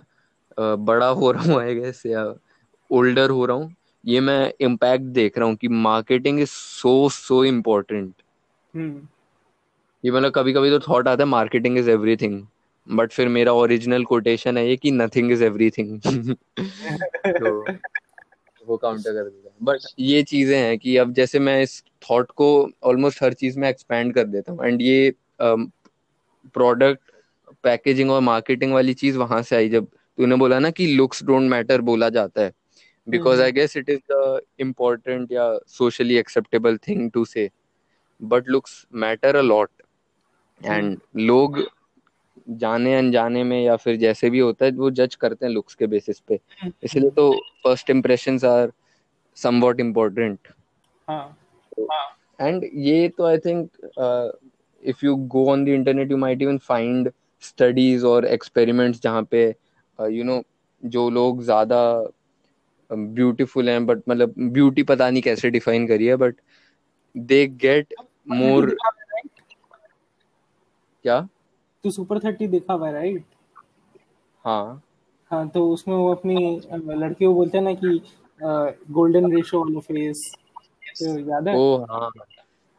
बड़ा हो रहा हूँ आई गेस या ओल्डर हो रहा हूँ ये मैं इम्पैक्ट देख रहा हूँ कि marketing is so so important ये मतलब कभी कभी तो थॉट आता है मार्केटिंग इज़ एवरीथिंग बट फिर मेरा ओरिजिनल कोटेशन है ये कि नथिंग इज़ एवरीथिंग तो वो काउंटर कर देता है। बट ये चीज़ें हैं कि अब जैसे मैं इस थॉट को ऑलमोस्ट हर चीज़ में एक्सपैंड कर देता हूँ। एंड ये प्रोडक्ट पैकेजिंग और मार्केटिंग वाली चीज़ वहाँ से आई जब तूने बोला ना कि लुक्स डोंट मैटर बोला जाता है। Because I guess it is the important या socially acceptable thing to say but looks matter a lot and लोग जाने अनजाने में या फिर जैसे भी होता है वो जज करते हैं लुक्स के बेसिस पे। हम्म। इसलिए तो first impression are somewhat important and ये तो I think if you go on the internet you might even find studies और एक्सपेरिमेंट्स जहाँ पे यू uh, नो जो लोग ज़्यादा ब्यूटीफुल हैं बट मतलब ब्यूटी पता नहीं कैसे डिफाइन करी है बट दे गेट मोर क्या? तू सुपर थर्टी देखा हुआ राइट हाँ। हाँ तो उसमें वो अपनी लड़की को बोलते हैं ना कि गोल्डन रेशो वाला फेस तो याद है? ओ हाँ।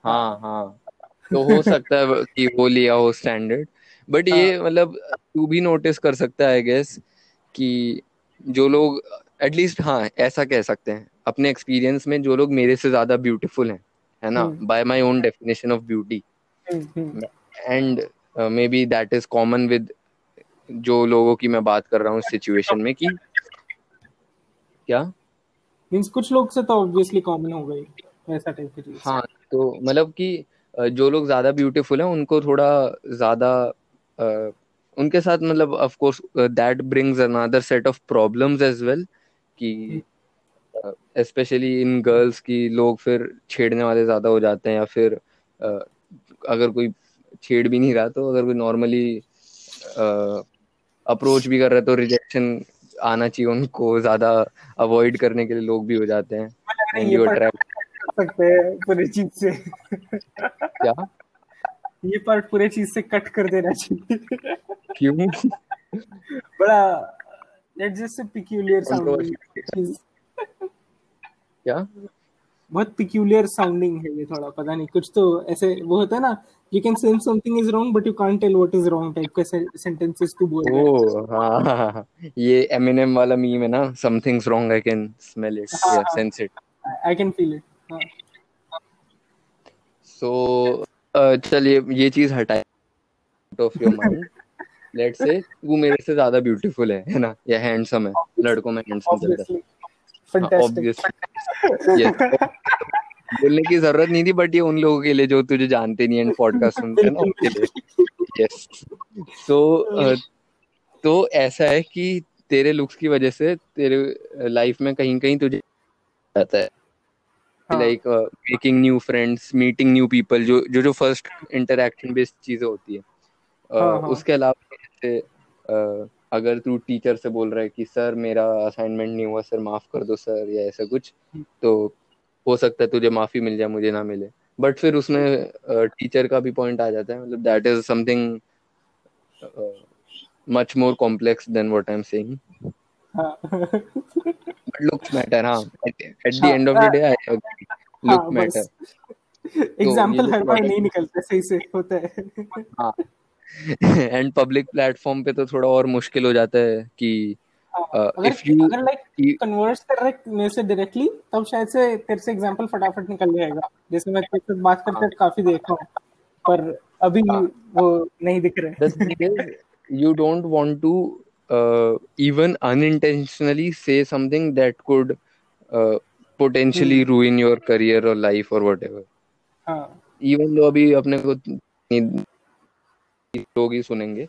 हाँ हाँ। तो हो सकता है कि वो लिया हो स्टैंडर्ड बट ये हाँ। मतलब तू भी नोटिस कर सकता है गेस कि जो लोग एटलीस्ट हाँ ऐसा कह सकते हैं। अपने एक्सपीरियंस में जो लोग मेरे से ज़्यादा ब्यूटीफुल हैं है ना? By my own definition of beauty and maybe that is common with जो लोगों की मैं बात कर रहा हूँ सिचुएशन में कि क्या? मींस कुछ लोग से तो ऑब्वियसली कॉमन हो गई ऐसा टाइप की चीज़। हाँ तो मतलब कि जो लोग ज़्यादा ब्यूटीफुल हैं उनको थोड़ा ज़्यादा उनके साथ मतलब of course that brings another set of problems as well कि स्पेशली इन गर्ल्स की लोग फिर छेड़ने वाले ज़्यादा हो जाते हैं या फिर uh, अगर कोई छेड़ भी नहीं रहा तो अगर कोई नॉर्मली अप्रोच भी कर रहा है तो रिजेक्शन आना चाहिए उनको ज़्यादा अवॉइड करने के लिए लोग भी हो जाते हैं ये सकते हैं पूरी चीज़ से। क्या? ये पार्ट पूरे चीज़ से कट कर देना चाहिए। क्यों? बड़ा दैट्स जस्ट पेक्यूलियर साउंड क्या? बहुत पिक्यूलियर साउंडिंग है ये थोड़ा पता नहीं कुछ तो ऐसे वो होता है ना you can sense something is wrong but you can't tell what is wrong type के सेंटेंसेस तू बोल रहा है ओ हाँ। ये एमिनेम वाला मीम है ना something's wrong I can smell it या। Sense it I can feel it so चल ये चीज़ हटाए of your mind let's say वो मेरे से ज़्यादा ब्यूटीफुल है है ना या हैंडसम है लड़कों में हैंडसम चलता है Yes. बोलने की ज़रूरत नहीं थी बट ये उन लोगों के लिए जो तुझे जानते नहीं है पॉडकास्ट सुनते हैं ना उनके लिए। यस सो तो ऐसा है कि तेरे लुक्स की वजह से तेरे लाइफ में कहीं कहीं तुझे आता है। Like making new friends meeting new people जो जो जो फ़र्स्ट इंटरेक्शन बेस्ड चीज़ें होती है। अ, हाँ, हाँ। उसके अलावा अगर तू टीचर से बोल रहा है कि सर मेरा असाइनमेंट नहीं हुआ सर माफ़ कर दो सर या ऐसा कुछ। तो हो सकता है तुझे माफ़ी मिल जाए मुझे ना मिले। बट फिर उसमें टीचर का भी पॉइंट आ जाता है मतलब that is something much more complex than what I am saying हाँ। बट लुक्स मैटर हाँ। At the end of the day I agree look matter ये हर बार नहीं निकलता सही से होता है। हाँ। एंड पब्लिक प्लेटफॉर्म पे तो थोड़ा और मुश्किल हो जाता है कि इफ़ यू अगर लाइक कन्वर्स कर रहे मेरे से डायरेक्टली तब शायद से फिर से एग्जांपल फटाफट निकल जाएगा। जैसे मैं तेरे से बात करते काफ़ी देख रहा पर अभी वो नहीं दिख रहे। You don't want to even unintentionally say something that could potentially ruin your career और लाइफ और वट एवर इवन लो अभी अपने को लोग ही सुनेंगे।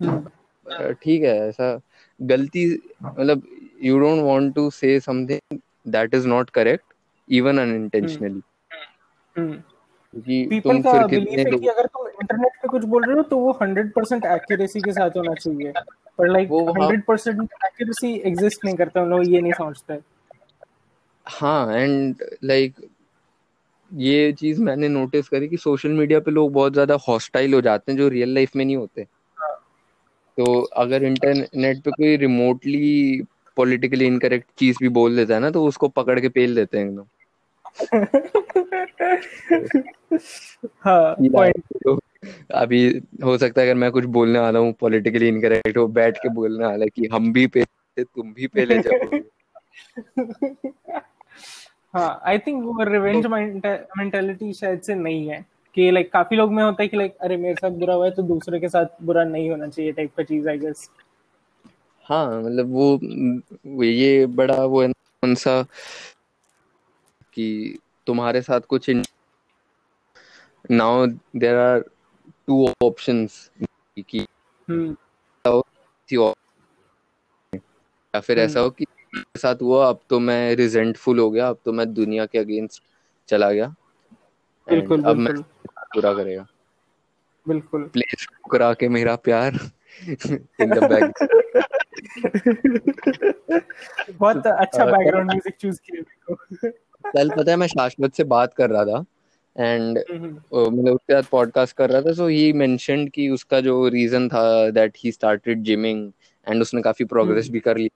हम्म, ठीक है ऐसा गलती मतलब you don't want to say something that is not correct even unintentionally. क्योंकि पीपल तुम फिर कितने है लोग अगर तुम इंटरनेट पे कुछ बोल रहे हो तो वो हंड्रेड परसेंट एक्यूरेसी के साथ होना चाहिए। पर लाइक वो वहाँ- हंड्रेड परसेंट एक्यूरेसी एग्जिस्ट नहीं करता उन लोग ये नहीं समझते। हाँ एंड लाइक ये चीज़ मैंने नोटिस करी कि सोशल मीडिया पे लोग बहुत ज़्यादा हॉस्टाइल हो जाते हैं जो रियल लाइफ में नहीं होते। तो अगर इंटरनेट पे कोई रिमोटली पॉलिटिकली इनकरेक्ट चीज़ भी बोल देता है ना तो उसको पकड़ के पेल देते हैं एकदम। हाँ पॉइंट तो अभी हो सकता है अगर मैं कुछ बोलने वाला हूँ पॉलिटिकली इनकरेक्ट हो बैठ के बोलने वाला कि हम भी पे तुम भी पहले जाओ हाँ आई थिंक वो रिवेंज मेंटालिटी शायद से नहीं है कि लाइक काफ़ी लोग में होता है कि लाइक अरे मेरे साथ बुरा हुआ है तो दूसरे के साथ बुरा नहीं होना चाहिए टाइप का चीज़ आई गेस हाँ मतलब वो ये बड़ा वो है कौन सा कि तुम्हारे साथ कुछ now there are two options कि हम्म। या फिर ऐसा हो कि मेरे साथ हुआ अब तो मैं रिजेंटफुल हो गया अब तो मैं दुनिया के अगेंस्ट चला गया। बिल्कुल अब मैं पूरा करेगा। बिल्कुल। प्लीज़ करा के मेरा प्यार इन द बैक बहुत अच्छा बैकग्राउंड म्यूज़िक चूज़ किया मेरे को। कल पता है मैं शाश्वत से बात कर रहा था एंड हम्म, मतलब उसके साथ पॉडकास्ट कर रहा था सो ही मेंशनड कि उसका जो रीजन था that he started gymming and उसने काफ़ी प्रोग्रेस हम्म। भी कर ली।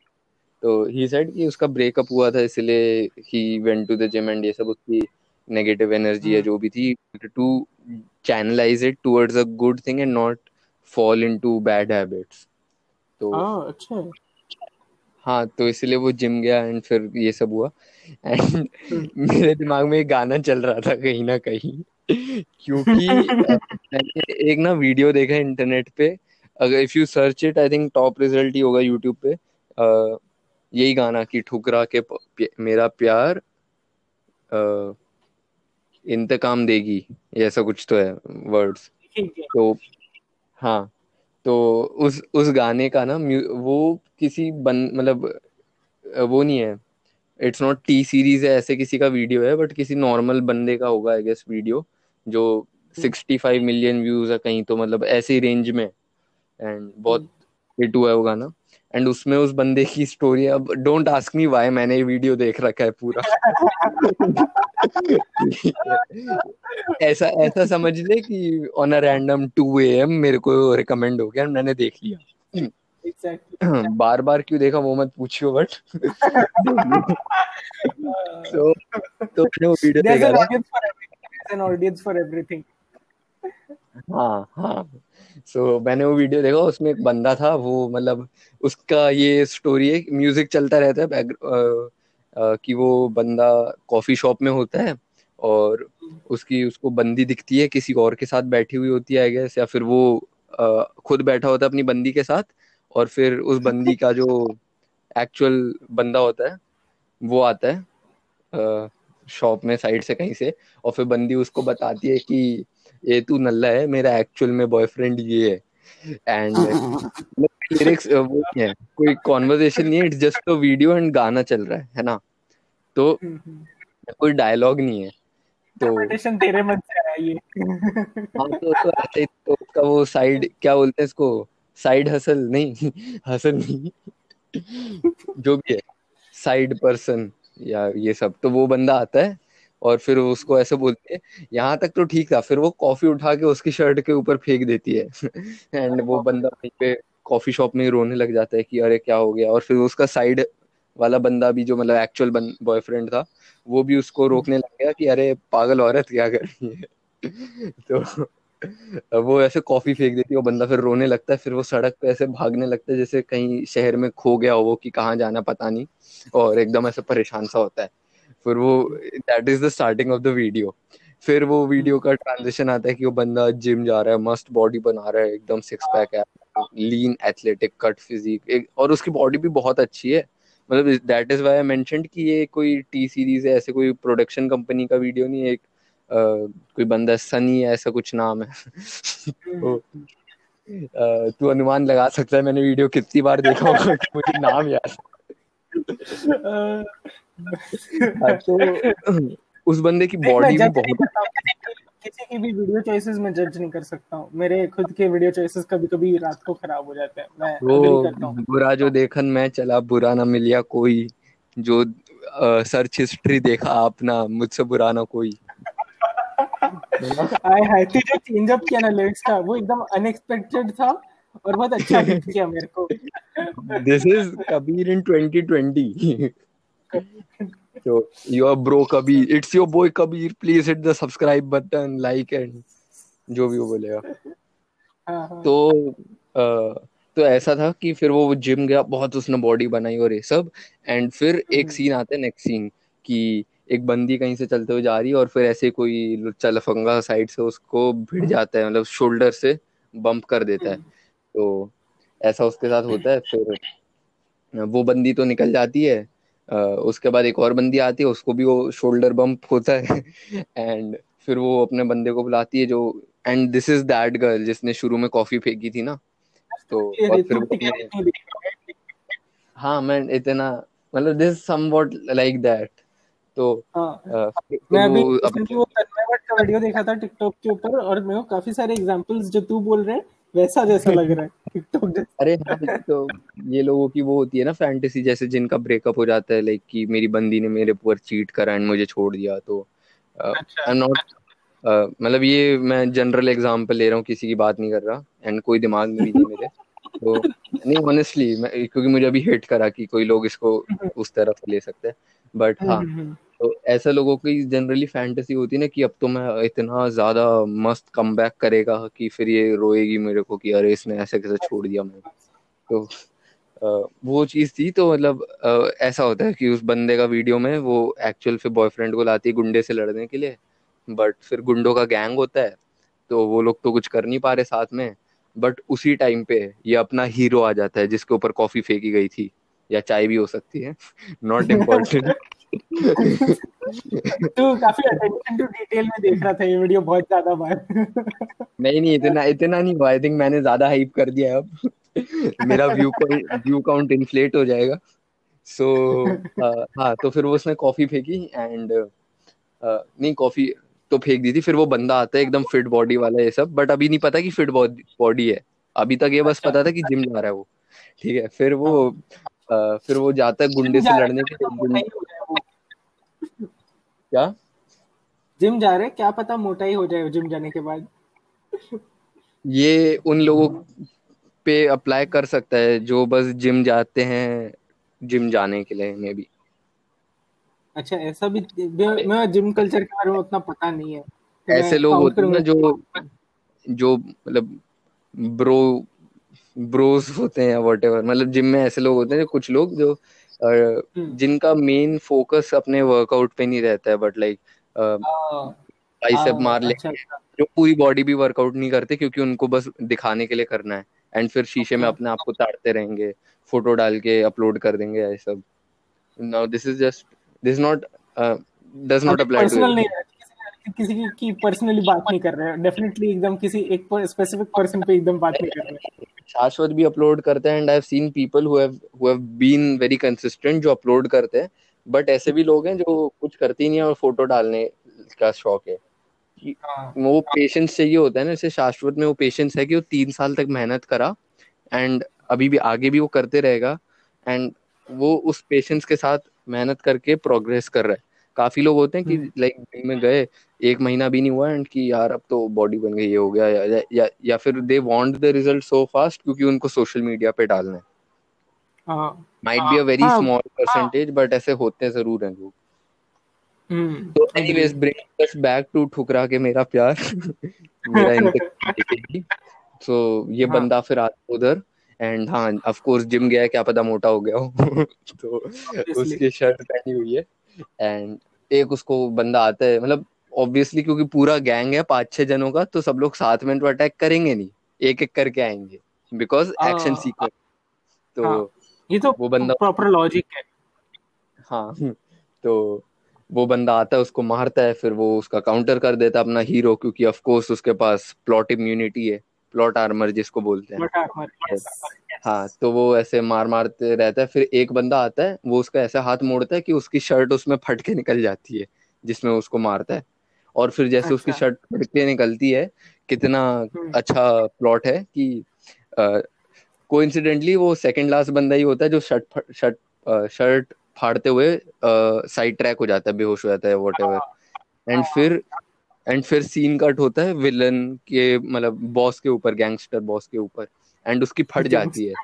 तो ही सेड कि उसका ब्रेकअप हुआ था इसलिए he went to the gym and ये सब उसकी नेगेटिव एनर्जी है हम्म। जो भी थी to channelize it towards a good thing and not fall into bad habits तो हाँ अच्छा। है तो इसलिए वो जिम गया एंड फिर ये सब हुआ। एंड मेरे दिमाग में एक गाना चल रहा था कहीं ना कहीं क्योंकि मैंने एक ना वीडियो देखा इंटरनेट पे। अगर if you search it I think top result ही होगा यूट्यूब पे। यही गाना कि ठुकरा के प- मेरा प्यार इंतकाम देगी ऐसा कुछ तो है वर्ड्स तो हाँ तो उस उस गाने का ना वो किसी बन मतलब वो नहीं है। इट्स नॉट टी सीरीज़ है ऐसे किसी का वीडियो है बट किसी नॉर्मल बंदे का होगा आई गेस वीडियो जो 65 मिलियन व्यूज़ है कहीं तो मतलब ऐसे रेंज में। एंड बहुत हिट हुआ है वो गाना। एंड उसमें उस बंदे की स्टोरी अब डोंट आस्क मी व्हाई मैंने ये वीडियो देख रखा है पूरा। ऐसा ऐसा समझ ले कि ऑन अ रैंडम 2 एएम मेरे को रिकमेंड हो गया मैंने देख लिया। Exactly. बार बार क्यों देखा वो मत पूछियो बट तो तो मैंने वो वीडियो देखा audience for everything. हाँ हाँ। सो so, मैंने वो वीडियो देखा उसमें एक बंदा था वो मतलब उसका ये स्टोरी है म्यूज़िक चलता रहता है कि वो बंदा कॉफ़ी शॉप में होता है और उसकी उसको बंदी दिखती है किसी और के साथ बैठी हुई होती है गेस या फिर वो आ, खुद बैठा होता है अपनी बंदी के साथ और फिर उस बंदी का जो एक्चुअल बंदा होता है वो आता है शॉप में साइड से कहीं से और फिर बंदी उसको बताती है कि ये तू नल्ला है मेरा एक्चुअल में बॉयफ्रेंड ये है। एंड लिरिक्स वो नहीं है। कोई कॉन्वर्जेशन नहीं है it's just a video and गाना चल रहा है है ना? तो कोई डायलॉग नहीं है। तो तेरे मन से आया ये। हाँ तो तो ऐसे ही तो उसका वो साइड क्या बोलते हैं इसको? साइड हसल नहीं हसल नहीं। जो भी है साइड पर्सन या ये सब तो वो बंदा आता है और फिर उसको ऐसे बोलती है यहाँ तक तो ठीक था। फिर वो कॉफ़ी उठा के उसकी शर्ट के ऊपर फेंक देती है। एंड वो बंदा वहीं पे कॉफ़ी शॉप में रोने लग जाता है कि अरे क्या हो गया? और फिर उसका साइड वाला बंदा भी जो मतलब एक्चुअल बॉयफ्रेंड था वो भी उसको रोकने लग गया कि अरे पागल औरत क्या कर रही है? तो वो ऐसे कॉफ़ी फेंक देती है वो बंदा फिर रोने लगता है फिर वो सड़क पे ऐसे भागने लगता है जैसे कहीं शहर में खो गया हो वो कि कहाँ जाना पता नहीं और एकदम ऐसे परेशान सा होता है। फिर वो that is the starting of the video फिर वो वीडियो का ट्रांजिशन आता है कि वो बंदा जिम जा रहा है मस्त बॉडी बना रहा है एकदम सिक्स पैक है लीन एथलेटिक कट फिजिक और उसकी बॉडी भी बहुत अच्छी है। मतलब that is why I mentioned कि ये कोई टी सीरीज़ है ऐसे कोई प्रोडक्शन कंपनी का वीडियो नहीं है एक uh, कोई बंदा सनी है ऐसा कुछ नाम है। तो तू अनुमान लगा सकता है मैंने वीडियो कितनी बार देखा होगा मुझे नाम याद तो उस बंदे की बॉडी भी बहुत किसी की भी वीडियो चॉइसेस में जज नहीं कर सकता हूँ। मेरे खुद के वीडियो चॉइसेस कभी कभी रात को खराब हो जाते हैं। मैं वो करता हूँ। बुरा जो देखन मैं चला बुरा ना मिलिया कोई जो सर्च हिस्ट्री देखा आपना मुझसे बुरा ना कोई। आय हाय तू जो चेंज अप किया ना लिरिक्स का वो एकदम अनएक्सपेक्टेड था और बहुत अच्छा हिट किया मेरे को। This is Kabir in 2020 so your bro kabir it's your boy kabir please hit the subscribe button like and जो भी वो बोलेगा। तो आ, तो ऐसा था कि फिर वो जिम गया बहुत उसने बॉडी बनाई और ये सब। एंड फिर एक सीन आता है नेक्स्ट सीन कि एक बंदी कहीं से चलते हुए जा रही है और फिर ऐसे कोई लुच्चा लफंगा साइड से उसको भिड़ जाता है मतलब शोल्डर से बम्प कर देता है। तो ऐसा उसके साथ होता है फिर वो बंदी तो निकल जाती है उसके बाद एक और बंदी आती है उसको भी वो शोल्डर बम्प होता है। एंड फिर वो अपने बंदे को बुलाती है जो and this is that girl जिसने शुरू में कॉफ़ी फेंकी थी ना। तो और फिर वो हाँ। मैं इतना मतलब दिस समवॉट लाइक दैट तो हाँ, मैं अभी वो का वीडियो देखा था टिकटॉक के ऊपर और मेरे को काफ़ी सारे एग्जांपल्स जो तू बोल रहे हैं वैसा जैसा लग रहा है टिकटॉक जैसा। अरे हाँ तो ये लोगों की वो होती है ना फैंटेसी जैसे जिनका ब्रेकअप हो जाता है लाइक कि मेरी बंदी ने मेरे ऊपर चीट करा एंड मुझे छोड़ दिया तो आई एम नॉट मतलब ये मैं जनरल एग्जांपल ले रहा हूँ किसी की बात नहीं कर रहा एंड कोई दिमाग में भी नहीं मेरे तो नहीं ऑनेस्टली क्योंकि मुझे अभी हिट करा कि कोई लोग इसको उस तरफ़ ले सकते हैं बट हाँ। तो ऐसे लोगों की जनरली फैंटेसी होती है ना कि अब तो मैं इतना ज़्यादा मस्त कम करेगा कि फिर ये रोएगी मेरे को कि अरे इसने ऐसे कैसे छोड़ दिया मैं तो आ, वो चीज़ थी तो मतलब ऐसा होता है कि उस बंदे का वीडियो में वो एक्चुअल फिर बॉयफ्रेंड को लाती है गुंडे से लड़ने के लिए बट फिर गुंडों का गैंग होता है तो वो लोग तो कुछ कर नहीं पा रहे साथ में बट उसी टाइम पे ये अपना हीरो आ जाता है जिसके ऊपर कॉफ़ी फेंकी गई थी या चाय भी हो सकती है नॉट इम्पोर्टेंट तू काफ़ी अटेंशन टू डिटेल में देख रहा था ये वीडियो बहुत ज़्यादा बार। नहीं नहीं इतना इतना नहीं हुआ। आई थिंक मैंने ज़्यादा हाइप कर दिया है अब। मेरा व्यू व्यू काउंट इन्फ्लेट हो जाएगा। सो so, uh, हाँ तो फिर वो उसने कॉफ़ी फेंकी एंड uh, नहीं कॉफ़ी तो फेंक दी थी। फिर वो बंदा आता है एकदम फिट बॉडी वाला ये सब। बट अभी नहीं पता कि फिट बॉडी है। अभी तक ये बस अच्छा। पता था कि जिम जा रहा है वो। ठीक है फिर वो हाँ। फिर वो जाता है गुंडे से लड़ने के लिए। क्या? जिम जा रहे क्या पता मोटा ही हो जाए जिम जाने के बाद? ये उन लोगों पे अप्लाई कर सकता है जो बस जिम जाते हैं जिम जाने के लिए मे बी। अच्छा ऐसा भी मैं जिम कल्चर के बारे में उतना पता नहीं है। तो ऐसे लोग होते हैं ना जो जो मतलब ब्रो ब्रोस होते हैं या वट मतलब जिम में ऐसे लोग होते हैं कुछ लोग जो। जिनका मेन फोकस अपने वर्कआउट पे नहीं रहता है बट लाइक बाइसेप मार ले अच्छा, अच्छा। जो पूरी बॉडी भी वर्कआउट नहीं करते क्योंकि उनको बस दिखाने के लिए करना है। एंड फिर शीशे में अपने आप को ताड़ते रहेंगे फ़ोटो डाल के अपलोड कर देंगे ये सब। Now this is just this not does not apply to किसी की, की पर्सनली बात नहीं कर रहे हैं। डेफिनेटली एकदम किसी एक स्पेसिफिक पर्सन पे एकदम बात नहीं कर रहे हैं। शाश्वत भी अपलोड करते हैं and I have seen people who have who have been very consistent जो अपलोड करते हैं बट ऐसे भी लोग हैं जो कुछ करते ही नहीं है और फ़ोटो डालने का शौक है हाँ। वो पेशेंस चाहिए होता है ना जैसे शाश्वत में वो पेशेंस है कि वो तीन साल तक मेहनत करा एंड अभी भी आगे भी वो करते रहेगा एंड वो उस पेशेंस के साथ मेहनत करके प्रोग्रेस कर रहा है काफ़ी लोग होते हैं कि लाइक हम्म। में गए एक महीना भी नहीं हुआ एंड कि यार अब तो बॉडी बन गई ये हो गया या या, या फिर they want the result so fast क्योंकि उनको सोशल मीडिया पे डालना है। Might be a very small percentage but ऐसे होते हैं ज़रूर हैं लोग। हम्म, तो anyways bring us back to ठुकरा के मेरा प्यार। मेरा सो ये हाँ. बंदा फिर आता उधर एंड हाँ ऑफ़ कोर्स जिम गया क्या पता मोटा हो गया हो। तो उसकी शर्ट पहनी हुई है। एंड एक उसको बंदा आता है मतलब ऑब्वियसली क्योंकि पूरा गैंग है पाँच छह जनों का तो सब लोग साथ में तो अटैक करेंगे नहीं। एक एक करके आएँगे। बिकॉज़ एक्शन सीक्वेंस तो हाँ, ये तो वो बंदा प्रॉपर लॉजिक है। हाँ तो वो बंदा आता है उसको मारता है फिर वो उसका काउंटर कर देता है अपना हीरो क्योंकि ऑफ़ कोर्स उसके पास प्लॉट इम्यूनिटी है। प्लॉट आर्मर जिसको बोलते हैं। हाँ तो वो ऐसे मार मारते रहता है फिर एक बंदा आता है वो उसका ऐसे हाथ मोड़ता है कि उसकी शर्ट उसमें फट के निकल जाती है जिसमें उसको मारता है। और फिर जैसे अच्छा। उसकी शर्ट फट के निकलती है कितना हम्म। अच्छा प्लॉट है कि कोइंसिडेंटली वो सेकंड लास्ट बंदा ही होता है जो शर्ट शर्ट शर्ट फाड़ते हुए साइड ट्रैक हो जाता है बेहोश हो जाता है वॉट एवर एंड फिर एंड फिर सीन कट होता है विलन के मतलब बॉस के ऊपर गैंगस्टर बॉस के ऊपर एंड उसकी फट जाती है।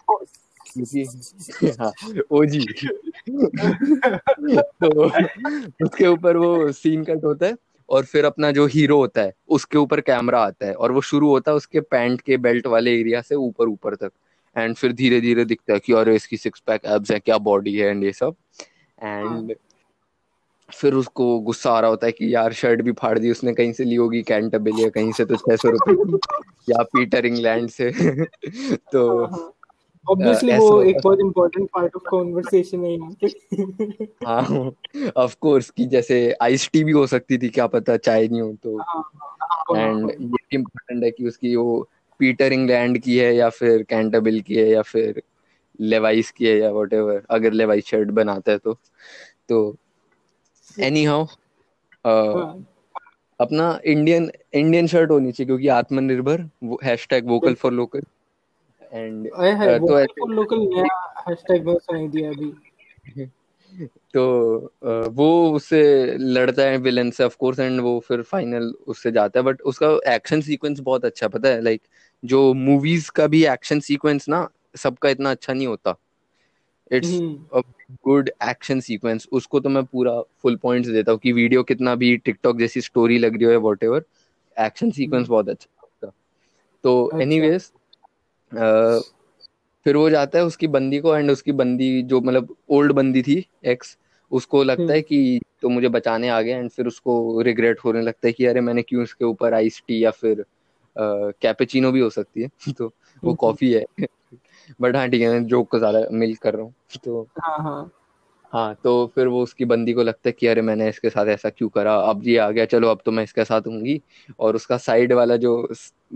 हाँ ओजी। तो उसके ऊपर वो सीन कट होता है और फिर अपना जो हीरो होता है उसके ऊपर कैमरा आता है और वो शुरू होता है उसके पैंट के बेल्ट वाले एरिया से ऊपर ऊपर तक। एंड फिर धीरे धीरे दिखता है कि अरे इसकी सिक्स पैक एब्स है क्या बॉडी है एंड ये सब। एंड फिर उसको गुस्सा आ रहा होता है कि यार शर्ट भी फाड़ दी उसने कहीं से ली होगी कैंटबिल या कहीं से तो छह सौ रुपए या पीटर इंग्लैंड से। तो ऑब्वियसली हाँ, हाँ। वो एक बहुत इंपॉर्टेंट पार्ट ऑफ़ कन्वर्सेशन है यहाँ पे। हाँ ऑफ़ कोर्स कि जैसे आइस टी भी हो सकती थी क्या पता चाय नहीं हो तो। एंड ये इम्पोर्टेंट है कि उसकी वो पीटर इंग्लैंड की है या फिर कैंटबिल की है या फिर लेवाइस की है या वट अगर लेवाइस शर्ट बनाता है तो। तो एनी हाउ uh, अपना इंडियन इंडियन शर्ट होनी चाहिए क्योंकि Atmanirbhar hashtag vocal for local and तो लोकल हैशटैग बहुत सुनाई दिया अभी। तो uh, वो उससे लड़ता है विलन से ऑफ़ कोर्स एंड वो फिर फाइनल उससे जाता है बट उसका एक्शन सीक्वेंस बहुत अच्छा पता है? लाइक जो मूवीज़ का भी एक्शन सीक्वेंस ना सबका इतना अच्छा नहीं होता। इट्स गुड एक्शन सीक्वेंस उसको तो मैं पूरा फुल पॉइंट्स देता हूँ कि वीडियो कितना भी टिकटॉक जैसी स्टोरी लग रही हो वॉट एवर एक्शन सीक्वेंस बहुत अच्छा होता तो एनीवेज अच्छा। फिर वो जाता है उसकी बंदी को एंड उसकी बंदी जो मतलब ओल्ड बंदी थी एक्स उसको लगता है हम्म। कि तो मुझे बचाने आ गया एंड फिर उसको रिग्रेट होने लगता है कि अरे मैंने क्यों इसके ऊपर आइस टी या फिर कैपेचिनो भी हो सकती है तो वो कॉफ़ी हम्म। है बट हाँ ठीक है मैं जोक को ज़्यादा मिल कर रहा हूँ तो हाँ हाँ। हाँ तो फिर वो उसकी बंदी को लगता है कि अरे मैंने इसके साथ ऐसा क्यों करा? अब ये आ गया चलो अब तो मैं इसके साथ होंगी। और उसका साइड वाला जो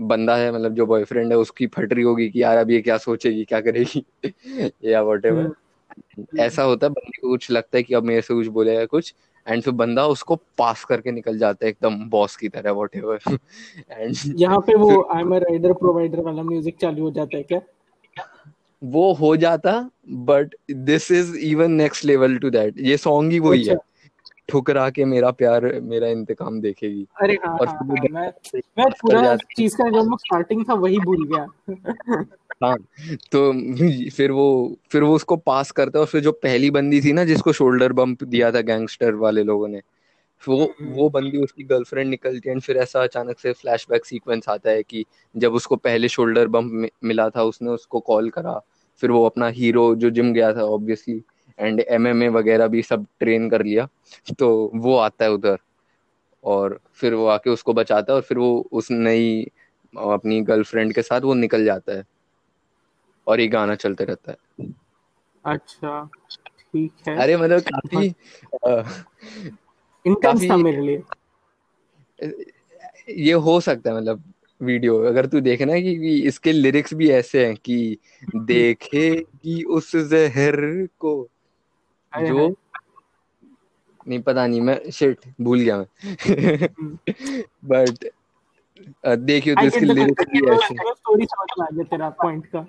बंदा है मतलब जो बॉयफ्रेंड है उसकी फट रही होगी कि यार अब ये क्या सोचेगी क्या करेगी? या वट एवर हम्म। ऐसा होता है बंदी को कुछ लगता है कि अब मेरे से कुछ बोलेगा कुछ एंड फिर बंदा उसको पास करके निकल जाता है एकदम बॉस की तरह वट एवर एंड यहाँ पे वो आई एम राइडर प्रोवाइडर वाला म्यूज़िक चालू हो जाता है क्या? वो हो जाता but this is even next level to that ये सॉन्ग ही वही है। अच्छा। ठुकरा के मेरा प्यार मेरा इंतकाम देखेगी। अरे हाँ, और हाँ, हाँ, मैं मैं पूरा चीज़ का जो स्टार्टिंग था वही भूल गया। हाँ तो फिर वो फिर वो उसको पास करता है और फिर जो पहली बंदी थी ना जिसको शोल्डर बम्प दिया था गैंगस्टर वाले लोगों ने वो हम्म। वो बंदी उसकी गर्लफ्रेंड निकलती है। फिर ऐसा अचानक से फ्लैशबैक सीक्वेंस आता है कि जब उसको पहले शोल्डर बम्प मिला था उसने उसको कॉल करा। फिर वो अपना हीरो जो जिम गया था ऑब्वियसली एंड एमएमए वगैरह भी सब ट्रेन कर लिया तो वो आता है उधर। और फिर वो आके उसको बचाता है और फिर वो उस नई अपनी गर्लफ्रेंड के साथ वो निकल जाता है। और ये गाना चलते रहता है। अच्छा ठीक है। अरे मतलब काफ़ी इंटेंस था मेरे लिए। ये हो सकता है मतलब वीडियो अगर तू देखना कि, कि इसके लिरिक्स भी ऐसे हैं कि देखेगी उस जहर को जो नहीं पता नहीं मैं शिट भूल गया मैं। बट देखियो तो इसकी लिरिक्स ऐसे स्टोरी समझ में आ गया तेरा पॉइंट का।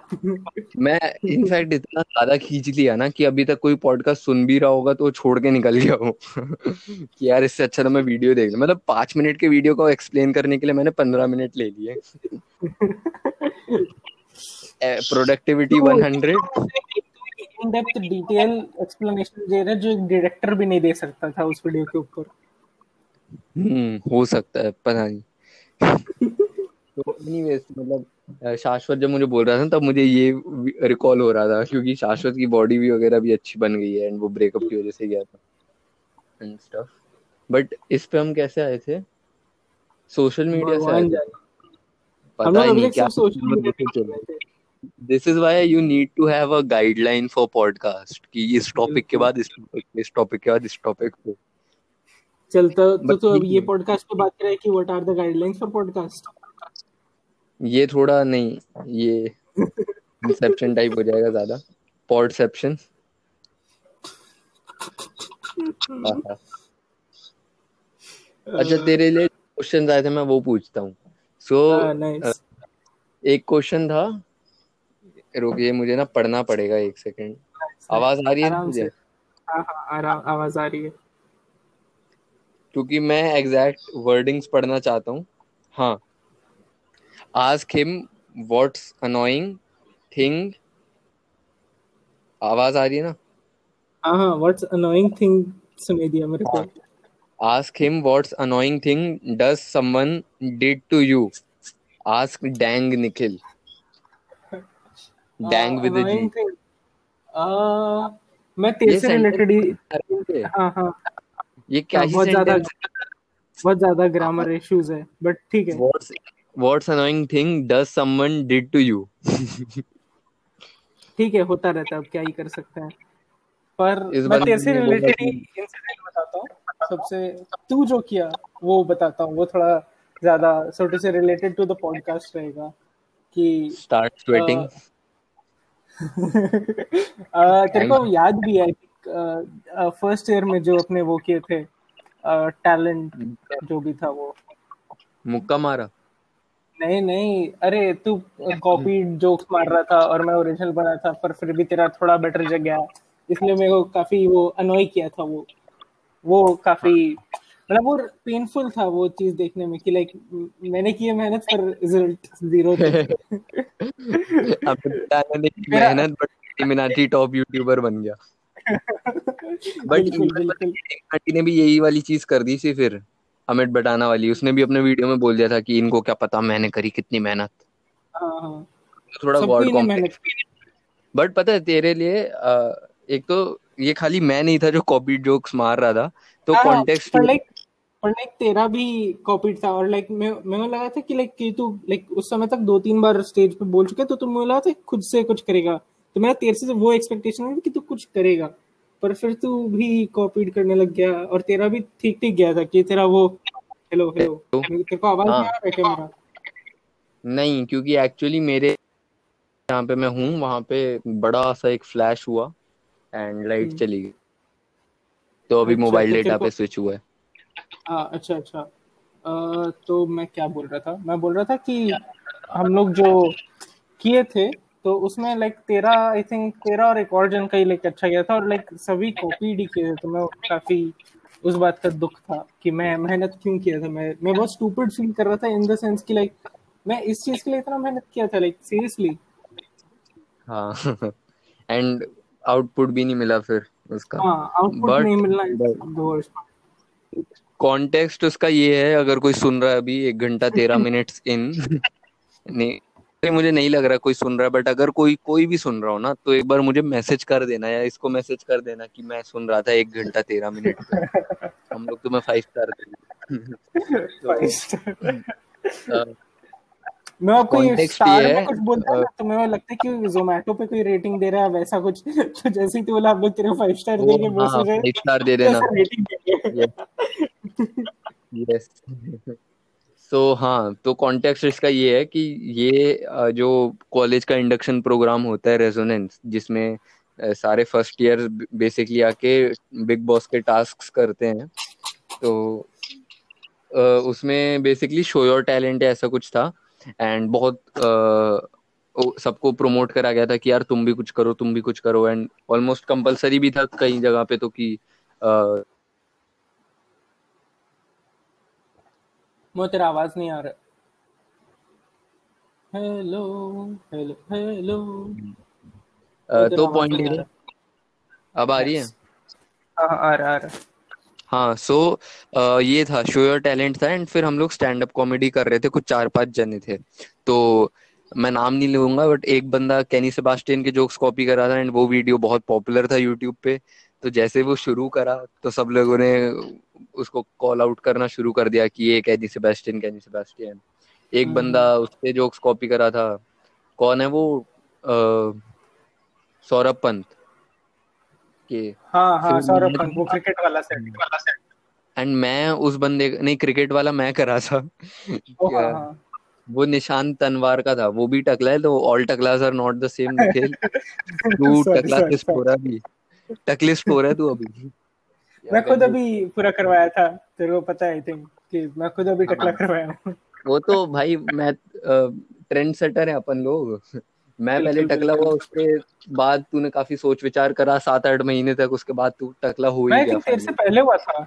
मैं इनफैक्ट इतना ज़्यादा खींच लिया ना कि अभी तक कोई पॉडकास्ट सुन भी रहा होगा तो छोड़ के निकल गया हूँ। कि यार इससे अच्छा तो मैं वीडियो देख लूँ। मतलब पाँच मिनट के वीडियो को एक्सप्लेन करने के लिए मैंने पंद्रह मिनट ले लिए। Productivity one hundred in depth detail explanation दे रहा जो डायरेक्टर भी नहीं दे सकता था उस वीडियो के ऊपर। हम्म हो सकता है पता नहीं। तो एनीवेज मतलब शाश्वत जब मुझे बोल रहा था तब मुझे ये रिकॉल हो रहा था क्योंकि शाश्वत की बॉडी भी वगैरह भी अच्छी बन गई है एंड वो ब्रेकअप की वजह से गया था एंड स्टफ़ बट इस पे हम कैसे आए थे? सोशल मीडिया से आए थे। पता ही नहीं क्या social media this is why you need to have a guideline for podcast कि इस टॉपिक के बाद इस टॉपिक इस टॉपिक के बाद इस टॉपिक पे। चलता तो तो अब ये पॉडकास्ट पे बात करें कि what are the guidelines for podcast ये थोड़ा नहीं ये इंसेप्शन टाइप हो जाएगा ज़्यादा। पॉडसेप्शन अच्छा तेरे लिए क्वेश्चन आए थे मैं वो पूछता हूँ। सो so, एक क्वेश्चन था रुकिए मुझे ना पढ़ना पड़ेगा एक सेकंड आवाज़ आ रही है मुझे? हाँ हाँ आवाज़ आ रही है। क्योंकि मैं एग्जैक्ट वर्डिंग्स पढ़ना चाहता हूँ। हाँ। Ask him what's annoying thing आवाज़ आ रही है ना? हाँ हाँ व्हाट्स अनोइंग थिंग सुनाई दिया मेरे को। Ask him what's annoying thing does someone did to you ask Dang Nikhil Dang with जी मैं तेरे से रिलेटेड हाँ हाँ। ये क्या हाँ, बहुत ज़्यादा बहुत ज़्यादा ग्रामर इश्यूज़ है बट ठीक है। What's what's annoying thing does someone did to you ठीक है होता रहता है अब क्या ही कर सकते हैं। पर मैं तेरे से रिलेटेड ही इंसिडेंट बताता हूँ। सबसे तू जो किया वो बताता हूँ। वो थोड़ा ज़्यादा सो से रिलेटेड टू द पॉडकास्ट रहेगा कि स्टार्ट स्वेटिंग तेरे को याद भी है फ़र्स्ट ईयर में जो अपने वो किए थे टैलेंट जो भी था वो। मुक्का मारा? नहीं नहीं अरे तू कॉपी जोक्स मार रहा था और मैं ओरिजिनल बना था पर फिर भी तेरा थोड़ा बेटर जग गया। इसलिए मेरे को काफ़ी वो अनोय किया था वो। वो काफ़ी मतलब वो पेनफुल था वो चीज़ देखने में कि लाइक मैंने की मेहनत पर रिज़ल्ट ज़ीरो थे। अब मेहनत बट टॉप यूट्यूबर बन गया। बट ने भी यही वाली चीज़ कर दी थी फिर अमित बटाना वाली। उसने भी अपने वीडियो में बोल दिया था कि इनको क्या पता मैंने करी कितनी मेहनत। हाँ, हाँ। थोड़ा गॉड कॉम्प्लेक्स बट पता है तेरे लिए एक तो ये खाली मैं नहीं था जो कॉपी जोक्स मार रहा था तो कॉन्टेक्स्ट लाइक और लाइक तेरा भी कॉपीड था और लाइक मैं मैं लगा था कि लाइक कि तू लाइक उस समय तक दो तीन बार स्टेज पे बोल चुके तो तुम मुझे लगा था खुद से कुछ करेगा। तो मेरा तेरे से वो एक्सपेक्टेशन है कि तू कुछ करेगा पर फिर तू भी कॉपीड करने लग गया और तेरा भी ठीक ठीक गया था कि तेरा वो हेलो हेलो तेरे को आवाज़ नहीं आ रहा है मेरा? नहीं क्योंकि एक्चुअली मेरे जहाँ पे मैं हूँ वहाँ पे बड़ा सा एक फ्लैश हुआ एंड लाइट हम्म। चली गई। तो अभी मोबाइल अच्छा, डेटा तो पे स्विच हुआ है। हाँ अच्छा अच्छा। तो मैं क्या बोल रहा था? मैं बोल रहा था कि हम लोग जो किए थे तो उसमें लाइक तेरा आई थिंक तेरा और एक और जन का ही लाइक अच्छा गया था और लाइक सभी कॉपी डी किए थे तो मैं काफ़ी उस बात का दुख था कि मैं मेहनत क्यों किया था मैं। मैं बहुत स्टूपिड फील कर रहा था इन द सेंस कि लाइक मैं इस चीज़ के लिए इतना मेहनत किया था लाइक सीरियसली हाँ। एंड आउटपुट भी नहीं मिला फिर उसका। हाँ आउटपुट नहीं मिलना कॉन्टेक्स्ट उसका ये है अगर कोई सुन रहा है अभी एक घंटा तेरह मिनट्स इन नहीं मुझे नहीं लग रहा कोई सुन रहा है बट अगर कोई कोई भी सुन रहा हो ना तो एक बार मुझे मैसेज कर देना या इसको मैसेज कर देना कि मैं सुन रहा था एक घंटा तेरह मिनट हम लोग तुम्हें फाइव स्टार देंगे मैं आपको ये स्टार में कुछ बोलता है ना, तो मैं लगता है कि जोमेटो पे कोई रेटिंग दे रहा है वैसा कुछ तो जैसे ही तू बोला हम लोग तेरे फाइव स्टार वो देंगे वो हाँ सोच रहे फाइव स्टार दे देना। यस सो हाँ तो कॉन्टेक्स्ट इसका ये है कि ये जो कॉलेज का इंडक्शन प्रोग्राम होता है रेजोनेंस जिसमें सारे फ़र्स्ट ईयर बेसिकली आके बिग बॉस के टास्क करते हैं तो उसमें बेसिकली शो योर टैलेंट ऐसा कुछ था एंड बहुत सबको प्रमोट करा गया था कि यार तुम भी कुछ करो, तुम भी कुछ करो एंड ऑलमोस्ट कंपलसरी भी था कई जगह पे तो कि वो तेरा आवाज़ नहीं आ रहा। हेलो हेलो हेलो तो पॉइंट रहा। अब आ रही है? हाँ हाँ, आ रहा आ रहा। हाँ सो ये था शो योर टैलेंट था एंड फिर हम लोग स्टैंड अप कॉमेडी कर रहे थे कुछ चार पाँच जने थे। तो मैं नाम नहीं लूँगा बट एक बंदा कैनी सेबास्टियन के जोक्स कॉपी कर रहा था एंड वो वीडियो बहुत पॉपुलर था यूट्यूब पे। तो जैसे वो शुरू करा तो सब लोगों ने उसको कॉल आउट करना शुरू कर दिया कि ये कैनी सेबास्टियन कैनी सेबास्टियन एक हम्म, बंदा उससे जोक्स कॉपी करा था। कौन है वो? सौरभ पंत। के हाँ हाँ सौरभ पंत वो क्रिकेट वाला सेट वाला सेट एंड मैं उस बंदे नहीं क्रिकेट वाला मैं करा था। हाँ हाँ। वो निशान तनवार का था। वो भी टकला है तो all टकलास are not the same Nikhil तू टकला किस. हो रहा भी टकलिस्ट हो रहा है तू अभी? मैं खुद अभी पूरा करवाया था तेरे को पता है आई थिंक कि मैं खुद अभी टकला हाँ। करवाया हूँ। वो तो भाई मैं ट्रेंड सेटर है अपन लोग। मैं पहले टकला हुआ उसके बाद तूने काफ़ी सोच विचार करा सात आठ महीने तक उसके बाद तू टकला हो ही गया तेरे से पहले हुआ था।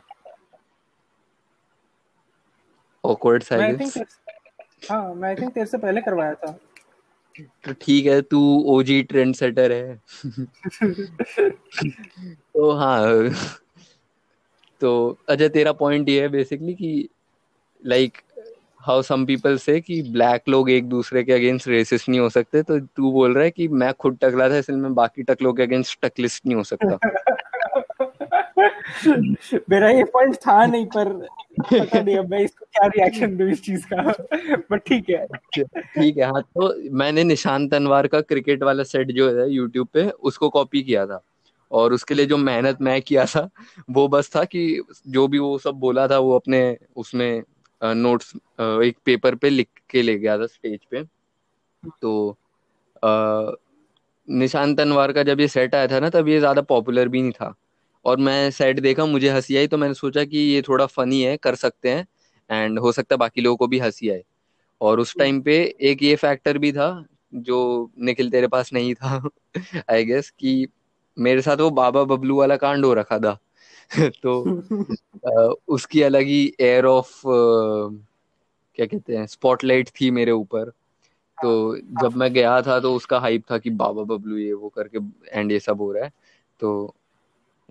ऑकवर्ड साइलेंस हाँ मैं आई थिंक तेरे से पहले करवाया था। तो ठीक है तू ओजी ट्रेंड सेटर है। तो हाँ तो अजय तेरा पॉइंट ये है बेसिकली कि लाइक हाउ सम पीपल से कि ब्लैक लोग एक दूसरे के अगेंस्ट रेसिस्ट नहीं हो सकते तो तू बोल रहा है कि मैं खुद टकला था इसलिए मैं बाकी टकलों के अगेंस्ट टकलिस्ट नहीं हो सकता। मेरा ये पॉइंट था नहीं पर पता नहीं अब मैं इसको क्या रिएक्शन दूँ इस चीज़ का। बट ठीक है। ठीक है हाँ तो मैंने निशान तनवार का क्रिकेट वाला सेट जो है यूट्यूब पे उसको कॉपी किया था। और उसके लिए जो मेहनत मैं किया था, वो बस था कि जो भी वो सब बोला था, वो अपने उसमें नोट्स एक पेपर पे लिख के ले गया था स्टेज पे। तो निशान तनवार का जब ये सेट आया था ना, तब ये ज़्यादा पॉपुलर भी नहीं था। और मैं सेट देखा, मुझे हँसी आई तो मैंने सोचा कि ये थोड़ा फनी है, कर सकते हैं। एंड हो सकता है बाकी लोगों को भी हँसी आए। और उस टाइम पे एक ये फैक्टर भी था, जो निखिल तेरे पास नहीं था आई गेस कि मेरे साथ वो बाबा बबलू वाला कांड हो रखा था। तो उसकी अलग ही एयर ऑफ़ क्या कहते हैं स्पॉटलाइट थी मेरे ऊपर। तो जब मैं गया था तो उसका हाइप था कि बाबा बबलू ये वो करके एंड ये सब हो रहा है। तो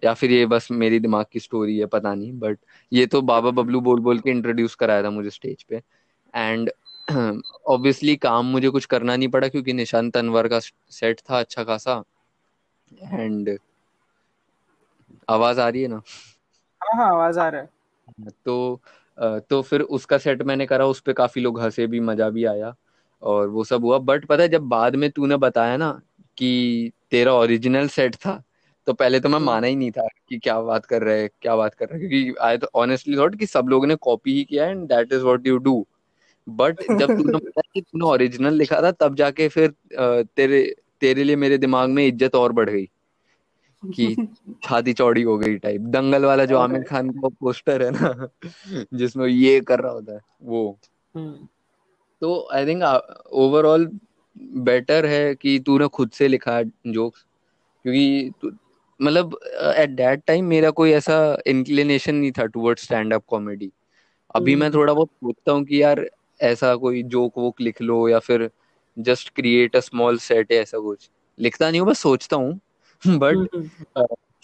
या फिर ये बस मेरी दिमाग की स्टोरी है पता नहीं। बट ये तो बाबा बबलू बोल बोल के इंट्रोड्यूस कराया था मुझे स्टेज पे। एंड ऑब्वियसली काम मुझे कुछ करना नहीं पड़ा क्योंकि निशान तनवर का सेट था अच्छा खासा। एंड आवाज़ आ रही है ना? हाँ हाँ आवाज़ आ रहा है। तो तो फिर उसका सेट मैंने करा उस पे काफ़ी लोग हंसे भी मज़ा भी आया और वो सब हुआ। बट पता है जब बाद में तूने बताया ना कि तेरा ओरिजिनल सेट था तो पहले तो मैं माना ही नहीं था कि क्या बात कर रहे हैं क्या बात कर रहे हैं क्योंकि आई तो ऑनेस्टली थॉट कि सब लोगों ने कॉपी ही किया and that is what you do but जब तूने बताया कि तूने ओरिजिनल लिखा था तब जाके फिर तेरे तेरे लिए मेरे दिमाग में इज़्ज़त और बढ़ गई कि छाती चौड़ी हो गई टाइप दंगल वाला जो आमिर खान का पोस्टर है ना जिसमें ये कर रहा होता है वो। हम्म, तो आई थिंक ओवरऑल बेटर है कि तूने खुद से लिखा जोक्स क्योंकि मतलब एट दैट टाइम मेरा कोई ऐसा इंक्लिनेशन नहीं था टुवर्ड स्टैंड अप कॉमेडी अभी मैं हम्म। थोड़ा बहुत सोचता हूँ कि यार ऐसा कोई जोक वोक लिख लो या फिर just create a small set है ऐसा कुछ। लिखता नहीं हूँ बस सोचता हूँ बट हम्म, हम्म,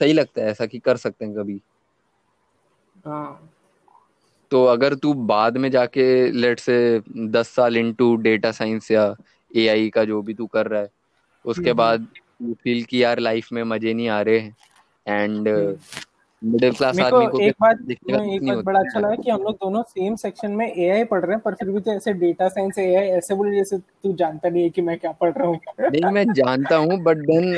सही लगता है ऐसा कि कर सकते हैं कभी। हाँ। तो अगर तू बाद में जाके लेट से दस साल इनटू डेटा साइंस या एआई का जो भी तू कर रहा है उसके हम्म, बाद फील कि यार लाइफ में मज़े नहीं आ रहे हैं एंड। मिडिल क्लास आदमी को एक बात एक बात बड़ा अच्छा लगा कि हम लोग दोनों सेम सेक्शन में एआई पढ़ रहे हैं पर फिर भी तो ऐसे डेटा साइंस एआई ऐसे बोले जैसे तू जानता नहीं है कि मैं क्या पढ़ रहा हूँ। नहीं मैं जानता हूँ but then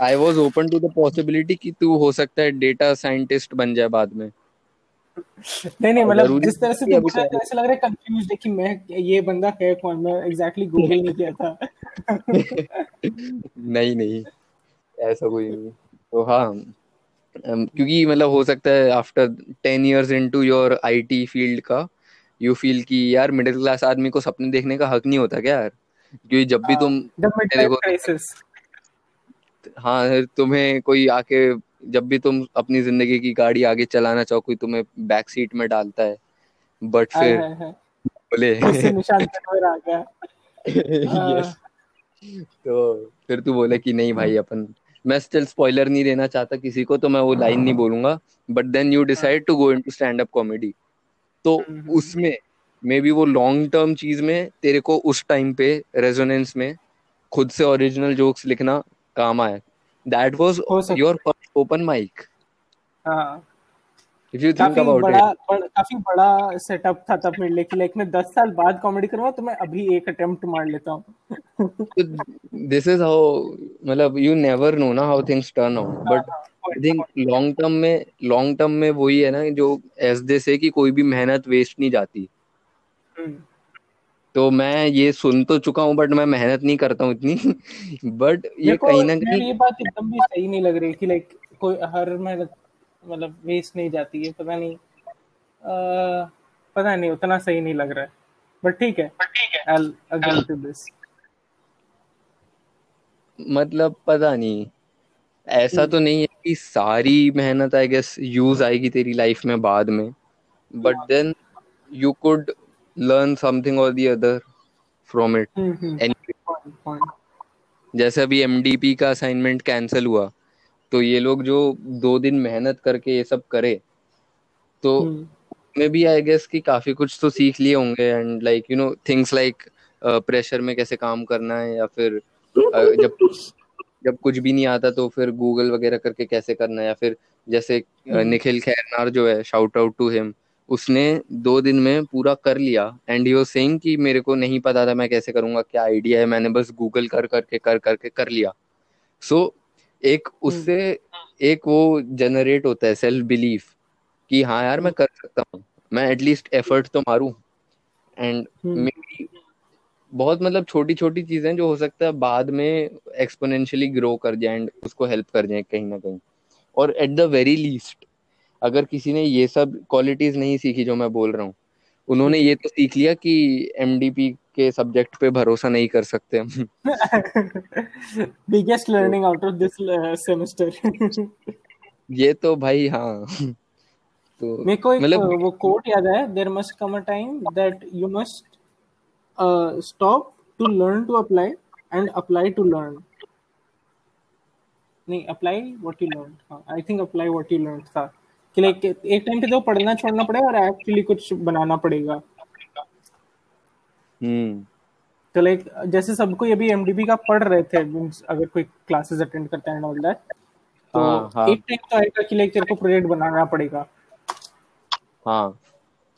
I was open to the possibility कि तू हो सकता है डेटा साइंटिस्ट बन जाए बाद में। नहीं नहीं मतलब जिस तरह से तू तो ऐसे लग रहा है कंफ्यूज है कि मैं ये बंदा है कौन? मैं एग्जैक्टली गूगल नहीं किया था। नहीं नहीं ऐसा कोई नहीं। तो हाँ क्योंकि मतलब हो सकता है after ten years into your IT field का यू फील कि यार मिडिल क्लास आदमी को सपने देखने का हक नहीं होता क्या यार? क्योंकि जब भी तुम मिड लाइफ देखो हाँ तुम्हें कोई आके जब भी तुम अपनी ज़िंदगी की गाड़ी आगे चलाना चाहो कोई तुम्हें बैक सीट में डालता है। बट फिर बोले। यस तो फिर तू बोले कि नहीं भाई अपन मैं स्टिल स्पॉइलर नहीं देना चाहता किसी को तो मैं वो लाइन नहीं बोलूँगा। But then you decide to go into stand up comedy तो उसमें मे बी वो लॉन्ग टर्म चीज़ में तेरे को उस टाइम पे रेजोनेंस में खुद से ओरिजिनल जोक्स लिखना काम आया। That was your first open mic हाँ। इफ़ यू थिंक अबाउट बड़ा बड़, काफ़ी बड़ा सेटअप था तब मेरे लिए कि लाइक मैं दस साल बाद कॉमेडी करूँगा तो मैं अभी एक अटेम्प्ट मार लेता हूँ। इट दिस इज़ हाउ मतलब यू नेवर नो ना how things turn out but I think long term में लॉन्ग टर्म में वही है ना जो एज दे से कि कोई भी मेहनत वेस्ट नहीं जाती। हम्म, तो मैं ये सुन तो चुका हूँ बट मैं मेहनत नहीं करता हूँ इतनी। बट ये कहीं ना कहीं ये बात एकदम भी सही नहीं लग रही कि लाइक कोई हर मेहनत मतलब वेस्ट नहीं जाती है पता नहीं अह, पता नहीं उतना सही नहीं लग रहा है। बट ठीक है I'll agree to this मतलब पता नहीं ऐसा तो नहीं है कि सारी मेहनत आई गेस यूज़ आएगी तेरी लाइफ में बाद में। But then you could learn something और the other from it any. जैसे अभी एमडीपी का असाइनमेंट कैंसिल हुआ। तो ये लोग जो दो दिन मेहनत करके ये सब करे तो हम्म। में भी आई गेस कि काफ़ी कुछ तो सीख लिए होंगे and like you know things like pressure में कैसे काम करना है या फिर अ, जब जब कुछ भी नहीं आता तो फिर गूगल वगैरह करके कैसे करना है या फिर जैसे निखिल खैरनार जो है शाउट आउट टू हिम उसने दो दिन में पूरा कर लिया एंड यू सेइंग कि मेरे को नहीं पता था मैं कैसे करूँगा क्या आइडिया है मैंने बस गूगल कर करके कर करके कर लिया। सो एक उससे एक वो जनरेट होता है सेल्फ बिलीफ कि हाँ यार मैं कर सकता हूँ। मैं एटलीस्ट एफर्ट तो मारू। And hmm. मेरी बहुत मतलब छोटी छोटी चीज़ें जो हो सकता है बाद में एक्सपोनेंशियली ग्रो कर जाए एंड उसको हेल्प कर जाए कहीं ना कहीं। और एट द वेरी लीस्ट अगर किसी ने ये सब क्वालिटीज नहीं सीखी जो मैं बोल रहा हूँ उन्होंने ये तो सीख लिया कि एमडीपी के सब्जेक्ट पे भरोसा नहीं कर सकते हम। Biggest learning out of this uh, semester. ये तो भाई हाँ। तो मेरे को एक मतलब uh, वो कोट याद है there must come a time that you must stop to learn to apply and apply to learn नहीं apply what you learn I think apply what you learn था। कि लाइक एक टाइम पे तो पढ़ना छोड़ना पड़ेगा और एक्चुअली कुछ बनाना पड़ेगा। तो लाइक जैसे सबको ये अभी एमडीबी का पढ़ रहे थे अगर कोई क्लासेस अटेंड करता है ऑल दैट तो हाँ, हाँ। एक टाइम तो आएगा कि लाइक तेरे को प्रोजेक्ट बनाना पड़ेगा। हाँ।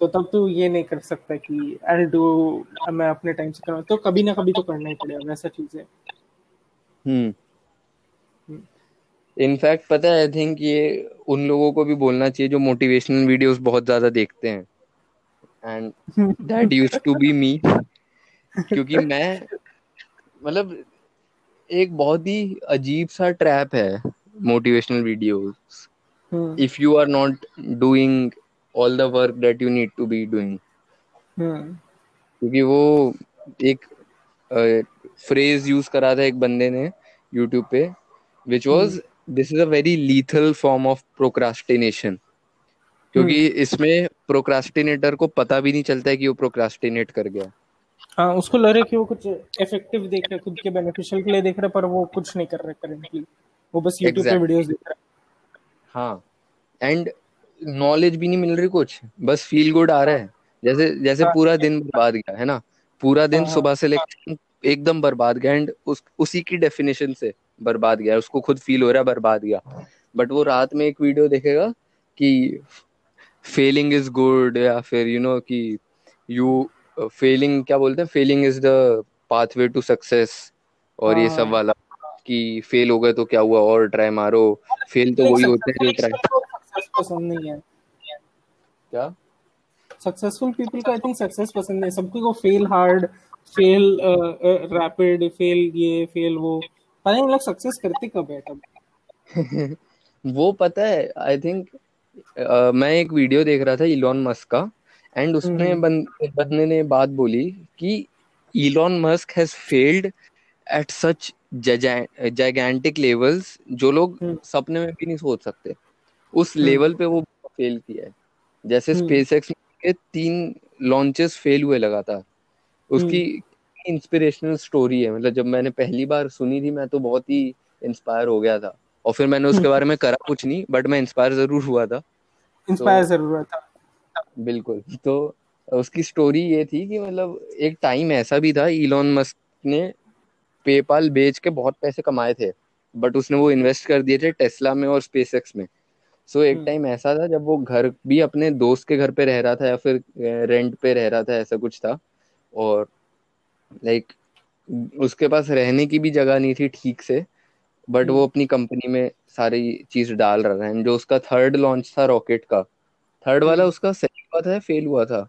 तो तब तू ये नहीं कर सकता कि आई डू मैं अपने टाइम से करूँ। तो कभी ना कभी तो करना ही पड़ेगा वैसा चीज़ है। हम्म। इनफैक्ट पता है आई थिंक ये उन लोगों को भी बोलना चाहिए जो मोटिवेशनल वीडियोस बहुत ज़्यादा देखते हैं। And that used to be me क्योंकि मैं मतलब एक बहुत ही अजीब सा ट्रैप है motivational videos hmm. If you are not doing all the work that you need to be doing hmm. क्योंकि वो एक फ्रेज यूज़ करा था एक बंदे ने यूट्यूब पे which was this is a very lethal form of procrastination क्योंकि इसमें प्रोक्रास्टिनेटर को पता भी नहीं चलता है कि वो प्रोक्रास्टिनेट कर गया हाँ उसको लग रहा है कि वो कुछ इफ़ेक्टिव देख रहे खुद के बेनिफिशियल के लिए देख रहे पर वो कुछ नहीं कर रहे करेंटली वो बस यूट्यूब पे वीडियोस देख रहे हाँ. एंड नॉलेज भी नहीं मिल रही कुछ. बस फील गुड आ रहा है. जैसे जैसे हाँ, पूरा दिन बर्बाद गया है ना? पूरा दिन हाँ, हाँ। सुबह से लेकर एकदम बर्बाद गया एंड उस उसी की डेफिनेशन से बर्बाद गया. उसको खुद फील हो रहा है बर्बाद गया. बट वो रात में एक वीडियो देखेगा कि फेलिंग इज़ गुड या फिर यू you नो know, कि यू फेलिंग क्या बोलते हैं? Failing is the pathway to success और ये सब हाँ। वाला कि फेल हो गए तो क्या हुआ? और ट्राई मारो। फेल तो वही होते हैं जो ट्राई पसंद नहीं है। क्या? सक्सेसफुल पीपल को आई थिंक सक्सेस पसंद नहीं सबको को fail hard fail rapid fail ये फेल वो। पता नहीं लोग सक्सेस करते कब है तब? वो पता है आई थिंक uh, मैं एक वीडियो देख रहा था इलॉन मस्क का। एंड उसने हम्म। बंदे ने बात बोली कि Elon Musk has failed at such gigantic levels जो लोग हम्म। सपने में भी नहीं सोच सकते। उस लेवल हम्म। पे वो फेल किया है। जैसे स्पेस एक्स के तीन लॉन्चेस फेल हुए लगातार। उसकी इंस्पिरेशनल स्टोरी है। मतलब जब मैंने पहली बार सुनी थी मैं तो बहुत ही इंस्पायर हो गया था। और फिर मैंने उसके बारे में करा कुछ नहीं बट मैं इंस्पायर ज़रूर हुआ था। इंस्पायर तो, ज़रूर हुआ था। बिल्कुल तो उसकी स्टोरी ये थी कि मतलब एक टाइम ऐसा भी था इलॉन मस्क ने पेपाल बेच के बहुत पैसे कमाए थे बट उसने वो इन्वेस्ट कर दिए थे टेस्ला में और स्पेसएक्स में सो so, एक टाइम हम्म। ऐसा था जब वो घर भी अपने दोस्त के घर पे रह रहा था या फिर रेंट पे रह रहा था ऐसा कुछ था और लाइक उसके पास रहने की भी जगह नहीं थी ठीक से बट वो हम्म। अपनी कंपनी में सारी चीज़ डाल रहा है जो उसका थर्ड लॉन्च था रॉकेट का थर्ड वाला हम्म। उसका सही हुआ था फेल हुआ था?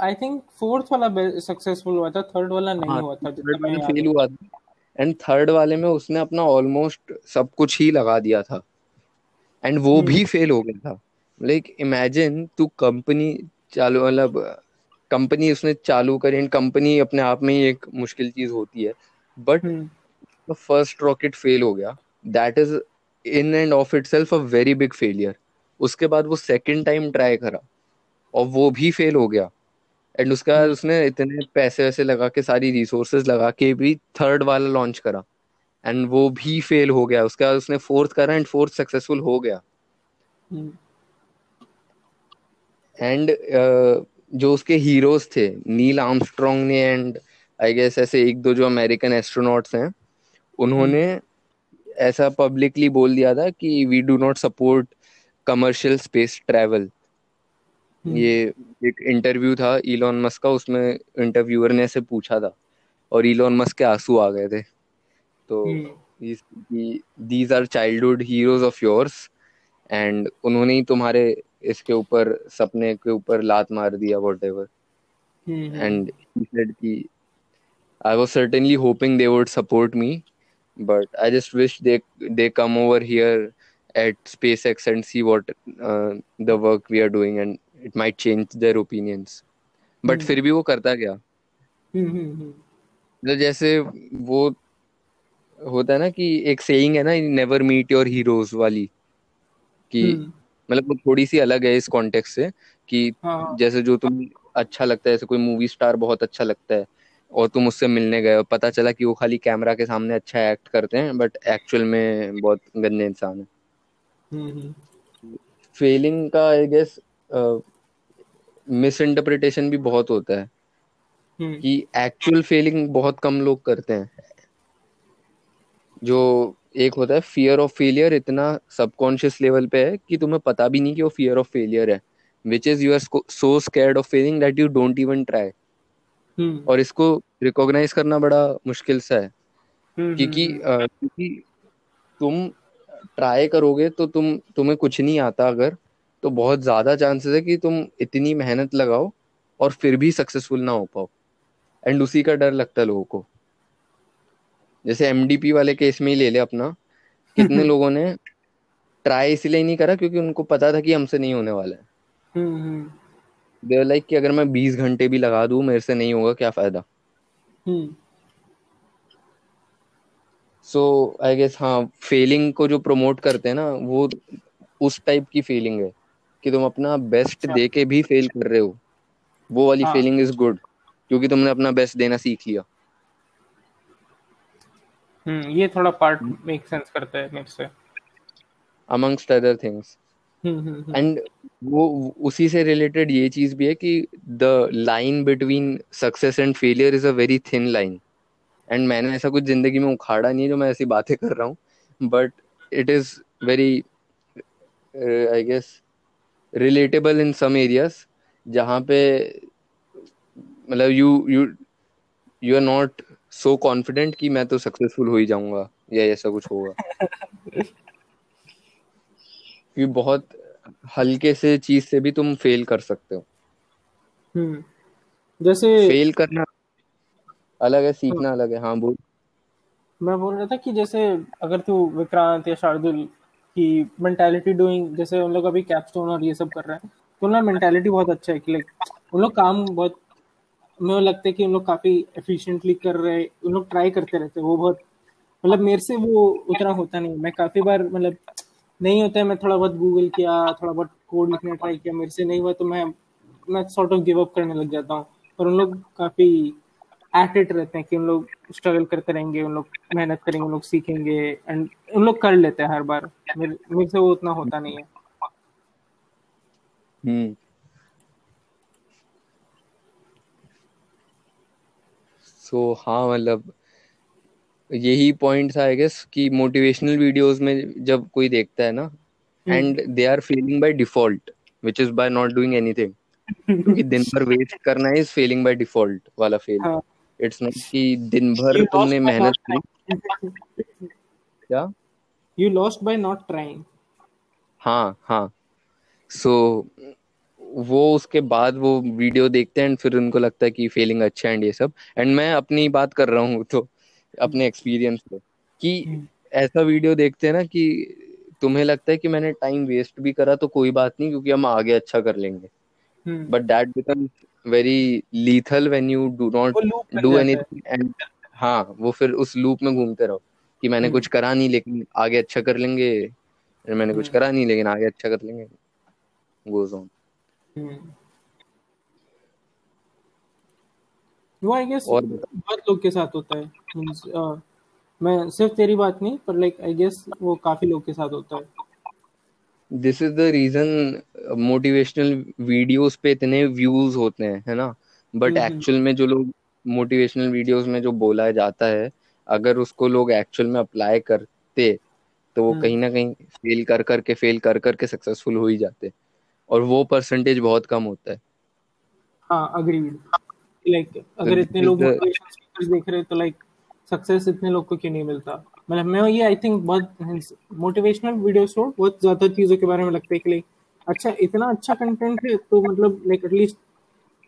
आई थिंक फोर्थ वाला सक्सेसफुल हुआ था थर्ड वाला नहीं हाँ, हुआ था थर्ड वाला फेल हुआ था। एंड थर्ड वाले में उसने अपना ऑलमोस्ट सब कुछ ही लगा दिया था। एंड वो भी फेल हो गया था। लाइक इमेजिन तू कंपनी चालू मतलब कंपनी उसने चालू करी एंड कंपनी अपने आप में ही एक मुश्किल चीज़ होती है। बट फ़र्स्ट रॉकेट फेल हो गया। That is in end of itself a very big failure उसके बाद वो सेकेंड टाइम ट्राई करा और वो भी फेल हो गया। एंड उसके बाद उसने इतने पैसे वैसे लगा के सारी रिसोर्सेज लगा के भी थर्ड वाला लॉन्च करा। एंड वो भी फेल हो गया। उसके बाद उसने फोर्थ करा एंड फोर्थ सक्सेसफुल हो गया। And hmm. uh, जो उसके हीरोज थे नील आर्मस्ट्रॉन्ग ने एंड आई गेस ऐसे एक दो जो अमेरिकन एस्ट्रोनॉट्स हैं उन्होंने ऐसा पब्लिकली बोल दिया था कि we do not support commercial space travel ये एक इंटरव्यू था इलॉन मस्क का उसमें इंटरव्यूअर ने ऐसे पूछा था और इलॉन मस्क के आँसू आ गए थे। तो these are childhood heroes of yours and उन्होंने ही तुम्हारे इसके ऊपर सपने के ऊपर लात मार दिया वॉट एवर एंड कि I was certainly hoping they would support me, but I just wish they they come over here at SpaceX and see what uh, the work we are doing, and it might change their opinions. But फिर भी वो करता क्या? मतलब जैसे वो होता है ना कि एक सेइंग है ना नेवर मीट योर हीरोज वाली। कि मतलब वो थोड़ी सी अलग है इस कॉन्टेक्स्ट से कि हाँ. जैसे जो तुम अच्छा लगता है जैसे कोई मूवी स्टार बहुत अच्छा लगता है और तुम उससे मिलने गए और पता चला कि वो खाली कैमरा के सामने अच्छा एक्ट करते हैं बट एक्चुअल में बहुत गंदे इंसान है। फेलिंग का आई गेस मिस इंटरप्रिटेशन भी बहुत होता है कि एक्चुअल फेलिंग बहुत कम लोग करते हैं। जो एक होता है फियर ऑफ़ फेलियर इतना सबकॉन्शियस लेवल पे है कि तुम्हें पता भी नहीं कि वो फियर ऑफ़ फेलियर है which is you are so scared of failing that you don't even try और इसको रिकॉग्नाइज करना बड़ा मुश्किल सा है हम्म, क्योंकि हम्म, क्योंकि तुम ट्राई करोगे तो तुम तुम्हें कुछ नहीं आता अगर तो बहुत ज़्यादा चांसेस है कि तुम इतनी मेहनत लगाओ और फिर भी सक्सेसफुल ना हो पाओ। एंड उसी का डर लगता है लोगों को। जैसे एमडीपी वाले केस में ही ले ले अपना। कितने लोगों ने ट्राई इसलिए नहीं करा क्योंकि उनको पता था कि हमसे नहीं होने वाला है। देर लाइक कि अगर मैं 20 घंटे भी लगा दूँ मेरे से नहीं होगा क्या फ़ायदा? सो आई गेस हाँ फेलिंग को जो प्रमोट करते हैं ना वो उस टाइप की फीलिंग है कि तुम अपना बेस्ट। दे के भी फेल कर रहे हो। वो वाली हाँ। फीलिंग इज़ गुड क्योंकि तुमने अपना बेस्ट देना सीख लिया। हम्म ये थोड़ा पार्ट मेक सेंस करता है मेरे से। अमंगस्ट अदर थिंग्स एंड वो उसी से रिलेटेड ये चीज़ भी है कि the line between success and failure is a very thin line and मैंने ऐसा कुछ ज़िंदगी में उखाड़ा नहीं है जो मैं ऐसी बातें कर रहा हूँ। But it is very I guess relatable in some areas जहाँ पे मतलब you you you are not so confident कि मैं तो सक्सेसफुल हो ही जाऊँगा या ऐसा कुछ होगा। कि बहुत हल्के से चीज़ से भी तुम फेल कर सकते हो। हम्म। जैसे फेल करना अलग है सीखना अलग है। हाँ बोल। मैं बोल रहा था कि जैसे अगर तू विक्रांत या शार्दुल की मेंटालिटी डूइंग जैसे उन लोग अभी कैपस्टोन और ये सब कर रहे हैं तो उनका मेंटालिटी बहुत अच्छा है कि लाइक उन लोग काम बहुत मुझे लगता है कि उन लोग काफ़ी एफिशिएंटली कर रहे हैं उन लोग ट्राई करते रहते हैं वो बहुत मतलब मेरे से वो उतना होता नहीं मैं काफ़ी बार मतलब नहीं होता है मैं थोड़ा बहुत गूगल किया थोड़ा बहुत कोड लिखने ट्राई किया मेरे से नहीं हुआ तो मैं मैं सॉर्ट ऑफ़ गिव अप करने लग जाता हूँ। और उन लोग काफ़ी एट रहते हैं कि उन लोग स्ट्रगल करते रहेंगे उन लोग मेहनत करेंगे उन लोग सीखेंगे एंड उन लोग कर लेते हैं हर बार। मेरे मेरे से वो उतना होता नहीं है। हम्म। सो हाँ मतलब यही पॉइंट था आई गेस कि मोटिवेशनल वीडियोस में जब कोई देखता है ना and they are failing by default which is by not doing anything क्योंकि दिन भर वेस्ट करना इज़ फेलिंग बाय डिफ़ॉल्ट वाला फेल हाँ। इट्स नॉट कि दिन भर You तुमने मेहनत की। क्या? You lost by not trying. हाँ हाँ। सो so, वो उसके बाद वो वीडियो देखते हैं and फिर उनको लगता है कि फेलिंग अच्छा है एंड ये सब। एंड मैं अपनी बात कर रहा हूँ तो अपने एक्सपीरियंस से कि ऐसा वीडियो देखते हैं ना कि तुम्हें लगता है कि मैंने टाइम वेस्ट भी करा तो कोई बात नहीं क्योंकि हम आगे अच्छा कर लेंगे। हम्म। But that becomes very lethal when you do not वो लूप कर डू एनीथिंग एंड हाँ। वो फिर उस लूप में घूमते रहो कि मैंने हम्म। कुछ करा नहीं लेकिन आगे अच्छा कर लेंगे। मैंने कुछ हम्म। करा नहीं लेकिन आगे अच्छा कर लेंगे। Goes on hmm. वो आई गेस बहुत लोग के साथ होता है। मींस मैं सिर्फ़ तेरी बात नहीं पर लाइक आई गेस वो काफ़ी लोग के साथ होता है। This is the reason motivational videos पे इतने व्यूज़ होते हैं है ना? But hmm hmm. एक्चुअल में जो लोग मोटिवेशनल वीडियोस में जो बोला जाता है अगर उसको लोग एक्चुअल में अप्लाई करते तो वो कहीं हम्म ना कहीं फेल कर करके फेल कर करके सक्सेसफुल हो ही जाते और वो परसेंटेज बहुत कम होता है। हाँ अग्रीड लाइक तो अगर इतने लोग देख रहे तो लाइक सक्सेस इतने लोग को क्यों नहीं मिलता? मतलब मैं ये आई थिंक बहुत मोटिवेशनल वीडियोस हो बहुत ज़्यादा चीज़ों के बारे में लगता है कि लाइक अच्छा इतना अच्छा कंटेंट है तो मतलब like at least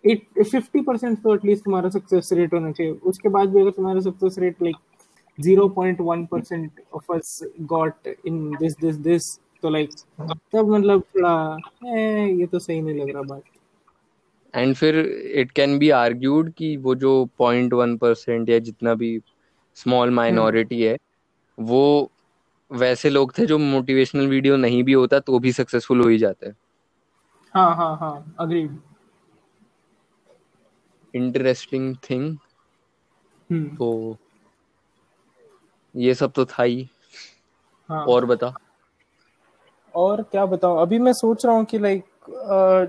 at fifty percent तो एटलीस्ट तुम्हारा सक्सेस रेट होना चाहिए। उसके बाद भी अगर तुम्हारा success rate like zero point one percent of us got in this this this तो लाइक तब मतलब थोड़ा ये तो सही नहीं लग रहा बात। एंड फिर इट कैन बी आर्ग्यूड कि वो जो पॉइंट वन परसेंट या जितना भी स्मॉल हम्म। माइनॉरिटी है वो वैसे लोग थे जो मोटिवेशनल वीडियो नहीं भी होता तो भी सक्सेसफुल हो ही जाते हैं। हाँ हाँ हाँ अग्रीड इंटरेस्टिंग थिंग तो ये सब तो था ही। हाँ। और बता। और क्या बताऊँ अभी मैं सोच रहा हूँ कि लाइक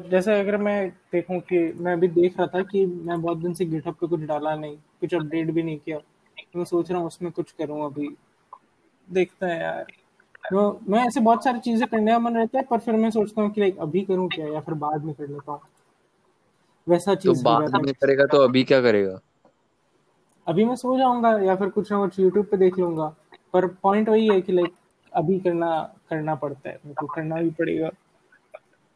जैसे अगर मैं देखूँ कि मैं अभी देख रहा था कि मैं बहुत दिन से गिटहब पे कुछ डाला नहीं कुछ अपडेट भी नहीं किया। तो मैं सोच रहा हूँ उसमें कुछ करूँ अभी। देखते हैं यार। तो मैं ऐसे बहुत सारी चीज़ें करने का मन रहता है पर फिर मैं सोचता हूँ कि लाइक अभी करूँ क्या या फिर बाद में कर लेता हूँ। वैसा तो चीज़ हो बाद में करेगा तो अभी क्या करेगा? अभी मैं सो जाऊँगा या फिर कुछ ना कुछ यूट्यूब पे देख लूँगा पर पॉइंट वही है कि लाइक अभी करना करना पड़ता है मेरे को करना भी पड़ेगा।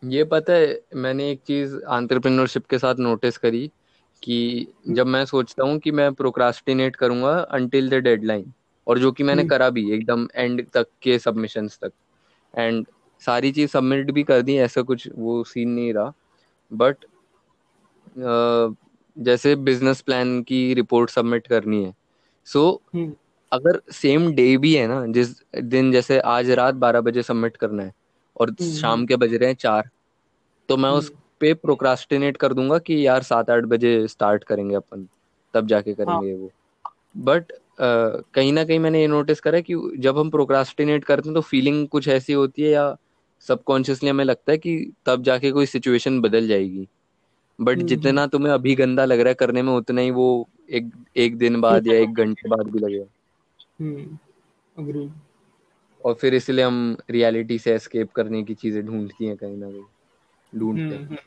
ये पता है मैंने एक चीज़ एंटरप्रेन्योरशिप के साथ नोटिस करी कि जब मैं सोचता हूँ कि मैं प्रोक्रास्टिनेट करूँगा अंटिल द डेडलाइन और जो कि मैंने हम्म। करा भी एकदम एंड तक के सबमिशन तक। एंड सारी चीज़ सबमिट भी कर दी ऐसा कुछ वो सीन नहीं रहा। बट जैसे बिज़नेस प्लान की रिपोर्ट सबमिट करनी है। सो हम्म। अगर सेम डे भी है ना जिस दिन जैसे आज रात बारह बजे सबमिट करना है और हम्म। शाम के बज रहे हैं चार तो मैं उस पे प्रोक्रास्टिनेट कर दूँगा कि यार सात आठ बजे स्टार्ट करेंगे अपन तब जाके करेंगे हाँ। करेंगे वो। बट कहीं ना कहीं मैंने ये नोटिस करा कि जब हम प्रोक्रास्टिनेट करते हैं तो फीलिंग कुछ ऐसी होती है या सबकॉन्शियसली हमें लगता है कि तब जाके कोई सिचुएशन बदल जाएगी। बट हम्म, जितना तुम्हें अभी गंदा लग रहा है करने में उतना ही वो एक एक दिन बाद या एक घंटे बाद भी लगेगा। हम्म और फिर इसलिए हम रियलिटी से एस्केप करने की चीज़ें ढूंढती हैं कहीं ना कहीं ढूंढते हैं।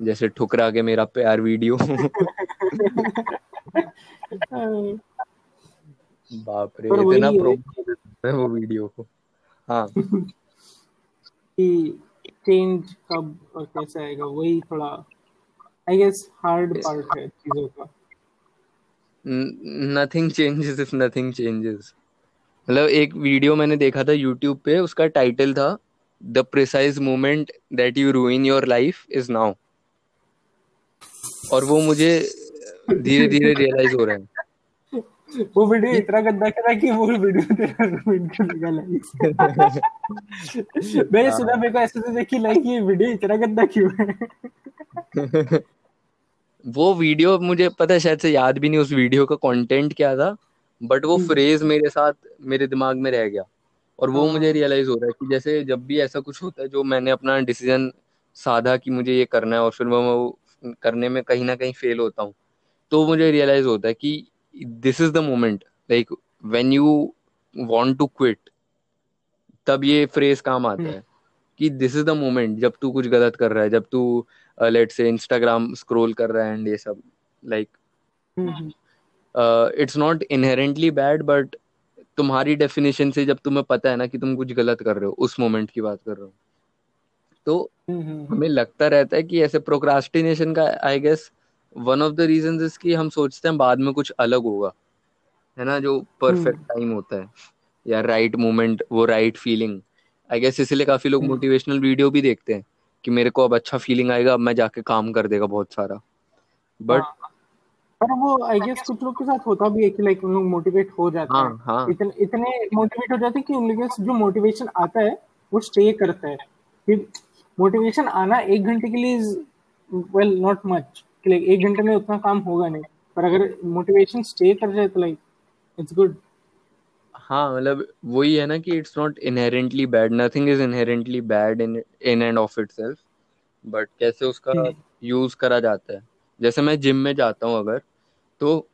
जैसे ठुकरा के मेरा प्यार वीडियो। बाप रे इतना है। प्रो है वो वीडियो को। हाँ। कि चेंज कब और कैसे आएगा वही थोड़ा आई गेस हार्ड पार्ट है चीज़ों का। Nothing changes if nothing changes मतलब एक वीडियो मैंने देखा था यूट्यूब पे उसका टाइटल था the precise moment that you ruin your life is now और वो मुझे धीरे धीरे रियलाइज़ हो रहा है। वो वीडियो इतना गंदा करा कि वो वीडियो तेरा लगा मैंने सुना मेरे को ऐसे तो देखी लाइक ये वीडियो इतना गंदा क्यों है। वो वीडियो मुझे पता है शायद से याद भी नहीं उस वीडियो का कंटेंट क्या था बट वो फ्रेज मेरे साथ मेरे दिमाग में रह गया। और वो मुझे रियलाइज़ हो रहा है कि जैसे जब भी ऐसा कुछ होता है जो मैंने अपना डिसीज़न साधा कि मुझे ये करना है और फिर मैं वो करने में कहीं ना कहीं फेल होता हूँ तो मुझे रियलाइज़ होता है कि this is the moment like when you want to quit तब ये फ्रेज काम आता है कि दिस इज़ द मोमेंट जब तू कुछ गलत कर रहा है जब तू लेट से इंस्टाग्राम स्क्रोल कर रहा है एंड ये सब like it's not inherently bad but तुम्हारी डेफिनेशन से जब तुम्हें पता है ना कि तुम कुछ गलत कर रहे हो उस मोमेंट की बात कर रहे हो। तो हमें लगता रहता है कि ऐसे प्रोक्रास्टिनेशन का I guess one of the reason is कि हम सोचते हैं बाद में कुछ अलग होगा। है ना? जो परफेक्ट टाइम होता है। या राइट मोमेंट वो राइट फीलिंग आई गेस इसलिए काफ़ी लोग मोटिवेशनल वीडियो भी देखते हैं कि मेरे को अब अच्छा फीलिंग आएगा अब मैं जाके काम कर देगा बहुत सारा। बट पर वो आई गेस कुछ लोग के साथ होता भी है कि लाइक उन लोग मोटिवेट हो जाते हाँ, हैं। हाँ. इतने इतने मोटिवेट हो जाते हैं कि उन लोग के जो मोटिवेशन आता है वो स्टे करता है। फिर मोटिवेशन आना एक घंटे के लिए इज़ वेल नॉट मच कि लाइक एक घंटे में उतना काम होगा नहीं। पर अगर मोटिवेशन स्टे कर जाए तो लाइक इट्स गुड हाँ मतलब वही है ना कि it's not inherently bad nothing is inherently bad in in end of itself but कैसे उसका यूज़ करा जाता है? जैसे मैं जिम में जाता हूँ अगर तो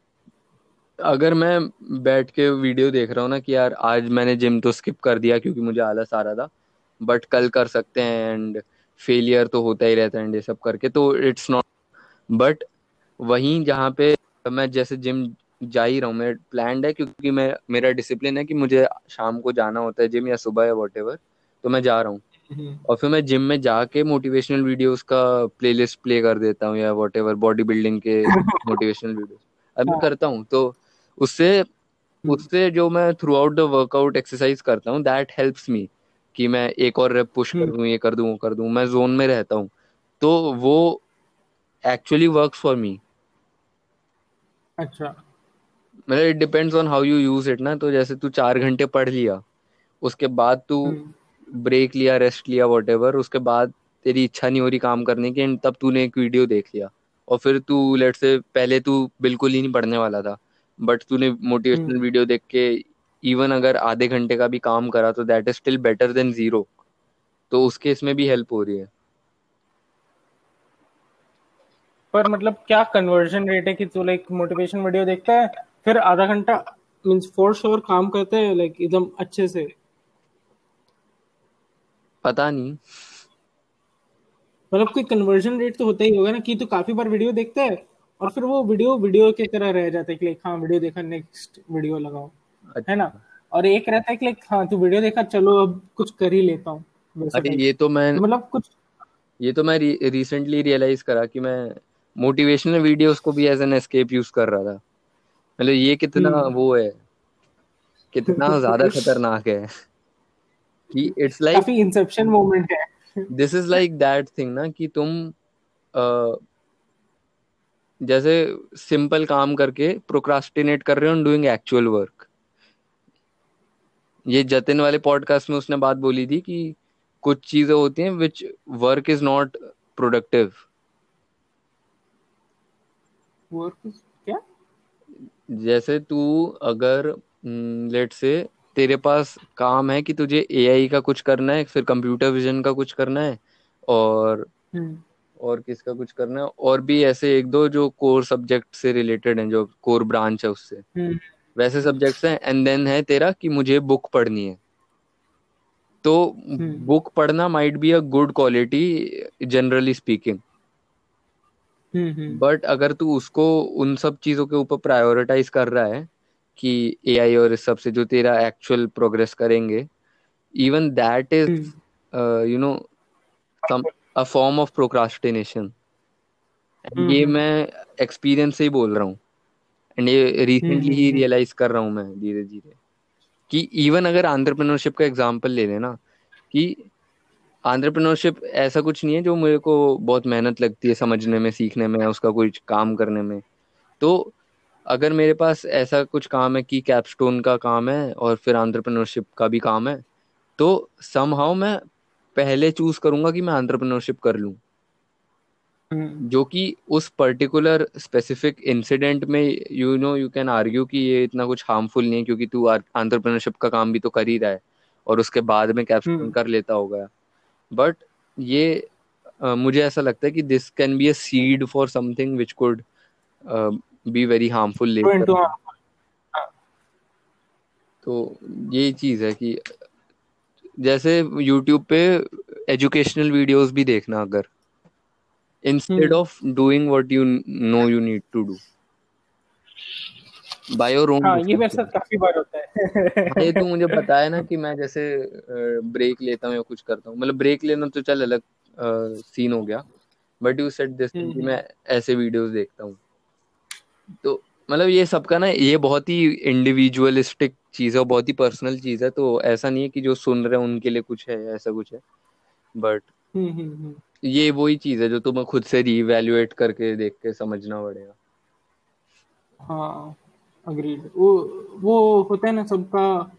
अगर मैं बैठ के वीडियो देख रहा हूँ ना कि यार आज मैंने जिम तो स्किप कर दिया क्योंकि मुझे आलस आ रहा था। बट कल कर सकते हैं एंड फेलियर तो होता ही रहता है एंड ये सब करके तो इट्स नॉट बट वहीं जहाँ पे मैं जैसे जिम जा ही रहा हूँ मैं प्लान है क्योंकि मैं मेरा डिसिप्लिन है कि मुझे शाम को जाना होता है जिम या सुबह या वॉट तो मैं जा रहा हूँ। और फिर मैं जिम में जाके मोटिवेशनल वीडियोस का प्लेलिस्ट प्ले कर देता हूँ या वॉट बॉडी बिल्डिंग के मोटिवेशनल वीडियोस अब मैं करता हूँ तो उससे उससे जो मैं throughout the workout exercise करता हूँ दैट हेल्प्स मी कि मैं एक और रेप पुश कर दूँ ये कर दूँ वो कर दूँ। मैं जोन में रहता हूँ तो वो एक्चुअली वर्क्स फॉर मी अच्छा। मतलब it depends on how you use it ना तो जैसे तू चार घंटे पढ़ लिया उसके बाद तू ब्रेक लिया रेस्ट लिया वॉट उसके बाद तेरी इच्छा नहीं हो रही काम करने की एंड तब तूने एक वीडियो देख लिया। और फिर तू लेट से पहले तू बिल्कुल ही नहीं पढ़ने वाला था बट तूने मोटिवेशनल वीडियो देख के इवन अगर आधे घंटे का भी काम करा तो that is still better than zero तो उसके इसमें भी हेल्प हो रही है। पर मतलब क्या कन्वर्जन रेट है कि तू लाइक मोटिवेशन वीडियो देखता है फिर आधा घंटा मींस फोर श्योर काम करते हैं लाइक एकदम अच्छे से? पता नहीं। मतलब कोई कन्वर्जन रेट तो होता ही होगा ना कि तू काफ़ी बार वीडियो देखता है और फिर वो वीडियो वीडियो की तरह रह जाता है कि लाइक हाँ वीडियो देखा नेक्स्ट वीडियो लगाओ अच्छा। है ना? और एक रहता है कि लाइक हाँ तू वीडियो देखा चलो अब कुछ कर ही लेता हूँ अरे ये तो मैं मतलब कुछ ये तो मैं रिसेंटली रियलाइज़ करा कि मैं मोटिवेशनल वीडियोस को भी एज एन एस्केप यूज़ कर रहा था। मतलब ये कितना वो है कितना ज़्यादा खतरनाक है कि इट्स लाइक काफ़ी इंसेप्शन मोमेंट है। This is like that thing ना कि तुम uh, जैसे सिंपल काम करके प्रोक्रास्टिनेट कर रहे हो डूइंग एक्चुअल वर्क ये जतिन वाले पॉडकास्ट में उसने बात बोली थी कि कुछ चीज़ें होती हैं which work is not productive work क्या? जैसे तू अगर लेट से तेरे पास काम है कि तुझे एआई का कुछ करना है फिर कंप्यूटर विजन का कुछ करना है और हम्म। और किसका कुछ करना है और भी ऐसे एक दो जो कोर सब्जेक्ट से रिलेटेड हैं जो कोर ब्रांच है उससे। हम्म। वैसे सब्जेक्ट्स हैं एंड देन है तेरा कि मुझे बुक पढ़नी है। तो हम्म। बुक पढ़ना might be a good quality generally speaking hmm hmm but अगर तू उसको उन सब चीज़ों के ऊपर प्रायोरिटाइज कर रहा है कि एआई और इस सबसे जो तेरा एक्चुअल प्रोग्रेस करेंगे even that is hmm. You know some a form of procrastination hmm ये हम्म। मैं एक्सपीरियंस से ही बोल रहा हूँ। एंड ये हम्म रिसेंटली ही हम्म रियलाइज़ कर रहा हूँ मैं धीरे धीरे कि इवन अगर एंटरप्रेन्योरशिप का एग्जांपल ले लेना कि एंटरप्रेन्योरशिप ऐसा कुछ नहीं है जो मेरे को बहुत मेहनत लगती है समझने में सीखने में उसका कोई काम करने में। तो अगर मेरे पास ऐसा कुछ काम है कि कैपस्टोन का काम है और फिर एंटरप्रेन्योरशिप का भी काम है तो समहाउ मैं पहले चूज़ करूँगा कि मैं एंटरप्रेन्योरशिप कर लूँ। हम्म। जो कि उस पर्टिकुलर स्पेसिफिक इंसिडेंट में you know you can argue कि ये इतना कुछ हार्मफुल नहीं है क्योंकि तू एंटरप्रेन्योरशिप का काम भी तो कर ही रहा है और उसके बाद में कैप्स्टोन हम्म। कर लेता होगा। बट ये अ, मुझे ऐसा लगता है कि this can be a seed for something which could be very harmful later तो ये चीज़ है कि जैसे यूट्यूब पे एजुकेशनल वीडियोस भी देखना अगर। Instead of doing what you know you need to do by own हाँ ये मेरे साथ काफ़ी बार होता हाँ, ये तू मुझे बताया ना कि मैं जैसे ब्रेक लेता हूँ या कुछ करता हूँ। मतलब ब्रेक लेना तो चल अलग सीन हो गया। बट यू सेड दिस मैं ऐसे वीडियोस देखता हूँ। तो मतलब ये सबका ना ये बहुत ही इंडिविजुअलिस्टिक चीज़ है बहुत ही पर्सनल चीज़ है। तो ऐसा नहीं है कि जो सुन रहे हैं उनके लिए कुछ है ऐसा कुछ है। But hmm hmm hmm. ये वही चीज़ है जो तुम्हें खुद से रीवैल्यूएट करके देख के समझना पड़ेगा। हाँ। अग्रीड वो वो होता है ना सबका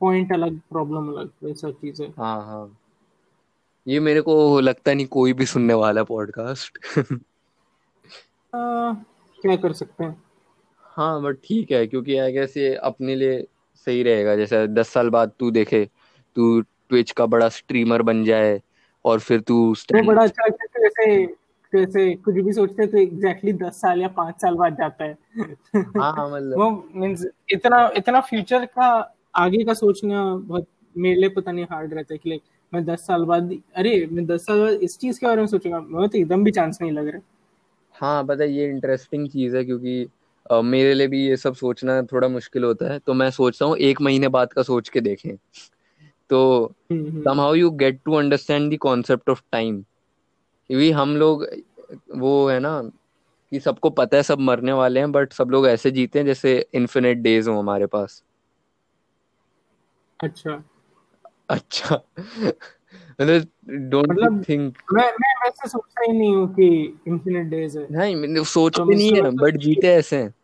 पॉइंट अलग प्रॉब्लम अलग वैसा चीज़ है। हाँ हाँ। ये मेरे को लगता नहीं कोई भी सुनने वाला पॉडकास्ट क्या कर सकते हैं? हाँ बट ठीक है क्योंकि आई गेस ये अपने लिए सही रहेगा। जैसे दस साल बाद तू देखे तू ट्विच का बड़ा स्ट्रीमर बन जाए और फिर तू बड़ा अच्छा लगता जैसे जैसे कुछ भी सोचते तो एग्जैक्टली दस साल या पाँच साल बाद जाता है। हाँ हाँ मतलब। वो मीन्स इतना इतना फ्यूचर का आगे का सोचना बहुत मेरे लिए पता नहीं हार्ड रहता है कि लाइक मैं दस साल बाद अरे मैं दस साल बाद इस चीज़ के बारे में सोचूँगा मैं तो एकदम भी चांस नहीं लग रहा। हाँ पता है ये इंटरेस्टिंग चीज़ है क्योंकि अ, मेरे लिए भी ये सब सोचना थोड़ा मुश्किल होता है तो मैं सोचता हूँ एक महीने बाद का सोच के देखें। तो somehow you get to understand the concept of time क्योंकि हम लोग वो है ना कि सबको पता है सब मरने वाले हैं बट सब लोग ऐसे जीते हैं जैसे इन्फिनिट डेज़ हो हमारे पास। अच्छा। अच्छा। मतलब डोंट मतलब थिंक मैं मैं वैसे सोचता ही नहीं हूँ कि इन्फिनिट डेज़ है। नहीं मैंने सोचते तो नहीं है मतलब बट जीते ऐसे हैं।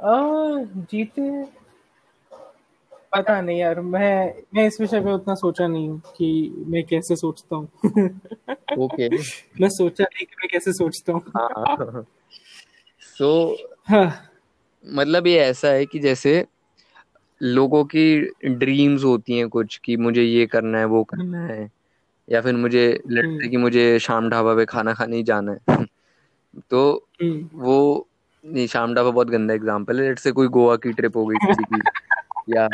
आ, जीते पता नहीं यार मैं मैं इस विषय पे उतना सोचा नहीं हूँ कि मैं कैसे सोचता हूँ। ओके मैं सोचा नहीं कि मैं कैसे सोचता हूँ। हाँ। सो हाँ। मतलब ये ऐसा है कि जैसे लोगों की ड्रीम्स होती हैं कुछ कि मुझे ये करना है वो करना है या फिर मुझे लेट्स से हम्म। कि मुझे शाम ढाबा पे खाना खाने ही जाना है। तो हम्म। वो नहीं शाम ढाबा बहुत गंदा एग्जांपल है। लेट्स से कोई गोवा की ट्रिप हो गई किसी की। या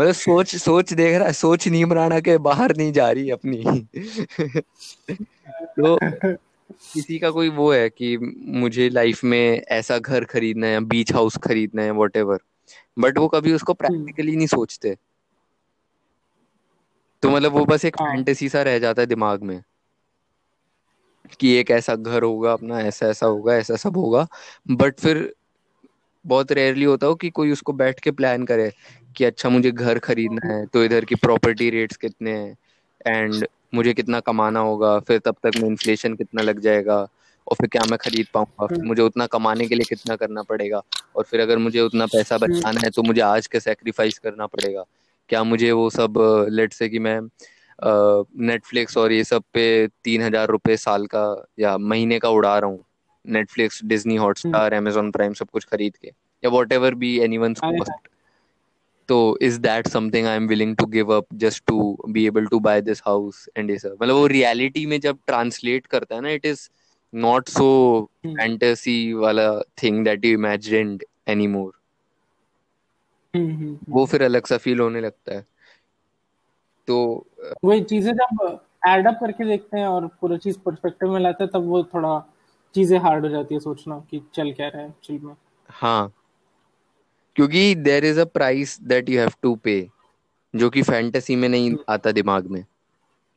मतलब सोच सोच देख रहा है सोच नहीं बनाना के बाहर नहीं जा रही अपनी। तो किसी का कोई वो है कि मुझे लाइफ में ऐसा घर खरीदना है बीच हाउस खरीदना है वॉट एवर बट वो कभी उसको हम्म। प्रैक्टिकली नहीं सोचते। तो मतलब वो बस एक हाँ। फैंटेसी सा रह जाता है दिमाग में कि एक ऐसा घर होगा अपना ऐसा ऐसा होगा ऐसा सब होगा बट फिर बहुत रेयरली होता हो कि कोई उसको बैठ के प्लान करे कि अच्छा मुझे घर खरीदना है तो इधर की प्रॉपर्टी रेट्स कितने हैं एंड मुझे कितना कमाना होगा फिर तब तक में इन्फ्लेशन कितना लग जाएगा और फिर क्या मैं खरीद पाऊँगा फिर हम्म। मुझे उतना कमाने के लिए कितना करना पड़ेगा और फिर अगर मुझे उतना पैसा हम्म। बचाना है तो मुझे आज का सेक्रीफाइस करना पड़ेगा। क्या मुझे वो सब लेट से कि मैं नेटफ्लिक्स और ये सब पे तीन हज़ार रुपये साल का या महीने का उड़ा रहा हूँ Netflix Disney Hotstar Amazon Prime सब कुछ खरीद के या whatever be any one तो is that something I am willing to give up just to be able to buy this house and ये सब? मतलब वो रियलिटी में जब ट्रांसलेट करता है ना it is not so fantasy वाला thing that you imagined any more वो फिर अलग सा फील होने लगता है. तो वही चीज़ें जब एड अप करके देखते हैं और पूरा चीज़ पर्सपेक्टिव में लाते हैं तब वो थोड़ा चीज़ें हार्ड हो जाती है सोचना कि चल क्या रहा है एक्चुअली में। हाँ। क्योंकि there is a price that you have to pay जो कि फैंटेसी में नहीं आता दिमाग में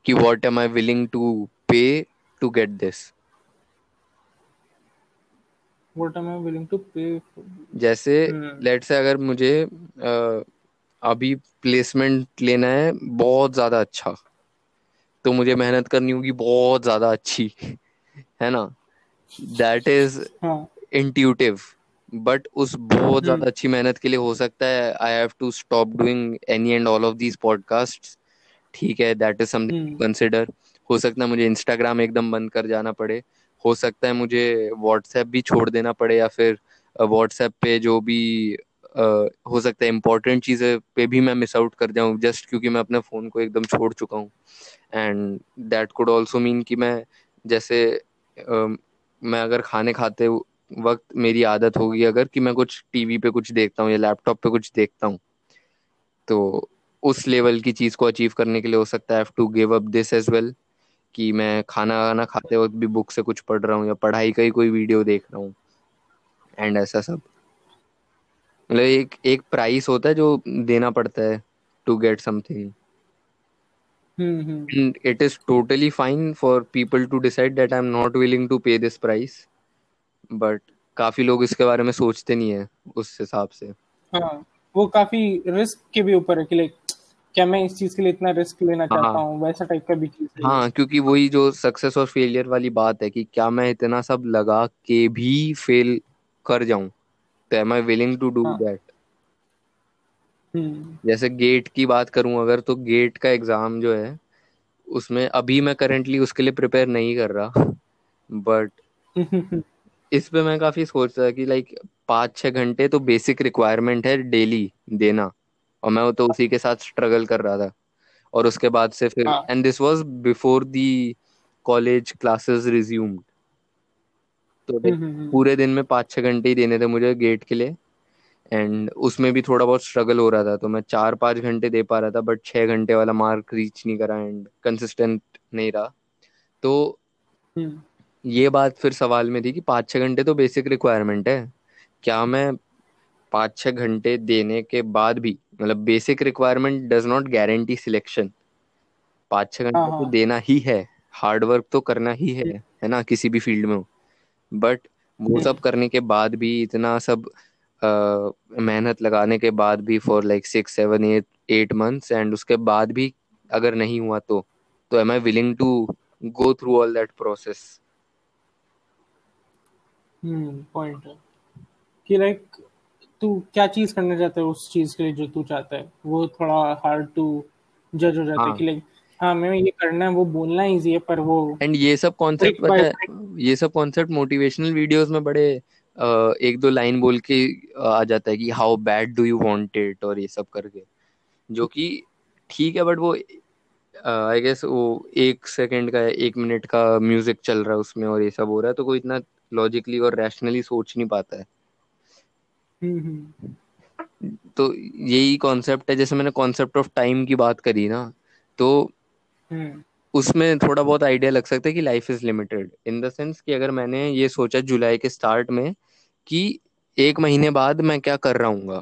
कि what am I willing to pay to get this what am I willing to pay जैसे लेट से अगर मुझे आ, अभी प्लेसमेंट लेना है बहुत ज़्यादा अच्छा तो मुझे मेहनत करनी होगी बहुत ज़्यादा अच्छी है ना? दैट इज़ इंट्यूटिव बट उस बहुत ज़्यादा हम्म। अच्छी मेहनत के लिए हो सकता है I have to stop doing any and all of these podcast ठीक है दैट इज़ समथिंग कंसिडर हो सकता है मुझे इंस्टाग्राम एकदम बंद कर जाना पड़े. हो सकता है मुझे व्हाट्सएप भी छोड़ देना पड़े या फिर व्हाट्सएप पे जो भी uh, हो सकता है इम्पोर्टेंट चीज़ें पे भी मैं मिस आउट कर जाऊँ जस्ट क्योंकि मैं अपने फ़ोन को एकदम छोड़ चुका हूँ. And that could also mean कि मैं जैसे मैं अगर खाने खाते वक्त मेरी आदत होगी अगर कि मैं कुछ टीवी पे कुछ देखता हूँ या लैपटॉप पे कुछ देखता हूँ तो उस लेवल की चीज़ को अचीव करने के लिए हो सकता है to give up this as well कि मैं खाना वाना खाते वक्त भी बुक से कुछ पढ़ रहा हूँ या पढ़ाई का ही कोई वीडियो देख रहा हूँ एंड ऐसा सब। मतलब एक एक प्राइस होता है जो देना पड़ता है to get something it is totally fine for people to decide that I am not willing to pay this price but काफ़ी लोग इसके बारे में सोचते नहीं है उस हिसाब से। हाँ वो काफ़ी रिस्क के भी ऊपर है कि लाइक क्या मैं इस चीज़ के लिए इतना रिस्क लेना हाँ, चाहता हूँ? वैसा टाइप का भी चीज़ हाँ। क्योंकि वही जो सक्सेस और फेलियर वाली बात है कि क्या मैं इतना सब लगा के भी फेल कर जाऊँ? तो am I willing to do that जैसे गेट की बात करूँ अगर तो गेट का एग्ज़ाम जो है उसमें अभी मैं करेंटली उसके लिए प्रिपेयर नहीं कर रहा बट इस पे मैं काफ़ी सोच रहा कि लाइक पाँच छह घंटे तो बेसिक रिक्वायरमेंट है डेली देना और मैं तो उसी के साथ स्ट्रगल कर रहा था। और उसके बाद से फिर and this was before the college classes resumed तो हम्म, हम्म, हम्म। पूरे दिन में पाँच छह घंटे ही देने थे मुझे गेट के लिए। एंड उसमें भी थोड़ा बहुत स्ट्रगल हो रहा था तो मैं चार पाँच घंटे दे पा रहा था बट छह घंटे वाला मार्क रीच नहीं करा एंड कंसिस्टेंट नहीं रहा। तो ये बात फिर सवाल में थी कि पाँच छः घंटे तो बेसिक रिक्वायरमेंट है। क्या मैं पाँच छः घंटे देने के बाद भी मतलब basic requirement does not guarantee selection पाँच छः घंटे हाँ, तो हाँ। देना ही है हार्ड वर्क तो करना ही है है ना किसी भी फ़ील्ड में हो। बट वो सब करने के बाद भी इतना सब मेहनत लगाने के बाद भी for like six seven eight eight months and उसके बाद भी अगर नहीं हुआ तो तो am I willing to go through all that process hmm point है। कि लाइक तू क्या चीज़ करना चाहता है उस चीज़ के लिए जो तू चाहता है? वो थोड़ा हार्ड टू जज हो जाता है हाँ। कि लाइक हाँ मैं ये करना है वो बोलना इजी है पर वो एंड ये सब कॉन्सेप्ट पता है ये सब कॉन्सेप्ट मोटिवेशनल वीडियोस में बड़े एक दो लाइन बोल के आ जाता है कि how bad do you want it और ये सब करके जो कि ठीक है बट वो आई गेस वो एक सेकंड का एक मिनट का म्यूज़िक चल रहा है उसमें और ये सब हो रहा है तो कोई इतना लॉजिकली और रैशनली सोच नहीं पाता है हम्म, हम्म। तो यही कॉन्सेप्ट है जैसे मैंने कॉन्सेप्ट ऑफ़ टाइम की बात करी ना तो हम्म। उसमें थोड़ा बहुत आइडिया लग सकता है कि life is limited in the sense कि अगर मैंने ये सोचा जुलाई के स्टार्ट में कि एक महीने बाद मैं क्या कर रहा हूँ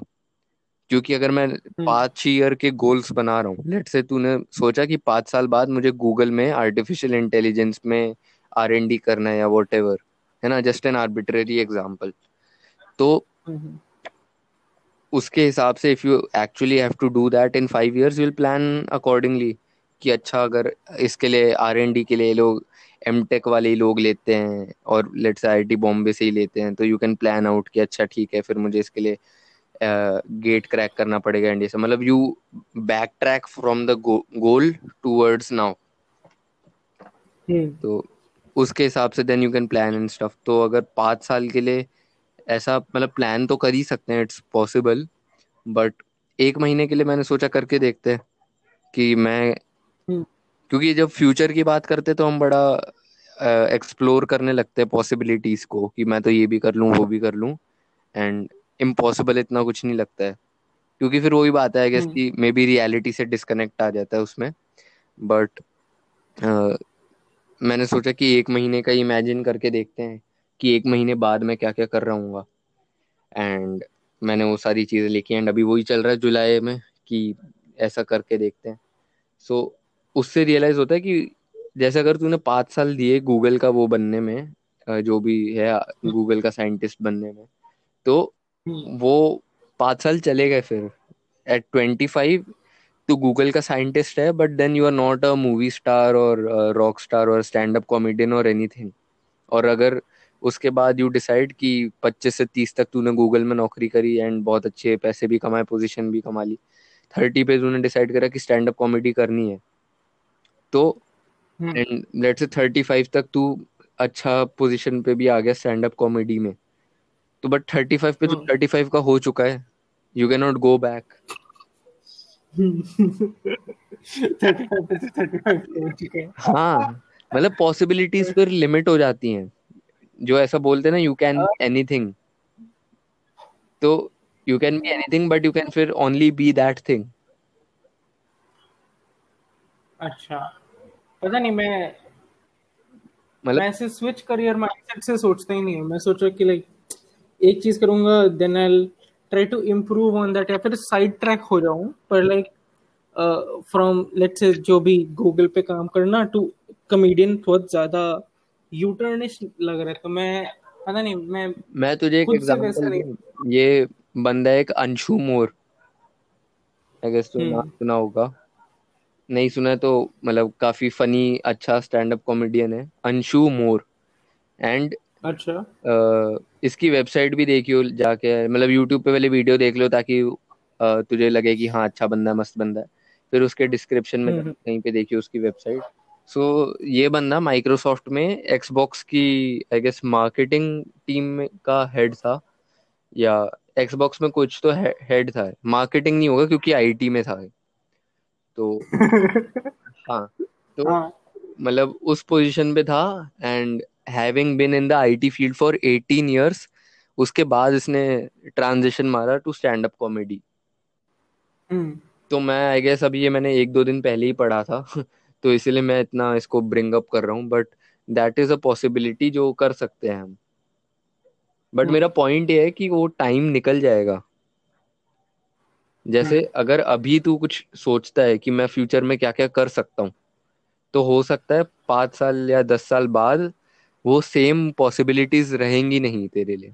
क्योंकि अगर मैं पाँच ईयर के गोल्स बना रहा हूँ लेट से तूने सोचा कि पाँच साल बाद मुझे गूगल में आर्टिफिशियल इंटेलिजेंस में आर एन डी करना है या वॉट एवर है ना? जस्ट एन आर्बिट्रेरी एग्ज़ाम्पल तो उसके हिसाब से if you actually have to do that in five years will plan accordingly कि अच्छा अगर इसके लिए आर एन डी के लिए लोग एम टेक वाले ही लोग लेते हैं और लेट्स आई टी बॉम्बे से ही लेते हैं तो यू कैन प्लान आउट कि अच्छा ठीक है फिर मुझे इसके लिए गेट uh, क्रैक करना पड़ेगा इंडिया से। मतलब you back track from the goal towards now तो उसके हिसाब से then you can plan and stuff तो अगर पाँच साल के लिए ऐसा मतलब प्लान तो कर ही सकते हैं इट्स पॉसिबल बट एक महीने के लिए मैंने सोचा करके देखते हैं कि मैं हम्म। क्योंकि जब फ्यूचर की बात करते तो हम बड़ा एक्सप्लोर uh, करने लगते हैं पॉसिबिलिटीज को कि मैं तो ये भी कर लूँ वो भी कर लूँ एंड इम्पॉसिबल इतना कुछ नहीं लगता है। क्योंकि फिर वही बात है हम्म। कि मे बी रियलिटी से डिस्कनेक्ट आ जाता है उसमें। बट uh, मैंने सोचा कि एक महीने का इमेजिन करके देखते हैं कि एक महीने बाद मैं क्या क्या कर रहा हूँ एंड मैंने वो सारी चीज़ें लिखी एंड अभी वही चल रहा है जुलाई में कि ऐसा करके देखते हैं। सो so, उससे रियलाइज़ होता है कि जैसे अगर तूने पाँच साल दिए गूगल का वो बनने में जो भी है गूगल का साइंटिस्ट बनने में तो हम्म। वो पाँच साल चले गए फिर। एट ट्वेंटी फाइव तू गूगल का साइंटिस्ट है but then you are not a movie star और रॉक स्टार और स्टैंड अप कॉमेडियन और एनीथिंग और अगर उसके बाद यू डिसाइड कि 25 से 30 तक तूने गूगल में नौकरी करी एंड बहुत अच्छे पैसे भी कमाए पोजीशन भी कमा ली थर्टी पे तूने डिसाइड करा कि स्टैंड अप कॉमेडी करनी है तो and let's say thirty five तक तू अच्छा पोजीशन पे भी आ गया स्टैंड अप कॉमेडी में। तो बट थर्टी फाइव पे तो थर्टी हम्म। फाइव का हो चुका है। You can not go back हाँ मतलब पॉसिबिलिटीज फिर लिमिट हो जाती हैं। जो ऐसा बोलते हैं ना यू कैन एनीथिंग तो you can be anything but you can फिर ओनली बी दैट थिंग अच्छा। पता नहीं मैं मतलब मैं ऐसे स्विच करियर माइंडसेट से सोचता ही नहीं है। मैं सोचा कि लाइक एक चीज़ करूँगा then I try to improve on that या फिर साइड ट्रैक हो जाऊँ। पर लाइक फ्रॉम लेट्स से जो भी गूगल पे काम करना टू कॉमेडियन बहुत ज़्यादा यू टर्निश लग रहा है। तो मैं पता नहीं मैं मैं तुझे एक एग्जांपल ये बंदा एक अंशु मोर। अगर तूने हम्म। सुना होगा। नहीं सुना है तो मतलब काफ़ी फनी अच्छा स्टैंड अप कॉमेडियन है अंशु मोर। एंड अच्छा। आ, इसकी वेबसाइट भी देखियो जाके मतलब यूट्यूब पे पहले वीडियो देख लो ताकि आ, तुझे लगे कि हाँ अच्छा बंदा मस्त बंदा है। फिर उसके डिस्क्रिप्शन में हम्म, हम्म। कहीं पे देखियो उसकी वेबसाइट सो so, ये बंदा माइक्रोसॉफ्ट में एक्सबॉक्स की आई गेस मार्केटिंग टीम का हेड था। या एक्सबॉक्स में कुछ तो हेड था। मार्केटिंग नहीं होगा क्योंकि आईटी में था। तो हाँ तो हाँ। मतलब उस पोजीशन पे था and having been in the IT field for 18 years उसके बाद इसने ट्रांजिशन मारा टू स्टैंड अप कॉमेडी तो मैं आई गेस अभी ये मैंने एक दो दिन पहले ही पढ़ा था तो इसीलिए मैं इतना इसको ब्रिंग अप कर रहा हूँ but that is a possibility जो कर सकते हैं हम बट हम्म। मेरा पॉइंट ये है कि वो टाइम निकल जाएगा जैसे हम्म। अगर अभी तू कुछ सोचता है कि मैं फ्यूचर में क्या क्या कर सकता हूँ तो हो सकता है पाँच साल या दस साल बाद वो सेम पॉसिबिलिटीज रहेंगी नहीं तेरे लिए।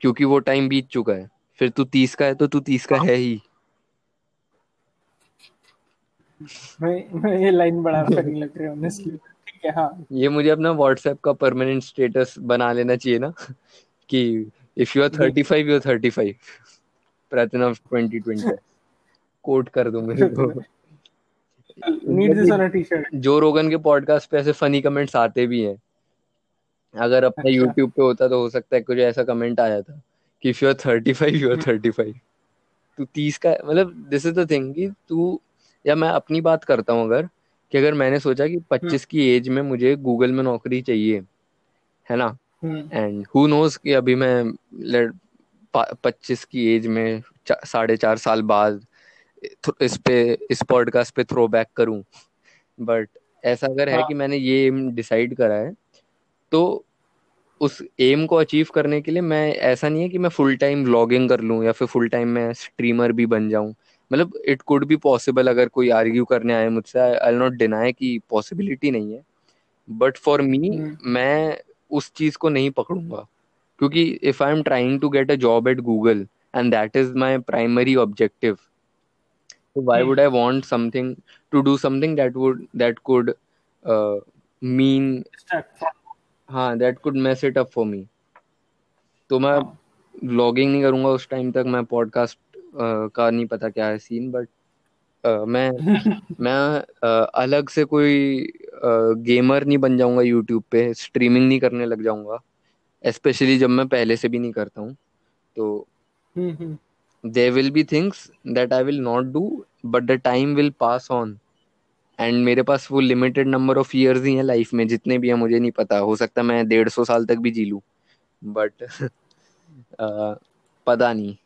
क्योंकि वो टाइम बीत चुका है। फिर तू तीस का है तो तू तीस का हाँ। है ही। मैं मैं ये लाइन बड़ा फनी लग रही है ऑनेस्टली ठीक है हाँ। ये मुझे अपना व्हाट्सएप का परमानेंट स्टेटस बना लेना चाहिए ना कि if you are thirty five you are thirty five प्रार्थना ट्वेंटी ट्वेंटी कोट कर दो मेरे को। Need this on a T-shirt जो रोगन के पॉडकास्ट पे ऐसे फनी कमेंट्स आते भी हैं। अगर अपने अच्छा। यूट्यूब पे होता तो हो सकता है कुछ ऐसा कमेंट आया था कि if you are thirty five you are thirty five तू तीस का मतलब दिस इज़ द थिंग कि तू या मैं अपनी बात करता हूँ अगर कि अगर मैंने सोचा कि पच्चीस हम्म। की एज में मुझे गूगल में नौकरी चाहिए है ना? एंड हु नोज़ कि अभी मैं पच्चीस की एज में चा, साढ़े चार साल बाद इस पे इस पॉडकास्ट पे थ्रो बैक करूँ। बट ऐसा अगर है हाँ। कि मैंने ये एम डिसाइड करा है तो उस एम को अचीव करने के लिए मैं ऐसा नहीं है कि मैं फुल टाइम व्लॉगिंग कर लूँ या फिर फुल टाइम मैं स्ट्रीमर भी बन जाऊँ। मतलब इट कुड बी पॉसिबल अगर कोई आर्ग्यू करने आए मुझसे आई नॉट डिनाई कि पॉसिबिलिटी नहीं है। बट फॉर मी मैं उस चीज़ को नहीं पकड़ूँगा। क्योंकि if I am trying to get a job at Google and that is my primary objective why would i want something to do something that would that could uh, mean हाँ that could mess it up for me तो मैं हाँ. Vlogging नहीं करूँगा उस time तक मैं podcast का नहीं पता क्या है सीन बट मैं मैं uh, अलग से कोई गेमर नहीं बन जाऊँगा यूट्यूब पे स्ट्रीमिंग नहीं करने लग जाऊँगा। स्पेशली जब मैं पहले से भी नहीं करता हूँ तो there will be things that I will not do but the time will pass on and मेरे पास वो लिमिटेड नंबर ऑफ़ ईयर्स ही हैं लाइफ में जितने भी हैं मुझे नहीं पता। हो सकता मैं डेढ़ सौ साल तक भी जी लूँ बट पता नहीं।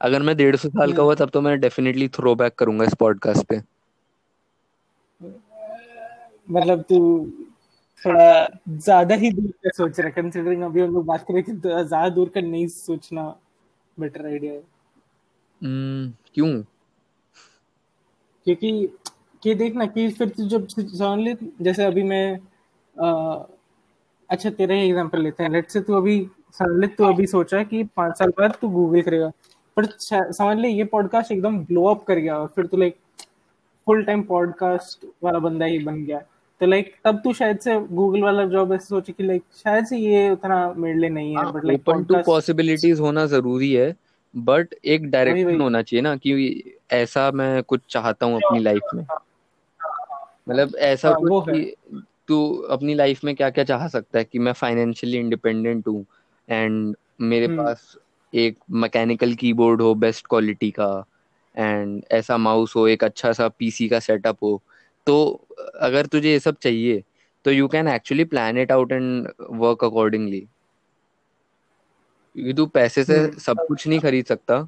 अगर मैं डेढ़ सौ साल का हुआ तब तो मैं डेफिनेटली थ्रो बैक करूँगा इस पॉडकास्ट पे। मतलब तू थोड़ा ज़्यादा ही दूर का सोच रहा कंसीडरिंग अभी हम लोग बात करें कि तो ज़्यादा दूर का नहीं सोचना बेटर आइडिया है। Hmm, क्यों? क्योंकि कि देखना कि फिर तू जब समझ ले जैसे अभी मैं आ, अच्छा तेरा ही एग्जांपल लेते हैं। लेट से तू अभी समझ ले तू अभी सोचा कि पाँच साल बाद तू गूगल करेगा पर समझ ले ये पॉडकास्ट एकदम ब्लो अप कर गया और फिर तू लाइक फुल टाइम पॉडकास्ट वाला बंदा ही बन गया। तो लाइक तब तू शायद से गूगल वाला जॉब ऐसे सोचे कि लाइक शायद से ये उतना मेरे लिए नहीं है but like open to possibilities होना ज़रूरी है बट एक डायरेक्शन होना चाहिए ना कि ऐसा मैं कुछ चाहता हूँ अपनी लाइफ में। मतलब ऐसा हाँ, कुछ कि तू अपनी लाइफ में क्या क्या चाह सकता है कि मैं फाइनेंशियली इंडिपेंडेंट हूँ एंड मेरे हम्म। पास एक मैकेनिकल कीबोर्ड हो बेस्ट क्वालिटी का एंड ऐसा माउस हो एक अच्छा सा पीसी का सेटअप हो तो अगर तुझे ये सब चाहिए तो you can actually plan it out and work accordingly क्योंकि तू पैसे से हम्म। सब कुछ नहीं खरीद सकता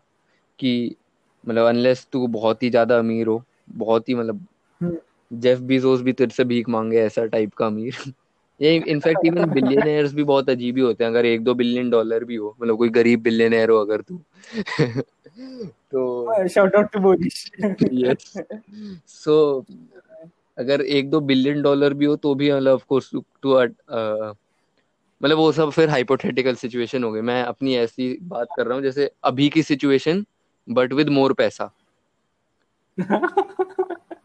कि मतलब अनलेस तू बहुत ही ज़्यादा अमीर हो बहुत ही मतलब जेफ हम्म। बीजोस भी तेरे से भीख मांगे ऐसा टाइप का अमीर। ये इनफैक्ट इवन बिलियनर्स भी बहुत अजीब ही होते हैं अगर एक दो बिलियन डॉलर भी हो मतलब कोई गरीब बिलियनर हो अगर तू। तो शाउट आउट टू बोलिश यस सो अगर एक दो बिलियन डॉलर भी हो तो भी मतलब ऑफ़ टू मतलब वो सब फिर हाइपोथेटिकल सिचुएशन हो गई। मैं अपनी ऐसी बात कर रहा हूँ जैसे अभी की सिचुएशन बट विद मोर पैसा।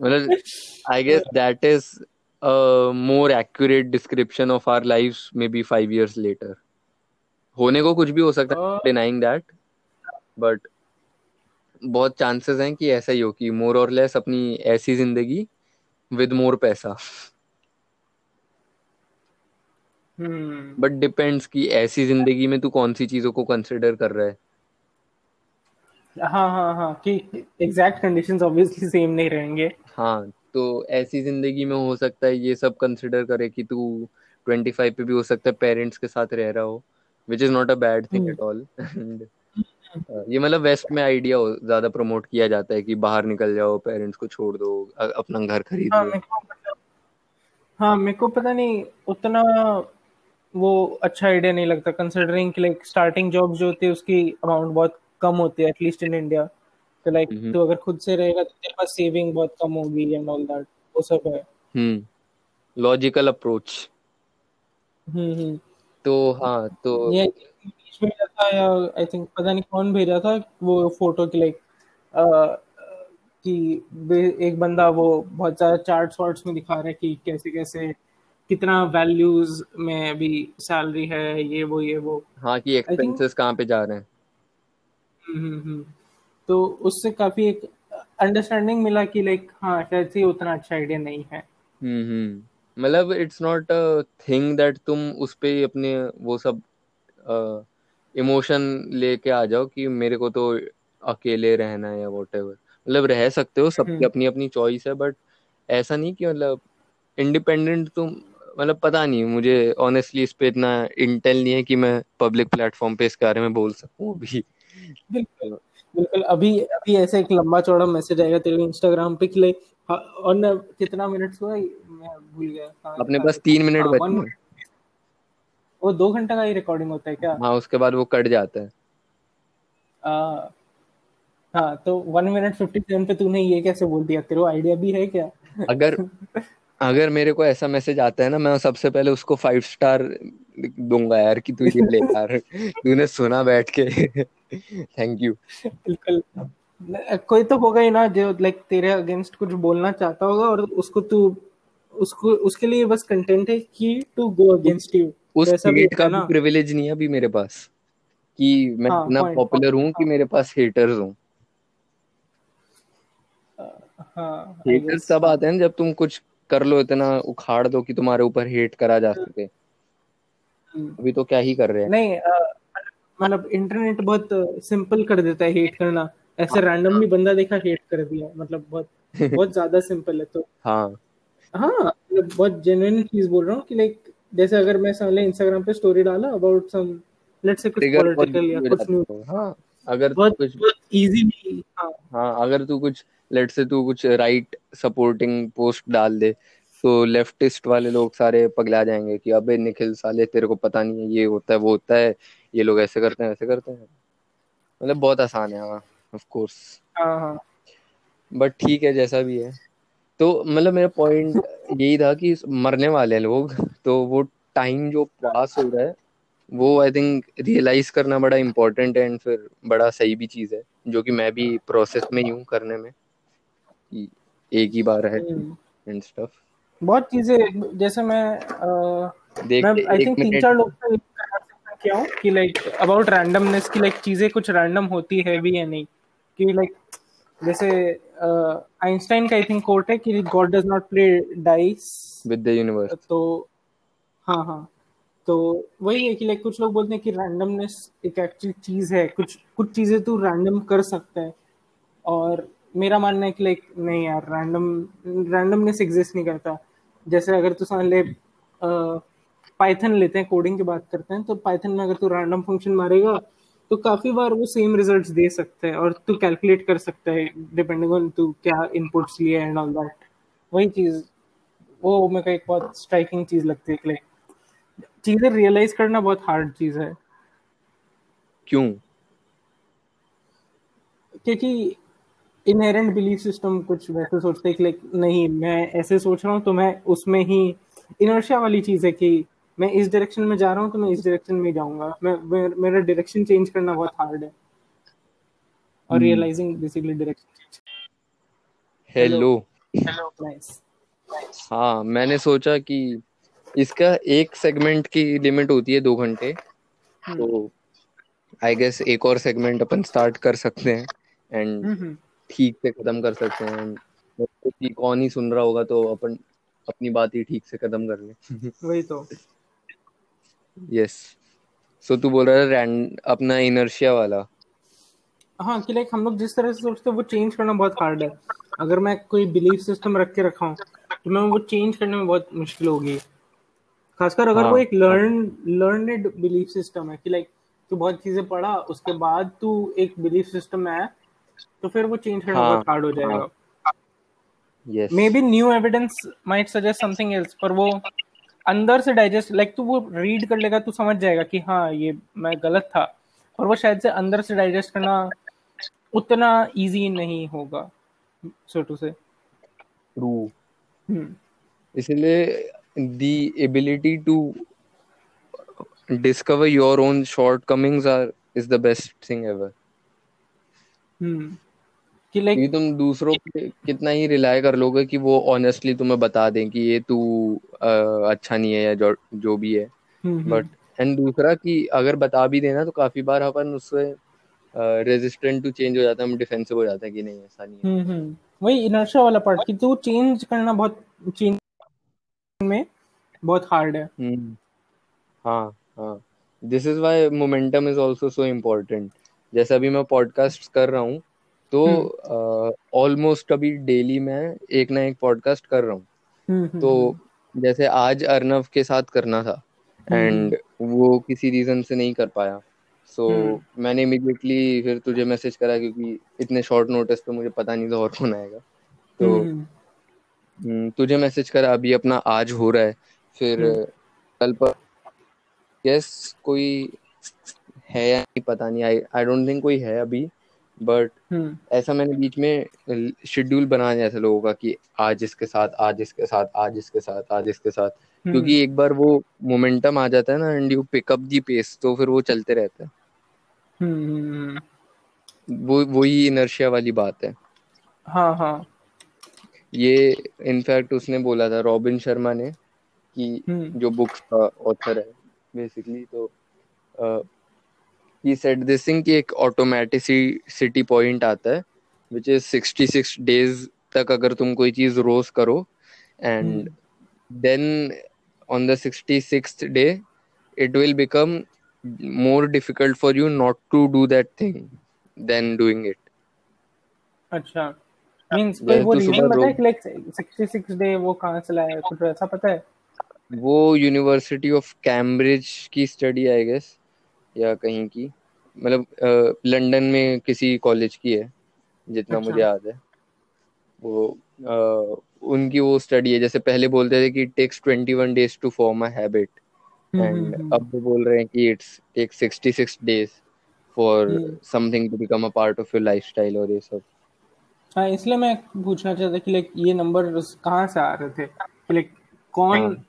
मतलब I guess that is more accurate description of our life maybe five years later होने को कुछ भी हो सकता है डिनाइंग दैट बट बहुत चांसेस हैं कि ऐसा ही हो कि मोर और लेस अपनी ऐसी ज़िंदगी विद मोर पैसा। बट डिपेंड्स कि ऐसी ज़िंदगी में तू कौन सी चीज़ों को कंसिडर कर रहा है। हाँ हाँ हाँ कि एग्जैक्ट कंडीशंस ऑब्वियसली सेम नहीं रहेंगे। हाँ तो ऐसी ज़िंदगी में हो सकता है ये सब कंसिडर करे कि तू ट्वेंटी फाइव पे भी हो सकता है पेरेंट्स के साथ रह रहा हो which is not a bad thing at all ये मतलब वेस्ट में आइडिया ज़्यादा प्रमोट किया जाता है कि बाहर निकल जाओ पेरेंट्स को छोड़ दो अपना घर खरीद हाँ, लो। हाँ मेरे को पता नहीं उतना वो अच्छा आइडिया नहीं लगता कंसिडरिंग कि लाइक स्टार्टिंग जॉब जो होती है उसकी अमाउंट बहुत कम होती है एटलीस्ट इन इंडिया तो लाइक तो अगर खुद से रहेगा तो तेरे पास सेविंग बहुत कम होगी एंड ऑल दैट वो सब है। हम्म लॉजिकल अप्रोच हम्म हम्म। तो हाँ तो ये में था या आई थिंक पता नहीं कौन भेजा था वो फ़ोटो की लाइक कि एक बंदा वो बहुत ज़्यादा चार्ट्स वार्ट्स में दिखा रहा है कि कैसे कैसे कितना वैल्यूज़ में भी सैलरी है ये वो ये वो। हाँ कि एक्सपेंसेस कहाँ पे जा रहे हैं। हम्म, हम्म, हम्म। तो उससे काफ़ी एक अंडरस्टैंडिंग मिला कि लाइक हाँ शायद से उतना अच्छा आइडिया नहीं है। हम्म मतलब it's not a thing that तुम उस पे अपने वो सब इमोशन लेके आ जाओ कि मेरे को तो अकेले रहना है या वॉट मतलब रह सकते हो सबकी अपनी अपनी चॉइस है बट ऐसा नहीं कि मतलब इंडिपेंडेंट तुम मतलब पता नहीं मुझे ऑनेस्टली इस पे इतना इंटेल नहीं है कि मैं पब्लिक प्लेटफॉर्म पे इसके बारे में बोल सकूँ अभी बिल्कुल बिल्कुल। अभी अभी ऐसे एक लंबा चौड़ा मैसेज आएगा तेरे इंस्टाग्राम पे कि लाइक हाँ, और कितना मिनट्स हुआ? मैं भूल गया। हाँ, अपने पास तीन मिनट हाँ, बचे वो दो घंटे का ही रिकॉर्डिंग होता है क्या? हाँ उसके बाद वो कट जाता है। आ, हाँ तो वन मिनट फिफ्टी सेवन पे तूने ये कैसे बोल दिया? तेरे आइडिया भी है क्या? अगर अगर मेरे को ऐसा मैसेज आता है ना मैं सबसे पहले उसको फाइव स्टार दूँगा यार कि तू ये ले यार। तूने सुना बैठ के। थैंक यू बिल्कुल। कोई तो होगा ही ना जो लाइक तेरे अगेंस्ट कुछ बोलना चाहता होगा और उसको तू उसको उसके लिए बस कंटेंट है कि टू गो अगेंस्ट यू उस क्रिएट का भी प्रिविलेज नहीं है अभी मेरे पास कि मैं हाँ, इतना पॉपुलर हूँ कि मेरे पास हेटर्स हूँ। हाँ हेटर्स तब हाँ। आते हैं जब तुम कुछ कर लो इतना उखाड़ दो कि तुम्हारे ऊपर हेट करा जा सके। हम्म। अभी तो क्या ही कर रहे हैं। नहीं मतलब इंटरनेट बहुत सिंपल कर देता है हेट करना। ऐसे रैंडमली बंदा देखा हेट कर दिया मतलब बहुत बहुत ज़्यादा सिंपल है तो। हाँ। हाँ मतलब बहुत जेन्युइन चीज़ बोल रहा हूँ कि लाइक जैसे अगर मैं समझ इंस्टाग्राम पे स्टोरी डाला अबाउट सम लेट्स से कुछ पॉलिटिकल या कुछ न्यूज़ है। अगर बहुत कुछ बहुत इजी भी हाँ। हाँ अगर तू कुछ लेट से तू कुछ राइट सपोर्टिंग पोस्ट डाल दे तो लेफ्टिस्ट वाले लोग सारे पगला जाएँगे कि अबे निखिल साले तेरे को पता नहीं है ये होता है वो होता है ये लोग ऐसे करते हैं ऐसे करते हैं। मतलब बहुत आसान है हाँ ऑफ़ कोर्स हाँ हाँ। बट ठीक है जैसा भी है। तो मतलब मेरा पॉइंट यही था कि मरने वाले हैं लोग तो वो टाइम जो पास हो रहा है वो आई थिंक रियलाइज़ करना बड़ा इम्पोर्टेंट है एंड फिर बड़ा सही भी चीज़ है जो कि मैं भी प्रोसेस में ही हूँ करने में। एक ही बार है हम्म। एंड स्टफ़ बहुत चीज़ें जैसे मैं आई थिंक तीन चार लोग से conversation हूँ कि लाइक अबाउट रैंडमनेस की लाइक चीज़ें कुछ रैंडम होती है भी या नहीं कि लाइक जैसे आइंस्टाइन का आई थिंक कोट है कि God does not play dice with the universe तो हाँ हाँ. तो वही है कि लाइक कुछ लोग बोलते हैं कि रैंडमनेस एक एक्चुअल चीज़ है। कुछ कुछ चीज़ें तू रैंडम कर सकता है। और मेरा मानना है कि लाइक नहीं यार रैंडम रैंडमनेस एग्जिस्ट नहीं करता। जैसे अगर तू समझ ले पाइथन लेते हैं कोडिंग की बात करते हैं तो पाइथन में अगर तू रैंडम फ़ंक्शन मारेगा तो काफ़ी बार वो सेम रिजल्ट्स दे सकते हैं और तू कैलकुलेट कर सकता है डिपेंडिंग ऑन तू क्या इनपुट्स लिए एंड ऑल दैट वही चीज़ वो मेरे को एक बहुत स्ट्राइकिंग चीज़ लगती है लाइक चीज़ें रियलाइज़ करना बहुत हार्ड चीज़ है। क्यों? क्योंकि इनहेरेंट बिलीफ सिस्टम कुछ वैसे सोचते हैं कि लाइक नहीं मैं ऐसे सोच रहा हूँ तो मैं उसमें ही इनर्शिया वाली चीज़ है कि मैं इस डायरेक्शन में जा रहा हूँ तो मैं इस डायरेक्शन में ही जाऊँगा। मैं मेरा डायरेक्शन चेंज करना बहुत हार्ड है। और। Realising basically direction hello hello nice हाँ मैंने सोचा कि इसका एक सेगमेंट की लिमिट होती है दो घंटे। तो आई गेस एक और सेगमेंट अपन स्टार्ट कर सकते हैं एंड हम्म ठीक से खत्म कर सकते हैं। and कौन ही सुन रहा होगा तो अपन अपनी बात ही ठीक से खत्म कर ले। वही तो। यस सो तू बोल रहा है रैंड अपना इनर्शिया वाला। हाँ कि लाइक हम लोग जिस तरह से सोचते हैं वो चेंज करना बहुत हार्ड है। अगर मैं कोई बिलीफ सिस्टम रख के रखा हूँ तो मैं वो चेंज करने में बहुत मुश्किल होगी। खासकर अगर हाँ, वो एक लर्न लर्नड बिलीफ सिस्टम है कि लाइक तू बहुत चीज़ें पढ़ा उसके बाद तू एक बिलीफ सिस्टम में आया तो फिर वो चेंज करना हाँ, बहुत हार्ड हो जाएगा। Yes maybe new evidence might suggest something else पर वो अंदर से डाइजेस्ट लाइक तू वो रीड कर लेगा तू समझ जाएगा कि हाँ ये मैं गलत था। पर वो शायद से अंदर से डाइजेस्ट करना उतना इजी नहीं होगा सो टू से ट्रू इसलिए the ability to discover your own shortcomings are is the best thing ever हम्म। कि लाइक क्योंकि तुम दूसरों पे कितना ही रिलाय कर लोगे कि वो ऑनेस्टली तुम्हें बता दें कि ये तू अच्छा नहीं है या जो जो भी है। बट एंड दूसरा कि अगर बता भी देना तो काफ़ी बार अपन उससे रेजिस्टेंट टू चेंज हो जाता है हम डिफेंसिव हो जाता है कि नहीं ऐसा नहीं है। हम्म हम्म। वही इनर्शिया वाला पार्ट कि तू चेंज करना बहुत चेंज में बहुत हार्ड है। हम्म। हाँ हाँ। This is why momentum is also so important जैसे अभी मैं पॉडकास्ट कर रहा हूँ तो ऑलमोस्ट अभी डेली मैं एक ना एक पॉडकास्ट कर रहा हूँ। हम्म हम्म, तो जैसे आज अर्नव के साथ करना था एंड वो किसी रीजन से नहीं कर पाया। सो हम्म। मैंने इमीडिएटली फिर तुझे मैसेज करा क्योंकि इतने शॉर्ट नोटिस पे मुझे पता नहीं था और कौन आएगा। तो हम्म, हम्म, हम्म, तुझे मैसेज करा अभी अपना आज हो रहा है। फिर हम्म। कल पर यस कोई है या नहीं पता नहीं। आई आई डोंट थिंक कोई है अभी। बट हम्म, ऐसा मैंने बीच में शेड्यूल बना दिया ऐसे लोगों का कि आज इसके साथ आज इसके साथ आज इसके साथ आज इसके साथ। क्योंकि एक बार वो मोमेंटम आ जाता है ना and you pick up the pace तो फिर वो चलते रहता है। हम्म, हम्म, वो वही इनर्शिया वाली बात है। हाँ हाँ। ये इनफैक्ट उसने बोला था रॉबिन शर्मा ने कि हम्म, जो बुक्स का ऑथर है बेसिकली तो he said this thing कि एक ऑटोमेटिसिटी पॉइंट आता है विच इज़ 66 डेज़ तक अगर तुम कोई चीज़ रोज करो and then on the 66th day it will become more difficult for you not to do that thing than doing it. अच्छा। मींस कोई वो रीजन पता है कि लाइक 66 डे वो कहाँ से लाया है? कुछ ऐसा पता है? वो यूनिवर्सिटी ऑफ़ कैम्ब्रिज की स्टडी आई गेस या कहीं की मतलब लंदन में किसी कॉलेज की है जितना अच्छा। मुझे याद है। वो आ, उनकी वो स्टडी है जैसे पहले बोलते थे कि takes twenty one days to form a habit and अब वो बोल रहे हैं कि it's take sixty six days for something to become a part of your lifestyle और ये सब। हाँ इसलिए मैं पूछना चाहता कि लाइक ये नंबर कहाँ से आ रहे थे? लाइक कौन हाँ.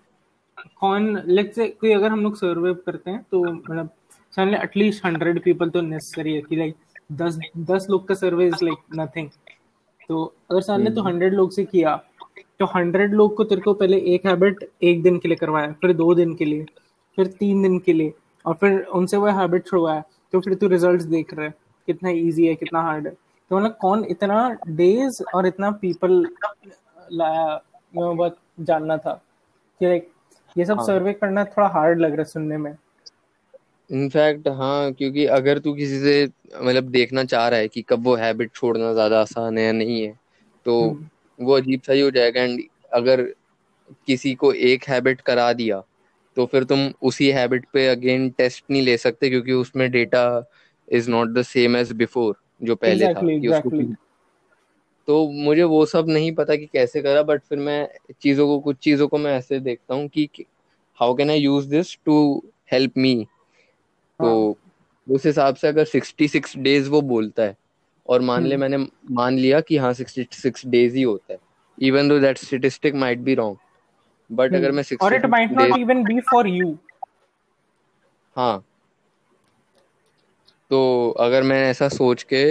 कौन लेट्स से कोई अगर हम लोग सर्वे करते हैं तो मतलब suddenly at least hundred people तो नेसेसरी है कि लाइक दस दस लोग का सर्वे इज़ लाइक नथिंग तो अगर सडनली तो हंड्रेड हम्म। लोग से किया तो हंड्रेड लोग को तेरे को पहले एक हैबिट एक दिन के लिए करवाया फिर दो दिन के लिए फिर तीन दिन के लिए और फिर उनसे वो हैबिट छुड़वाया तो फिर तू रिजल्ट्स देख रहे कितना इजी है कितना हार्ड है तो मतलब कौन इतना डेज़ और इतना पीपल लाया बहुत जानना था कि लाइक ये सब सर्वे हाँ। करना थोड़ा हार्ड लग रहा है सुनने में इनफैक्ट हाँ क्योंकि अगर तू किसी से मतलब देखना चाह रहा है कि कब वो हैबिट छोड़ना ज़्यादा आसान है या नहीं है तो हम्म। वो अजीब सा ही हो जाएगा एंड अगर किसी को एक हैबिट करा दिया तो फिर तुम उसी हैबिट पे अगेन टेस्ट नहीं ले सकते क्योंकि उसमें data is not the same as before जो पहले exactly, था कि exactly. उसको तो मुझे वो सब नहीं पता कि कैसे करा बट फिर मैं चीज़ों को कुछ चीज़ों को मैं ऐसे देखता हूँ कि how can I use this to help me तो हाँ। उस हिसाब से अगर सिक्सटी सिक्स डेज़ वो बोलता है और मान ले हम्म। मैंने मान लिया कि हाँ सिक्सटी सिक्स डेज़ ही होता है even though that statistic might be wrong but अगर मैं और it might not even be for you हाँ तो अगर मैं ऐसा सोच के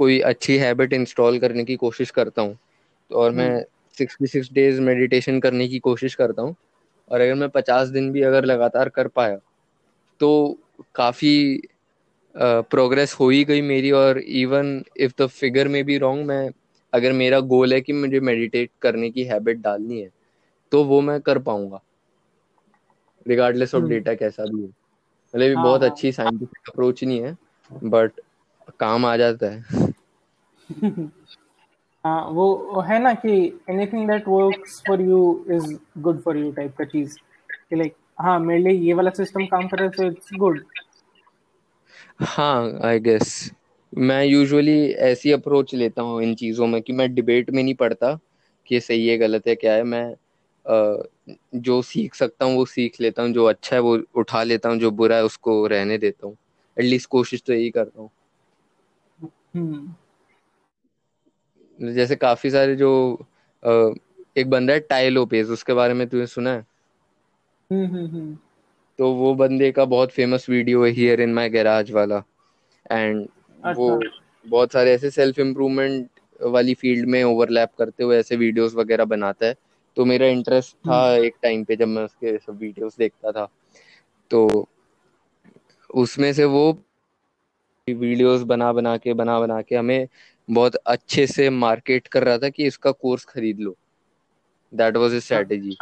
कोई अच्छी हैबिट इंस्टॉल करने की कोशिश करता हूँ तो और मैं सिक्सटी सिक्स डेज़ मेडिटेशन करने की कोशिश करता हूँ और अगर मैं पचास दिन भी अगर लगातार कर पाया तो काफ़ी प्रोग्रेस हो ही गई मेरी और इवन इफ़ द फिगर में भी रॉन्ग मैं अगर मेरा गोल है कि मुझे मेडिटेट करने की हैबिट डालनी है तो वो मैं कर पाऊँगा। रिगार्डलेस ऑफ़ डेटा कैसा भी हो। मतलब हाँ, बहुत हाँ। अच्छी साइंटिफिक अप्रोच नहीं है बट काम आ जाता है। हाँ वो है ना कि anything that works for you is good for you type का चीज़। लाइक हाँ मेरे लिए ये वाला सिस्टम काम कर रहा है तो इट्स गुड हाँ आई गेस मैं यूजुअली ऐसी अप्रोच लेता हूँ इन चीज़ों में कि मैं डिबेट में नहीं पढ़ता कि सही है गलत है क्या है। मैं जो सीख सकता हूँ वो सीख लेता हूँ जो अच्छा है वो उठा लेता हूँ जो बुरा है उसको रहने देता हूँ। एटलीस्ट कोशिश तो यही करता हूँ। हम्म। जैसे काफ़ी सारे जो एक बंदा है टाई लोपेज उसके बारे में तुझे सुना है? हम्म, हम्म, तो वो बंदे का बहुत फ़ेमस वीडियो है हियर इन माय गैराज वाला। एंड वो अच्छा। बहुत सारे ऐसे सेल्फ इम्प्रूवमेंट वाली फ़ील्ड में ओवरलैप करते हुए ऐसे वीडियोस वगैरह बनाता है। तो मेरा इंटरेस्ट था एक टाइम पे जब मैं उसके सब वीडियोस देखता था। तो उसमें से वो वीडियोस बना बना के बना बना के हमें बहुत अच्छे से मार्केट कर रहा था कि इसका कोर्स खरीद लो। That was a strategy strategy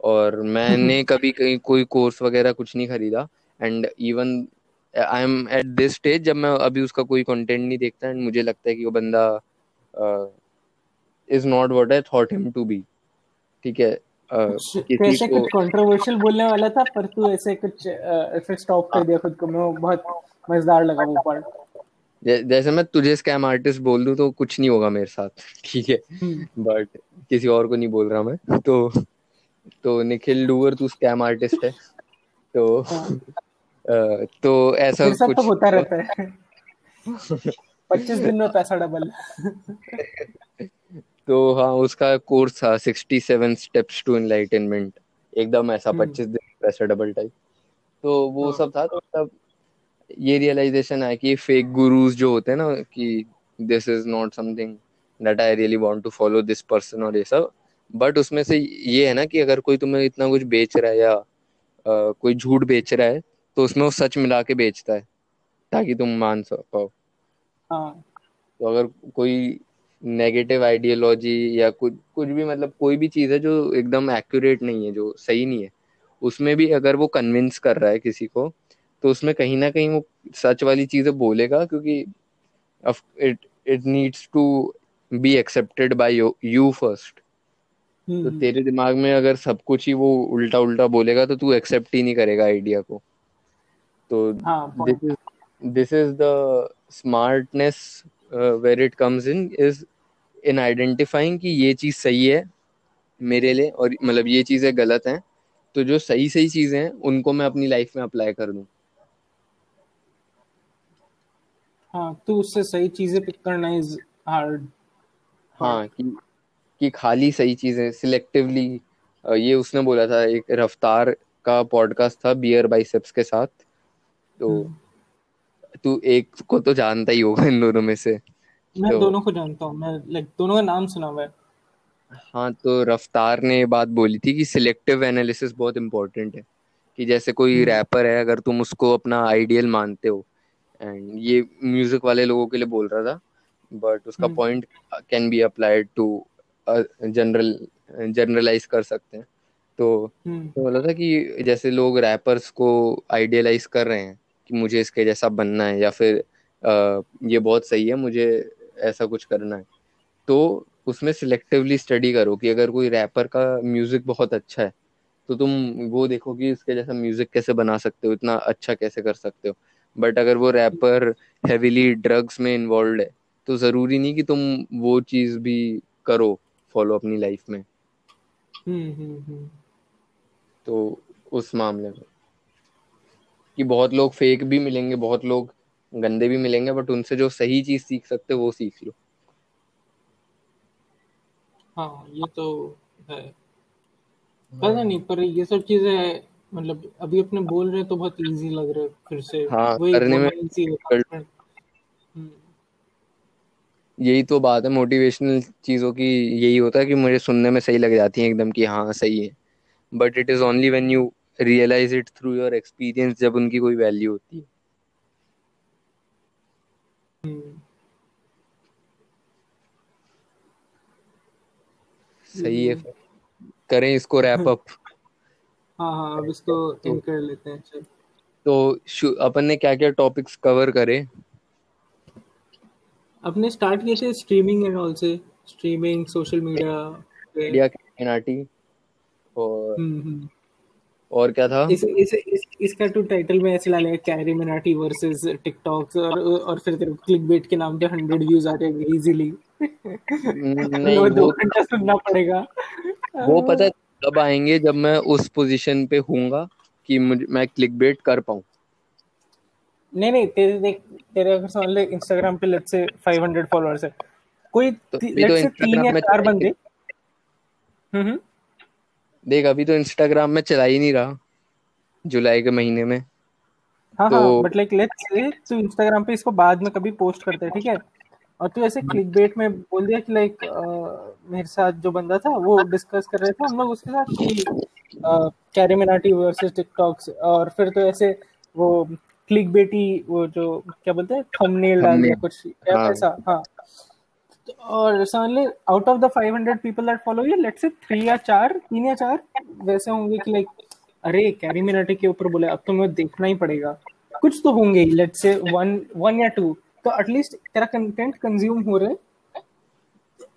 और मैंने कभी कहीं कोई कोर्स वगैरह कुछ नहीं खरीदा। And even I am at this stage जब मैं अभी उसका कोई कंटेंट नहीं देखता एंड मुझे लगता है कि वो बंदा is not what I thought him to be ठीक है कैसे कुछ कंट्रोवर्शियल बोलने वाला था पर तू ऐसे कुछ ऐसे स्टॉप कर दिया खुद को। मैं बहुत मज़ेदार लगा वो पार्ट जैसे मैं तुझे स्कैम आर्टिस्ट बोल दूँ तो कुछ नहीं होगा मेरे साथ। ठीक है बट हम्म। किसी और को नहीं बोल रहा मैं तो तो निखिल डूअर तू स्कैम आर्टिस्ट है तो हाँ। तो ऐसा तो कुछ तो होता रहता है पच्चीस दिन में पैसा डबल तो हाँ उसका कोर्स था sixty seven steps to enlightenment एकदम ऐसा हम्म। पच्चीस दिन पैसा डबल टाइप तो वो हाँ। सब था तो तब ये रियलाइजेशन है कि फेक गुरुज जो होते हैं ना कि this is not something that I really want to follow this person और ये सब बट उसमें से ये है ना कि अगर कोई तुम्हें इतना कुछ बेच रहा है या आ, कोई झूठ बेच रहा है तो उसमें वो सच मिला के बेचता है ताकि तुम मान पाओ। हाँ। तो अगर कोई नेगेटिव आइडियोलॉजी या कुछ कुछ भी मतलब कोई भी चीज़ है जो एकदम एक्यूरेट नहीं है जो सही नहीं है उसमें भी अगर वो कन्विंस कर रहा है किसी को तो उसमें कहीं ना कहीं वो सच वाली चीज़ें बोलेगा क्योंकि it it needs to be accepted by you first तो तेरे दिमाग में अगर सब कुछ ही वो उल्टा उल्टा बोलेगा तो तू एक्सेप्ट ही नहीं करेगा आइडिया को। तो this is this is the smartness where it comes in is in identifying कि ये चीज़ सही है मेरे लिए और मतलब ये चीज़ें गलत हैं तो जो सही सही चीज़ें हैं उनको मैं अपनी लाइफ में अप्लाई कर दूँ। हाँ तो उससे सही चीज़ें पिक करना इज़ हार्ड हाँ कि कि खाली सही चीज़ें सिलेक्टिवली ये उसने बोला था एक रफ्तार का पॉडकास्ट था बियर बाइसेप्स के साथ। तो हम्म। तू एक को तो जानता ही होगा इन दोनों में से। मैं तो, दोनों को जानता हूँ मैं लाइक दोनों का नाम सुना हुआ है। हाँ तो रफ्तार ने बात बोली थी कि सिलेक्टिव एनालिसिस बहुत इंपॉर्टेंट है। कि जैसे कोई रैपर है अगर तुम उसको अपना आइडियल मानते हो एंड ये म्यूज़िक वाले लोगों के लिए बोल रहा था बट उसका point can be applied to general generalize कर सकते हैं। तो, हम्म। तो बोला था कि जैसे लोग रैपर्स को आइडियलाइज कर रहे हैं कि मुझे इसके जैसा बनना है या फिर आ, ये बहुत सही है मुझे ऐसा कुछ करना है। तो उसमें सिलेक्टिवली स्टडी करो कि अगर कोई रैपर का म्यूज़िक बहुत अच्छा है तो तुम वो देखो कि इसके जैसा म्यूज़िक कैसे बना सकते हो इतना अच्छा कैसे कर सकते हो। बट अगर वो रैपर हैविली ड्रग्स में इन्वॉल्व है तो ज़रूरी नहीं कि तुम वो चीज़ भी करो। फॉलो अपनी लाइफ में हम्म, हम्म, हम्म। तो उस मामले में कि बहुत लोग फेक भी मिलेंगे बहुत लोग गंदे भी मिलेंगे बट उनसे जो सही चीज़ सीख सकते वो सीख लो हाँ ये तो है पता नहीं पर ये सब चीज़ें मतलब अभी अपने बोल रहे तो बहुत इजी लग रहा है फिर से हाँ करने में। यही तो बात है मोटिवेशनल चीज़ों की यही होता है कि मुझे सुनने में सही लग जाती है एकदम कि हाँ सही है। But it is only when you realize it through your experience जब उनकी कोई वैल्यू होती है। हम्म। सही है करें इसको रैप अप हाँ हाँ अब इसको एंड कर लेते हैं चल। तो अपन ने क्या क्या टॉपिक्स कवर करे? अपने स्टार्ट किए थे स्ट्रीमिंग एंड ऑल से स्ट्रीमिंग सोशल मीडिया मीडिया कैनाटी और हम्म, हम्म। और क्या था? इस, इस, इस, इसका तो टाइटल में ऐसे डालेगा कैरी मिनाटी वर्सेस टिकटॉक और और फिर तेरे को क्लिक बेट के नाम पे 100 व्यूज़ आ जाएँगे इजीली नहीं वो दो घंटा सुनना पड़ेगा। वो पता कब आएँगे जब मैं उस पोजीशन पे हूँगा कि मुझे मैं क्लिक बेट कर पाऊँ। नहीं नहीं तेरे देख तेरे अगर समझ ले इंस्टाग्राम पे लेट्स से 500 फॉलोअर्स है कोई तो लेट्स से तीन या चार बंदे। हम्म, हम्म। देख अभी तो इंस्टाग्राम में चला ही नहीं रहा जुलाई के महीने में। हाँ तो बट लाइक लेट्स से तू इंस्टाग्राम पे इसको बाद में कभी पोस्ट करते ठीक है? और तू ऐसे क्लिक बेट में बोल दिया कि लाइक मेरे साथ जो बंदा था वो डिस्कस कर रहे थे हम लोग उसके साथ कि कैरी मिनाटी वर्सेस टिकटॉक्स और फिर तो ऐसे वो क्लिक बेटी वो जो क्या बोलते हैं थंबनेल डाल दिया कुछ हाँ. ऐसा हाँ। और समझ out of the 500 people that follow you let's say three या चार तीन या चार वैसे होंगे कि लाइक अरे कैरी मिनाटी के ऊपर बोले अब तो मुझे देखना ही पड़ेगा। कुछ तो होंगे लेट्स से वन वन या टू तो एटलीस्ट तेरा कंटेंट कंज्यूम हो रहा है।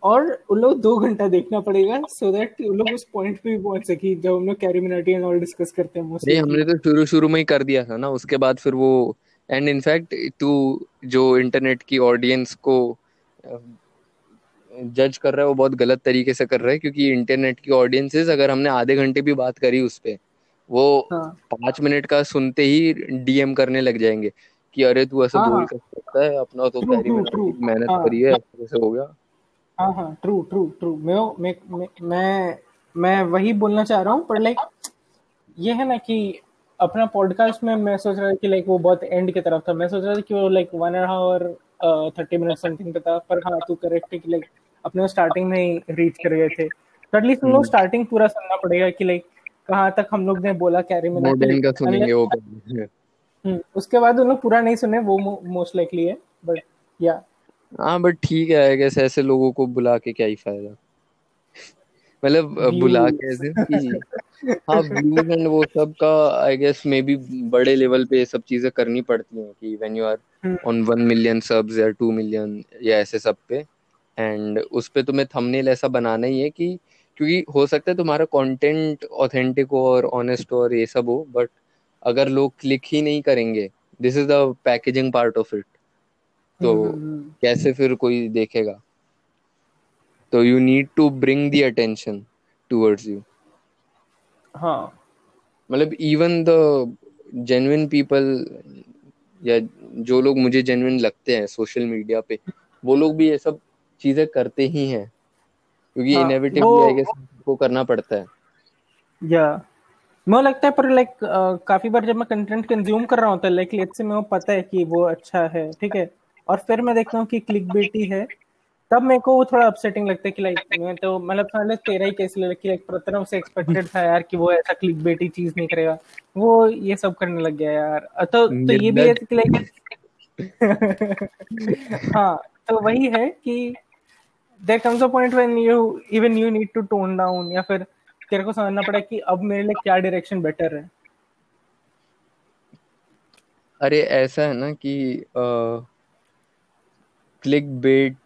और उन लोग दो घंटा देखना पड़ेगा सो दैट उन लोग उस पॉइंट पे भी पहुँच सके जब हम लोग Carry Minati and all discuss करते हैं मोस्टली हमने तो शुरू शुरू में ही कर दिया था ना उसके बाद फिर वो एंड इनफैक्ट तू जो इंटरनेट की ऑडियंस को जज कर रहा है वो बहुत गलत तरीके से कर रहा है क्योंकि इंटरनेट की ऑडियंसेस अगर हमने आधे घंटे भी बात करी उस पर वो हाँ. पाँच मिनट का सुनते ही डीएम करने लग जाएँगे कि अरे तू ऐसे हाँ, बोल हाँ। कर सकता है अपना तो मेहनत हाँ, करी है ऐसे हो गया हाँ हाँ ट्रू ट्रू ट्रू मैं मैं मैं मैं वही बोलना चाह रहा हूँ पर लाइक ये है ना कि अपना पॉडकास्ट में मैं सोच रहा था कि लाइक वो बहुत एंड की तरफ़ था। मैं सोच रहा था कि वो like one and hour thirty minute something पे था। पर हाँ तू करेक्ट है कि लाइक अपने स्टार्टिंग में ही रीच कर गए थे। तो एटलीस्ट हम लोग स्टार्टिंग पूरा सुनना पड़ेगा कि लाइक कहाँ तक हम लोग ने बोला कैरी। में का सुनेंगे वो हम्म, उसके बाद उन लोग पूरा नहीं सुने वो मोस्ट लाइकली है। बट या हाँ बट ठीक है आई गेस ऐसे लोगों को बुला के क्या ही फ़ायदा। मतलब बुला के ऐसे कि हाँ व्यूज़ एंड वो सब का आई गेस मे बी बड़े लेवल पे सब चीज़ें करनी पड़ती हैं कि when you are on one million subs या टू मिलियन या ऐसे सब पे एंड उस पे तुम्हें थंबनेल ऐसा बनाना ही है कि क्योंकि हो सकता है तुम्हारा कंटेंट ऑथेंटिक हो और ऑनेस्ट हो और ये सब हो बट अगर लोग क्लिक ही नहीं करेंगे this is the packaging part of it तो कैसे फिर कोई देखेगा? तो you need to bring the attention towards you हाँ। मतलब इवन द जेन्युइन पीपल या जो लोग मुझे जेन्युइन लगते हैं सोशल मीडिया पे वो लोग भी ये सब चीज़ें करते ही हैं। क्योंकि हाँ, इनएविटेबली आई गेस को करना पड़ता है। या। मुझे लगता है पर लाइक काफ़ी बार जब मैं कंटेंट कंज्यूम कर रहा होता है लाइक लेट्स से को पता है कि वो अच्छा है ठीक है? और फिर मैं देखता हूँ कि क्लिक बेटी है। तब मेरे को वो थोड़ा अपसेटिंग लगता है कि लाइक मैं तो मतलब पहले तेरा ही केस लगा कि लाइक प्रथम से एक्सपेक्टेड था यार कि वो ऐसा क्लिक बेटी चीज़ नहीं करेगा। वो ये सब करने लग गया यार। तो तो ये भी है कि लाइक हाँ तो वही है कि there comes a point when you even you need to tone down या फिर तेरे को समझना पड़ा कि अब मेरे लिए क्या डायरेक्शन बेटर है। अरे ऐसा है ना कि क्लिक बेट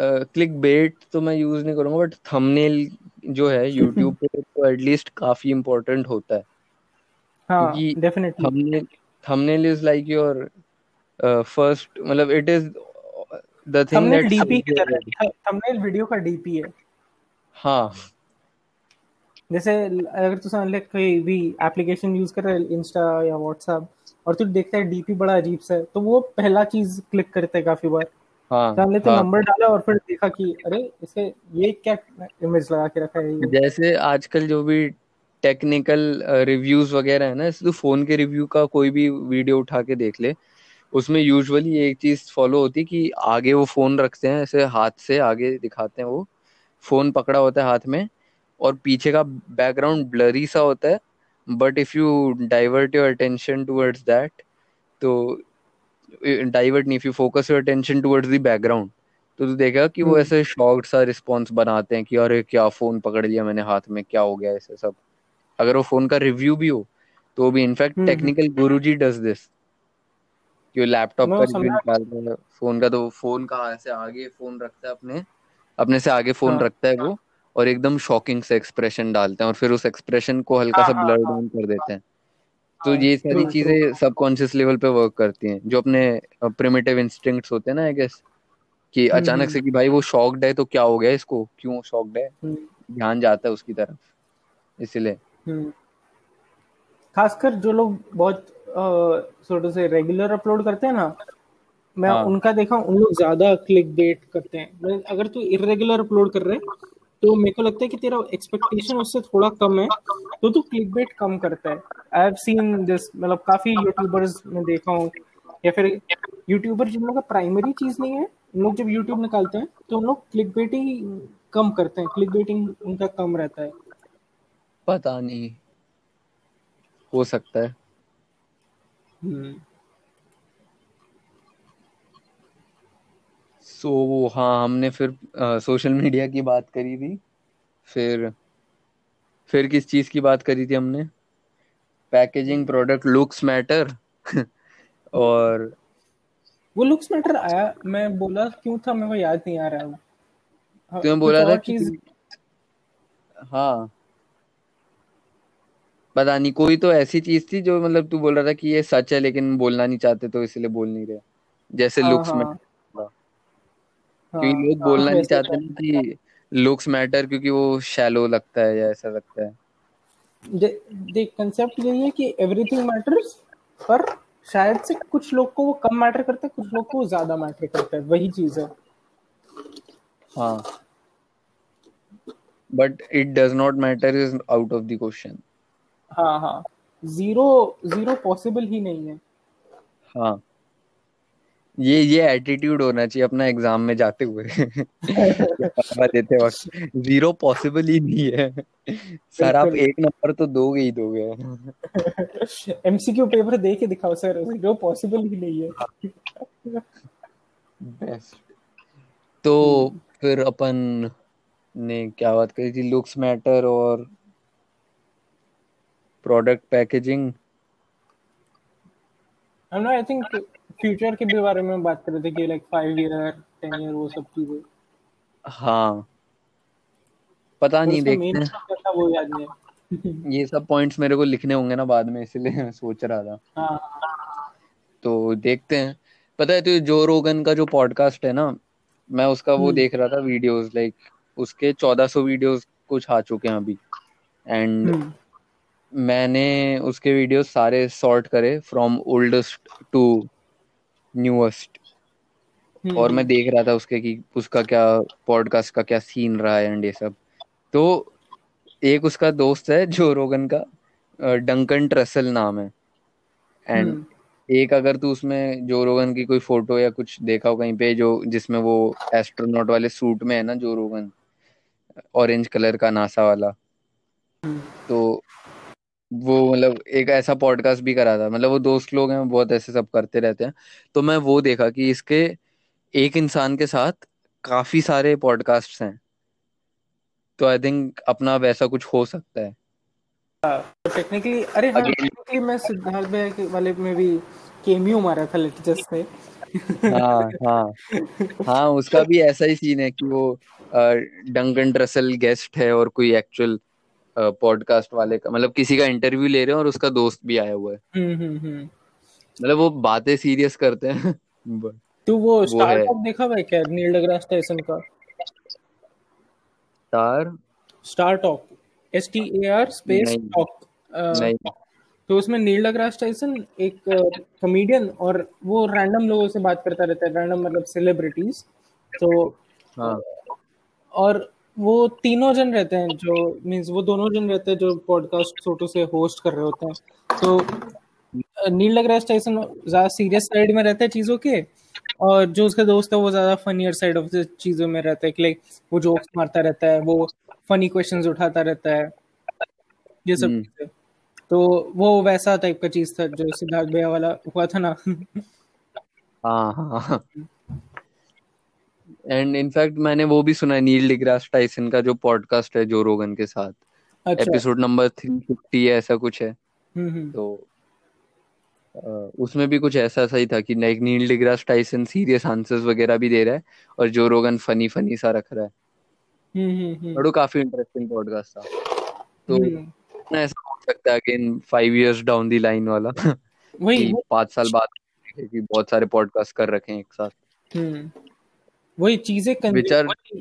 क्लिक बेट तो मैं यूज़ नहीं करूँगा बट थंबनेल जो है यूट्यूब पे तो एटलीस्ट काफ़ी इम्पोर्टेंट होता है। हाँ is like your uh, first मतलब it is the thing thumbnail that DP thumbnail video का डीपी है। हाँ। जैसे अगर तू समझ ले कोई भी एप्लीकेशन यूज़ कर रहा है इंस्टा या व्हाट्सएप और तू देखता है डीपी बड़ा अजीब सा है तो वो पहला चीज़ क्लिक करते है काफ़ी बार। हाँ तो हमने तो हाँ। नंबर डाला और फिर देखा कि अरे इसे ये क्या इमेज लगा के रखा है ये? जैसे आजकल जो भी टेक्निकल रिव्यूज़ वगैरह है ना तू फ़ोन के रिव्यू का कोई भी वीडियो उठा के देख ले उसमें यूजुअली एक चीज़ फॉलो होती कि आगे वो फ़ोन रखते हैं ऐसे हाथ से आगे दिखाते हैं वो। फ़ोन पकड़ा होता है हाथ में और पीछे का बैकग्राउंड ब्लरी सा होता है but if you divert your attention towards that तो डाइवर्ट नहीं if you focus your attention towards the background तो तू देखेगा कि वो हम्म। ऐसे शॉर्ट सा रिस्पॉन्स बनाते हैं कि अरे क्या फ़ोन पकड़ लिया मैंने हाथ में क्या हो गया ऐसे सब अगर वो फ़ोन का रिव्यू भी हो तो भी in fact. Technical Guruji does this कि लैपटॉप का रिव्यू निकाल रहा है फ़ोन का तो फ़ोन का ऐसे आगे फ़ोन रखता है अपने अपने से आगे फ़ोन हाँ। रखता है वो और एकदम शॉकिंग से एक्सप्रेशन डालते हैं और फिर उस एक्सप्रेशन को हल्का सा हाँ, हाँ, ब्लर हाँ। डाउन कर देते हैं तो हाँ, ये सारी true. चीज़ें सबकॉन्शियस लेवल पे वर्क करती हैं जो अपने प्रिमिटिव इंस्टिंक्ट्स होते हैं ना आई गेस कि हम्म, अचानक से हम्म। कि भाई वो शॉक्ड है तो क्या हो गया इसको क्यों शॉक्ड है हम्म, ध्यान जाता है उसकी तरफ़ इसलिए। खासकर जो लोग बहुत छोटे से रेगुलर अपलोड करते हैं ना मैं हाँ। उनका देखा उन लोग ज़्यादा क्लिक बेट करते हैं अगर तू इरेगुलर अपलोड कर रहे है तो मेरे को लगता है कि तेरा एक्सपेक्टेशन उससे थोड़ा कम है। तो तू क्लिक बेट कम करता है। आई हैव सीन दिस मतलब काफ़ी यूट्यूबर्स में देखा हूँ। या फिर यूट्यूबर जिन लोगों का प्राइमरी चीज़ नहीं है उन लोग जब यूट्यूब निकालते हैं तो उन लोग क्लिक बेटिंग कम करते हैं। क्लिक बेटिंग उनका कम रहता है। पता नहीं। हो सकता है। हम्म। सो so, हाँ हमने फिर सोशल मीडिया की बात करी थी। फिर फिर किस चीज़ की बात करी थी हमने? पैकेजिंग प्रोडक्ट लुक्स मैटर और वो लुक्स मैटर आया। मैं बोला क्यों था? मेरे को याद नहीं आ रहा है हाँ, तुम्हें बोला था कि हाँ। पता नहीं कोई तो ऐसी चीज़ थी जो मतलब तू बोल रहा था कि ये सच है लेकिन बोलना नहीं चाहते तो इसलिए बोल नहीं रहे। जैसे लुक्स हाँ, मैटर हाँ, क्योंकि लोग हाँ, बोलना नहीं चाहते ना कि लुक्स मैटर क्योंकि वो शैलो लगता है या ऐसा लगता है। दे- देख कंसेप्ट यही है कि एवरीथिंग मैटर्स पर शायद से कुछ लोग को वो कम मैटर करता है कुछ लोग को ज़्यादा मैटर करता है वही चीज़ है। हाँ। But it does not matter is out of the question हाँ हाँ। ज़ीरो ज़ीरो पॉसिबल ही नहीं है। हाँ। ये ये एटीट्यूड होना चाहिए अपना एग्ज़ाम में जाते हुए। देते वक्त। ज़ीरो पॉसिबल ही नहीं है। सर आप एक नंबर तो दोगे ही दोगे। एमसीक्यू पेपर दे के दिखाओ सर ज़ीरो पॉसिबल ही नहीं है। बेस्ट तो फिर अपन ने क्या बात करी थी? लुक्स मैटर और product packaging I think future के भी बारे में बात कर रहे थे कि like five year ten year वो सब चीज़ें। हाँ। पता नहीं देखते हैं। वो याद नहीं ये सब पॉइंट्स मेरे को लिखने होंगे ना बाद में इसलिए मैं सोच रहा था। हाँ। तो देखते हैं। पता है तो जो रोगन का जो पॉडकास्ट है ना मैं उसका वो हम्म। देख रहा था वीडियोस लाइक उसके चौदह 1400 वीडियोस कुछ आ चुके हैं अभी। And hmm. मैंने उसके वीडियोस सारे सॉर्ट करे फ्रॉम ओल्डेस्ट टू न्यूएस्ट। और मैं देख रहा था उसके कि उसका क्या पॉडकास्ट का क्या सीन रहा है एंड ये सब। तो एक उसका दोस्त है जो रोगन का डंकन ट्रसल नाम है। And hmm. एक अगर तू उसमें जो रोगन की कोई फ़ोटो या कुछ देखा हो कहीं पे जो जिसमें वो एस्ट्रोनॉट वाले सूट में है ना जो रोगन ऑरेंज कलर का नासा वाला। हम्म। तो वो मतलब एक ऐसा पॉडकास्ट भी करा था। मतलब वो दोस्त लोग हैं बहुत ऐसे सब करते रहते हैं। तो मैं वो देखा कि इसके एक इंसान के साथ काफ़ी सारे पॉडकास्ट हैं। तो आई थिंक अपना वैसा कुछ हो सकता है। टेक्निकली हाँ, अरे हाँ टेक्निकली मैं सिद्धार्थ भाई वाले में भी केमियो मारा था लेटेस्ट में हाँ हाँ। हाँ उसका भी ऐसा ही सीन है कि वो डंगन ड्रसल गेस्ट है और कोई एक्चुअल पॉडकास्ट वाले का मतलब किसी का इंटरव्यू ले रहे हैं और उसका दोस्त भी आया हुआ है। हम्म, हम्म, हम्म। मतलब वो बातें सीरियस करते हैं। तू वो स्टार्टअप देखा भाई क्या नील डग्रास टाइसन का? Star startup S T A R space talk नहीं। तो उसमें नील डग्रास टाइसन एक कॉमेडियन और वो रैंडम लोगों से बात करता रहता है रैंडम मतलब सेलिब्रिटीज तो हाँ. और वो तीनों जन रहते हैं जो मीन्स वो दोनों जन रहते हैं जो पॉडकास्ट छोटो से होस्ट कर रहे होते हैं। तो नील डग्रास टाइसन ज़्यादा सीरियस साइड में रहते हैं चीज़ों के और जो उसका दोस्त है वो ज़्यादा फनियर साइड ऑफ़ चीज़ों में रहता है कि लाइक वो जोक्स मारता रहता है वो फनी क्वेश्चंस उठाता रहता है ये सब हम्म। चीज़ें। तो वो वैसा टाइप का चीज़ था जो सिद्धार्थ भैया वाला हुआ था ना। हाँ हाँ एंड इनफैक्ट मैंने वो भी सुना है नील डिग्रास टाइसन का जो पॉडकास्ट है जो रोगन के साथ। अच्छा। एपिसोड नंबर थ्री फिफ्टी है ऐसा कुछ है। हम्म, हम्म। तो उसमें भी कुछ ऐसा सही था कि like Neil deGrasse Tyson serious answers वगैरह भी दे रहा है और जो रोगन फनी फनी सा रख रहा है। हम्म, बड़ो काफ़ी इंटरेस्टिंग पॉडकास्ट था। तो ना ऐसा हो सकता है again five years down the line वाला वही पाँच साल बाद कि बहुत सारे पॉडकास्ट कर रखे हैं एक साथ। वही चीज़ें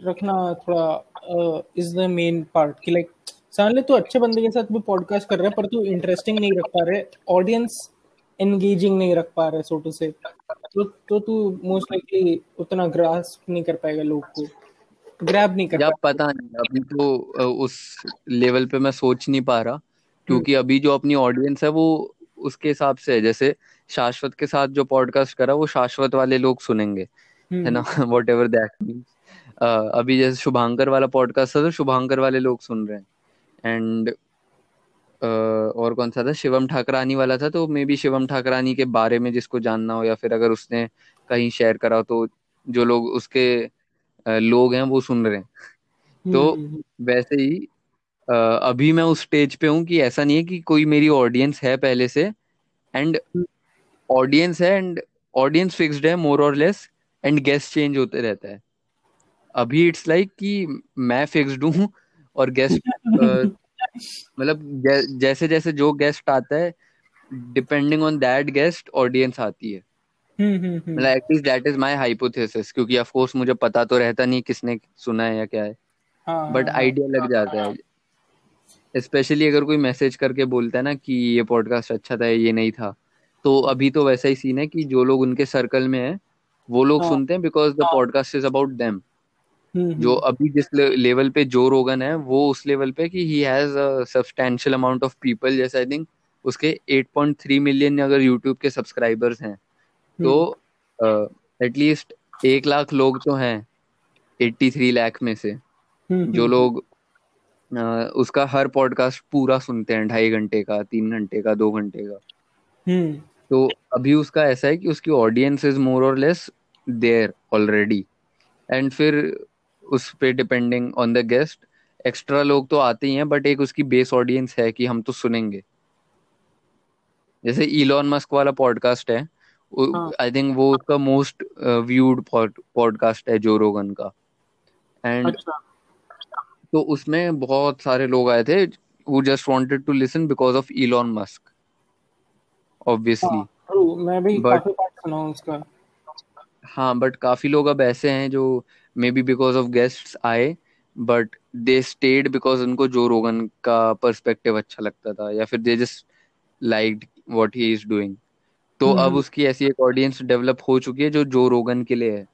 रखना थोड़ा इज़ द मेन पार्ट कि लाइक साले तो अच्छे बंदे के साथ भी पॉडकास्ट कर रहे हैं पर तू इंटरेस्टिंग नहीं रख पा रहे ऑडियंस एंगेजिंग नहीं रख पा रहे सोटो से तो तो तू मोस्ट लाइकली उतना ग्रास नहीं कर पाएगा लोग को। ग्रैब नहीं कर पता नहीं अभी तो उस लेवल पे मैं सोच नहीं पा रहा क्योंकि हम्म। अभी जो अपनी ऑडियंस है वो उसके हिसाब से है जैसे शाश्वत के साथ जो पॉडकास्ट करा वो शाश्वत वाले लोग सुनेंगे। है ना? वॉट एवर दैट मीन्स अभी जैसे शुभांकर वाला पॉडकास्ट था तो शुभांकर वाले लोग सुन रहे हैं। एंड uh, और कौन सा था? शिवम ठाकरानी वाला था तो मे बी शिवम ठाकरानी के बारे में जिसको जानना हो या फिर अगर उसने कहीं शेयर करा हो तो जो लोग उसके uh, लोग हैं वो सुन रहे हैं। तो हम्म, हम्म, हम्म। वैसे ही uh, अभी मैं उस स्टेज पे हूँ कि ऐसा नहीं है कि कोई मेरी ऑडियंस है पहले से। एंड ऑडियंस है एंड ऑडियंस फिक्स्ड है मोर और लेस एंड गेस्ट चेंज होते रहता है। अभी इट्स लाइक like कि मैं फिक्स्ड हूँ और गेस्ट मतलब जैसे जैसे जो गेस्ट आता है depending on that guest audience आती है। हम्म, हम्म, हम्म। मतलब at least that is my hypothesis क्योंकि ऑफ़ कोर्स मुझे पता तो रहता नहीं किसने सुना है या क्या है। बट हाँ, आइडिया हाँ, लग हाँ, जाता है। स्पेशली अगर कोई मैसेज करके बोलता है ना कि ये पॉडकास्ट अच्छा था ये नहीं था तो अभी तो वैसा ही सीन है कि जो लोग उनके सर्कल में है वो लोग हाँ, सुनते हैं because the podcast is about them जो अभी जिस लेवल पे जो रोगन है वो उस लेवल पे कि he has a substantial amount of people जैसे आई थिंक उसके 8.3 मिलियन अगर यूट्यूब के सब्सक्राइबर्स हैं तो एटलीस्ट uh, एक लाख लोग तो हैं एट्टी थ्री लाख में से। हम्म, जो हम्म, लोग अ, उसका हर पॉडकास्ट पूरा सुनते हैं ढाई घंटे का तीन घंटे का दो घंटे का। हम्म। तो अभी उसका ऐसा है कि उसकी ऑडियंस इज़ मोर और लेस देयर ऑलरेडी एंड फिर उस पे depending on the guest extra लोग तो आते ही हैं बट एक उसकी बेस ऑडियंस है कि हम तो सुनेंगे. जैसे इलॉन मस्क वाला पॉडकास्ट है हाँ. आई थिंक वो उसका मोस्ट व्यूड पॉडकास्ट है जो रोगन का. एंड अच्छा. तो उसमें बहुत सारे लोग आए थे who just wanted to listen because of Elon Musk. Obviously. हाँ ट्रू मैं भी But- काफ़ी बार सुना हूँ उसका। हाँ बट काफ़ी लोग अब ऐसे हैं जो may be because of guests आए बट दे स्टेड बिकॉज़ उनको जो रोगन का पर्सपेक्टिव अच्छा लगता था या फिर they just liked what he is doing तो अब हम्म। उसकी ऐसी एक ऑडियंस डेवलप हो चुकी है जो जो रोगन के लिए है।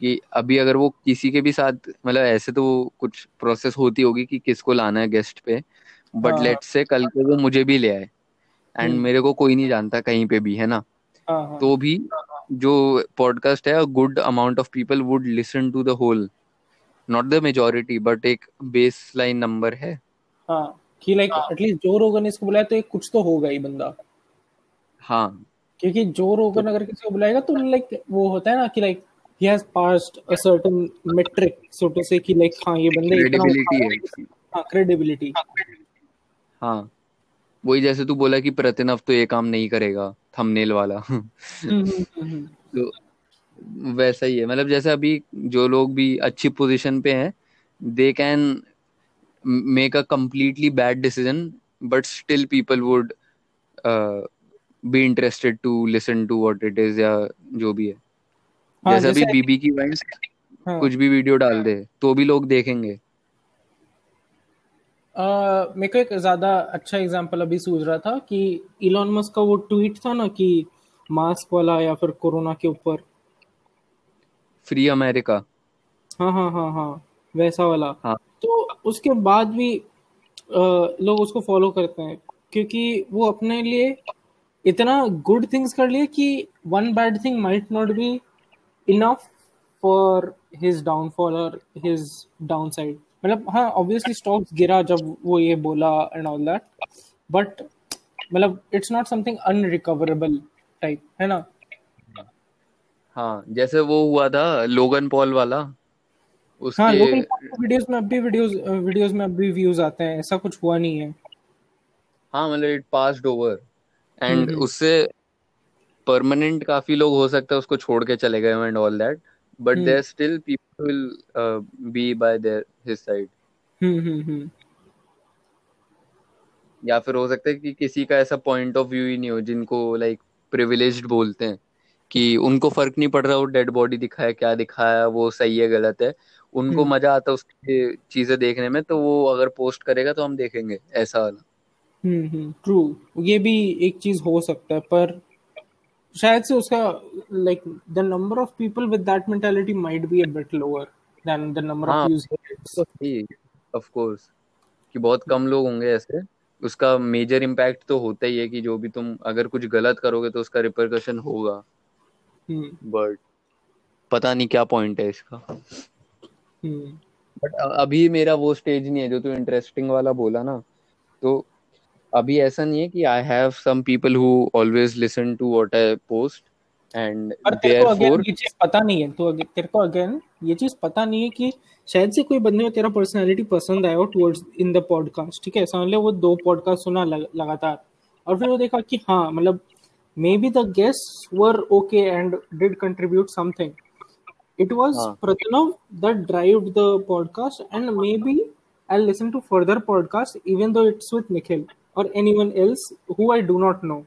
कि अभी अगर वो किसी के भी साथ मतलब ऐसे तो कुछ प्रोसेस होती होगी कि किसको लाना है गेस्ट पे बट हाँ, लेट्स से कल को वो मुझे भी ले आए। And hmm. मेरे को कोई नहीं जानता कहीं पे भी है ना? हाँ हाँ। तो भी जो पॉडकास्ट है good amount of people would listen to the whole not the majority but एक बेस लाइन नंबर है। हाँ कि लाइक एटलीस्ट जो रोगन ने इसको बुलाया तो एक कुछ तो होगा ही बंदा। हाँ। क्योंकि जो रोगन अगर किसी को बुलाएगा तो लाइक वो होता है ना कि like he has passed a certain metric so to say कि लाइक हाँ ये बंदे क्रेडिबिलिटी है। हाँ। क्रेडिबिलिटी हाँ। वही जैसे तू बोला कि प्रतिनव तो ये काम नहीं करेगा थंबनेल वाला। तो वैसा ही है। मतलब जैसे अभी जो लोग भी अच्छी पोजीशन पे हैं they can make a completely bad decision but still people would be interested to listen to what it is या जो भी है। हाँ जैसे अभी बीबी की वाइंस हाँ। कुछ भी वीडियो डाल दे तो भी लोग देखेंगे। मेरे को एक ज़्यादा अच्छा एग्जांपल अभी सूझ रहा था कि इलॉन मस्क का वो ट्वीट था ना कि मास्क वाला या फिर कोरोना के ऊपर। फ्री अमेरिका हाँ हाँ हाँ हाँ वैसा वाला। हाँ। तो उसके बाद भी लोग उसको फॉलो करते हैं क्योंकि वो अपने लिए इतना गुड थिंग्स कर लिए कि one bad thing might not be enough for his downfall और हिज डाउनसाइड मतलब हाँ ऑब्वियसली स्टॉक्स गिरा जब वो ये बोला एंड ऑल दैट बट मतलब it's not something unrecoverable type है ना? हाँ जैसे वो हुआ था लोगन पॉल वाला उसके हाँ उसके लोकल वीडियोस में अब भी वीडियोस वीडियोस में अब भी व्यूज़ आते हैं ऐसा कुछ हुआ नहीं है। हाँ मतलब इट पास्ड ओवर एंड उससे परमानेंट काफ़ी लोग हो सकता है उसको छोड़ के चले गए and all that but hmm there still people will be by there his side hmm hmm hmm या फिर हो सकता है कि किसी का ऐसा पॉइंट ऑफ़ व्यू ही नहीं हो जिनको लाइक प्रिविलेज्ड बोलते हैं कि उनको फ़र्क नहीं पड़ रहा वो डेड बॉडी दिखाया क्या दिखाया वो सही है गलत है। उनको हम्म मज़ा आता है उसकी चीज़ें देखने में तो वो अगर पोस्ट करेगा तो हम देखेंगे ऐसा वाला। हम्म हम्म ट्रू ये भी एक चीज़ हो सकता है पर शायद से उसका like the number of people with that mentality might be a bit lower than the number of तो ऑफ़ कोर्स कि बहुत कम लोग होंगे ऐसे। उसका मेजर इम्पैक्ट तो होता ही है कि जो भी तुम अगर कुछ गलत करोगे तो उसका रिपरकशन होगा। हम्म बट पता नहीं क्या पॉइंट है इसका। हम्म बट अभी मेरा वो स्टेज नहीं है जो तू इंटरेस्टिंग वाला बोला ना तो अभी ऐसा नहीं है कि I have some people who always listen to what I post and therefore ये चीज़ पता नहीं है तो तेरे को अगेन ये चीज़ पता नहीं है कि शायद से कोई बंदे को तेरा पर्सनालिटी पसंद आया हो टुवर्ड्स इन द पॉडकास्ट ठीक है? समझ ले वो दो पॉडकास्ट सुना लग, लगातार। और फिर वो देखा कि हाँ मतलब maybe the guest were okay and did contribute something it was हाँ। Pratanav that drove the podcast, and maybe I'll listen to further podcasts, even though it's with Nikhil. Or anyone else who I do not know.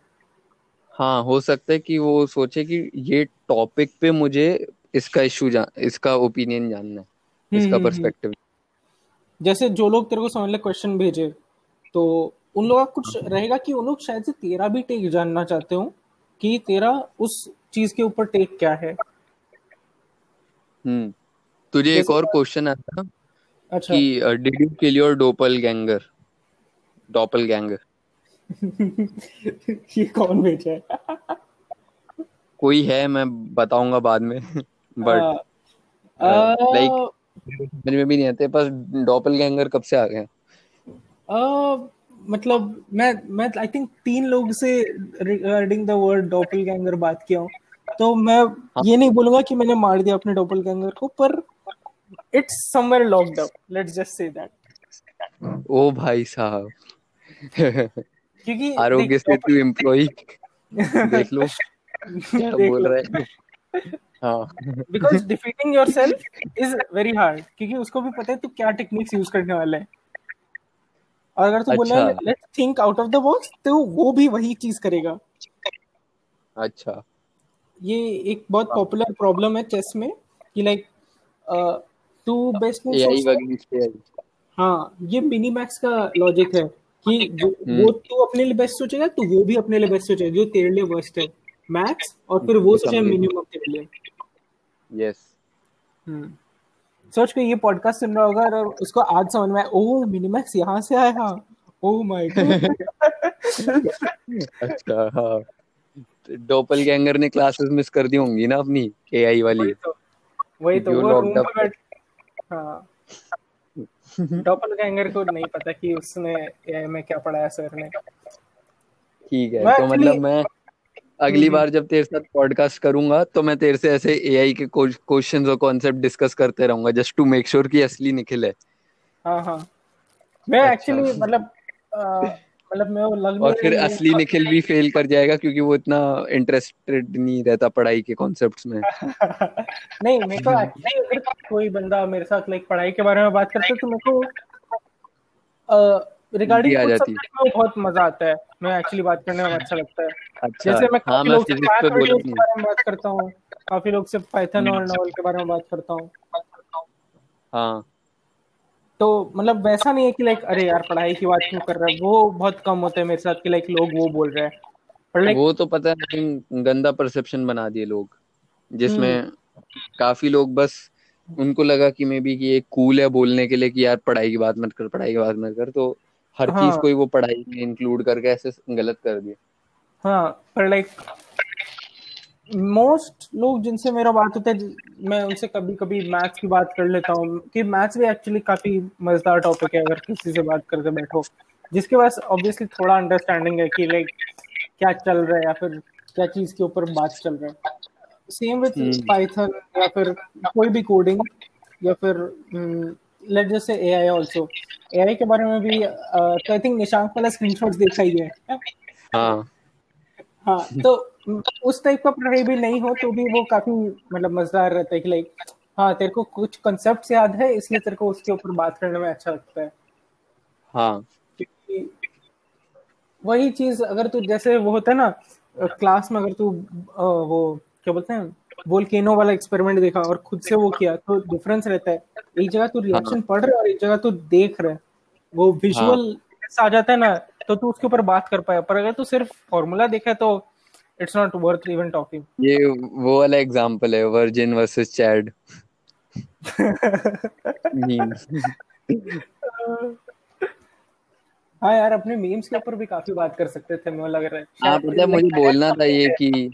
हाँ हो सकता है कि वो सोचे कि ये टॉपिक पे मुझे इसका इशू जान इसका ओपिनियन जानना है हम्म इसका हम्म, हम्म। पर्सपेक्टिव जैसे जो लोग तेरे को समझ ले क्वेश्चन भेजे तो उन लोगों का कुछ रहेगा कि उन लोग शायद से तेरा भी टेक जानना चाहते हो कि तेरा उस चीज़ के ऊपर टेक क्या है। हम्म तुझे एक और क्वेश्चन आता अच्छा। कि did you kill your doppel doppelganger ये कौन भेजा है? कोई है मैं बताऊँगा बाद में बट लाइक समझ में भी नहीं आते पर डॉपल गैंगर कब से आ गए मतलब मैं मैं आई थिंक तीन लोग से regarding the word doppelganger बात किया हूँ। तो मैं हाँ. ये नहीं बोलूँगा कि मैंने मार दिया अपने डॉपल गैंगर को पर it's somewhere locked up let's just say that ओ भाई साहब। क्योंकि आरोग्य सेतु एम्प्लॉय देख लो। क्या बोल रहे हैं? हाँ। Because defeating yourself is very hard क्योंकि उसको भी पता है तू क्या टेक्निक्स यूज़ करने वाला है। और अगर तू बोला let's think out of the box तो वो भी वही चीज़ करेगा। अच्छा। ये एक बहुत पॉपुलर प्रॉब्लम है चेस में कि लाइक टू बेस्ट में हाँ ये मिनी मैक्स का लॉजिक है। कि। वो तू अपने लिए बेस्ट सोचेगा तो वो भी अपने लिए बेस्ट सोचेगा जो तेरे लिए वर्स्ट है मैक्स और फिर वो सोचे मिनिमम तेरे लिए। यस हम्म सोच के ये पॉडकास्ट सुन रहा होगा और उसको आज समझ में ओह मिनिमैक्स यहाँ से आया ओह माय गॉड अच्छा हाँ। डोपल गैंगर ने क्लासेस मिस कर दी होंगी ना अपनी एआई वाली। वही तो वही तो वो रूम पे बैठ हाँ। डोपल गैंगर को नहीं पता कि उसने एआई में क्या पढ़ाया सर ने ठीक है तो मतलब मैं अगली हम्म। बार जब तेरे साथ पॉडकास्ट करूँगा तो मैं तेरे से ऐसे एआई के क्वेश्चंस और कॉन्सेप्ट डिस्कस करते रहूँगा जस्ट टू मेक श्योर कि असली निखिल है हाँ हाँ मैं एक्चुअली अच्छा। मतलब मतलब मैं वो लग और फिर असली निखिल भी फेल कर जाएगा क्योंकि वो इतना इंटरेस्टेड नहीं रहता पढ़ाई के कॉन्सेप्ट्स में। नहीं मेरे को एक्चुअली अगर कोई बंदा मेरे साथ लाइक पढ़ाई के बारे में बात करता है तो मेरे को रिगार्डिंग आ जाती है बहुत मज़ा आता है। मैं एक्चुअली बात करने में अच्छा लगता है। अच्छा, जैसे मैं हाँ, काफ़ी लोग से बारे में बात करता हूँ। काफ़ी लोग से पाइथन और नॉवल के बारे में बात करता हूँ। हाँ। तो मतलब वैसा नहीं है कि लाइक अरे यार पढ़ाई की बात क्यों कर रहा है वो बहुत कम होता है मेरे साथ कि लाइक लोग वो बोल रहे हैं पर लाइक वो तो पता नहीं गंदा परसेप्शन बना दिए लोग जिसमें हम्म। काफ़ी लोग बस उनको लगा कि मे बी कि ये कूल है बोलने के लिए कि यार पढ़ाई की बात मत कर पढ़ाई की बात मत कर तो हर हाँ. चीज़ को ही वो पढ़ाई में इंक्लूड करके ऐसे गलत कर दिया हाँ पर लाइक मोस्ट लोग जिनसे मेरा बात होता है मैं उनसे कभी कभी मैथ्स की बात कर लेता हूँ कि मैथ्स भी एक्चुअली काफ़ी मज़ेदार टॉपिक है अगर किसी से बात करके बैठो। जिसके पास ऑब्वियसली थोड़ा अंडरस्टैंडिंग है कि लाइक क्या चल रहा है या फिर क्या चीज़ के ऊपर बात चल रहा है। सेम विथ पाइथन या फिर कोई भी कोडिंग या फिर let just say AI also AI के बारे में भी आई थिंक निशांक वाला स्क्रीनशॉट्स देखा ही है। हाँ। हाँ तो उस टाइप का पढ़ाई भी नहीं हो तो भी वो काफ़ी मतलब मज़ेदार रहता है कि लाइक हाँ तेरे को कुछ कॉन्सेप्ट याद है इसलिए तेरे को उसके ऊपर बात करने में अच्छा लगता है। हाँ। वही चीज़ अगर तू जैसे वो होता है ना क्लास में अगर तू वो क्या बोलते हैं वोल्केनो वाला एक्सपेरिमेंट देखा और खुद से वो किया तो डिफरेंस रहता है। एक जगह तू रिएक्शन हाँ। पढ़ रहा है और एक जगह तू देख रहा है। वो विजुअल हाँ. आ जाता है ना तो तू उसके ऊपर बात कर पाया। पर अगर तू सिर्फ़ फॉर्मूला देखा तो it's not worth even talking ये वो वाला एग्जांपल है वर्जिन वर्सेस चैड हाँ यार अपने मीम्स के ऊपर भी काफ़ी बात कर सकते थे मुझे लग रहा है। हाँ पता है मुझे बोलना था ये कि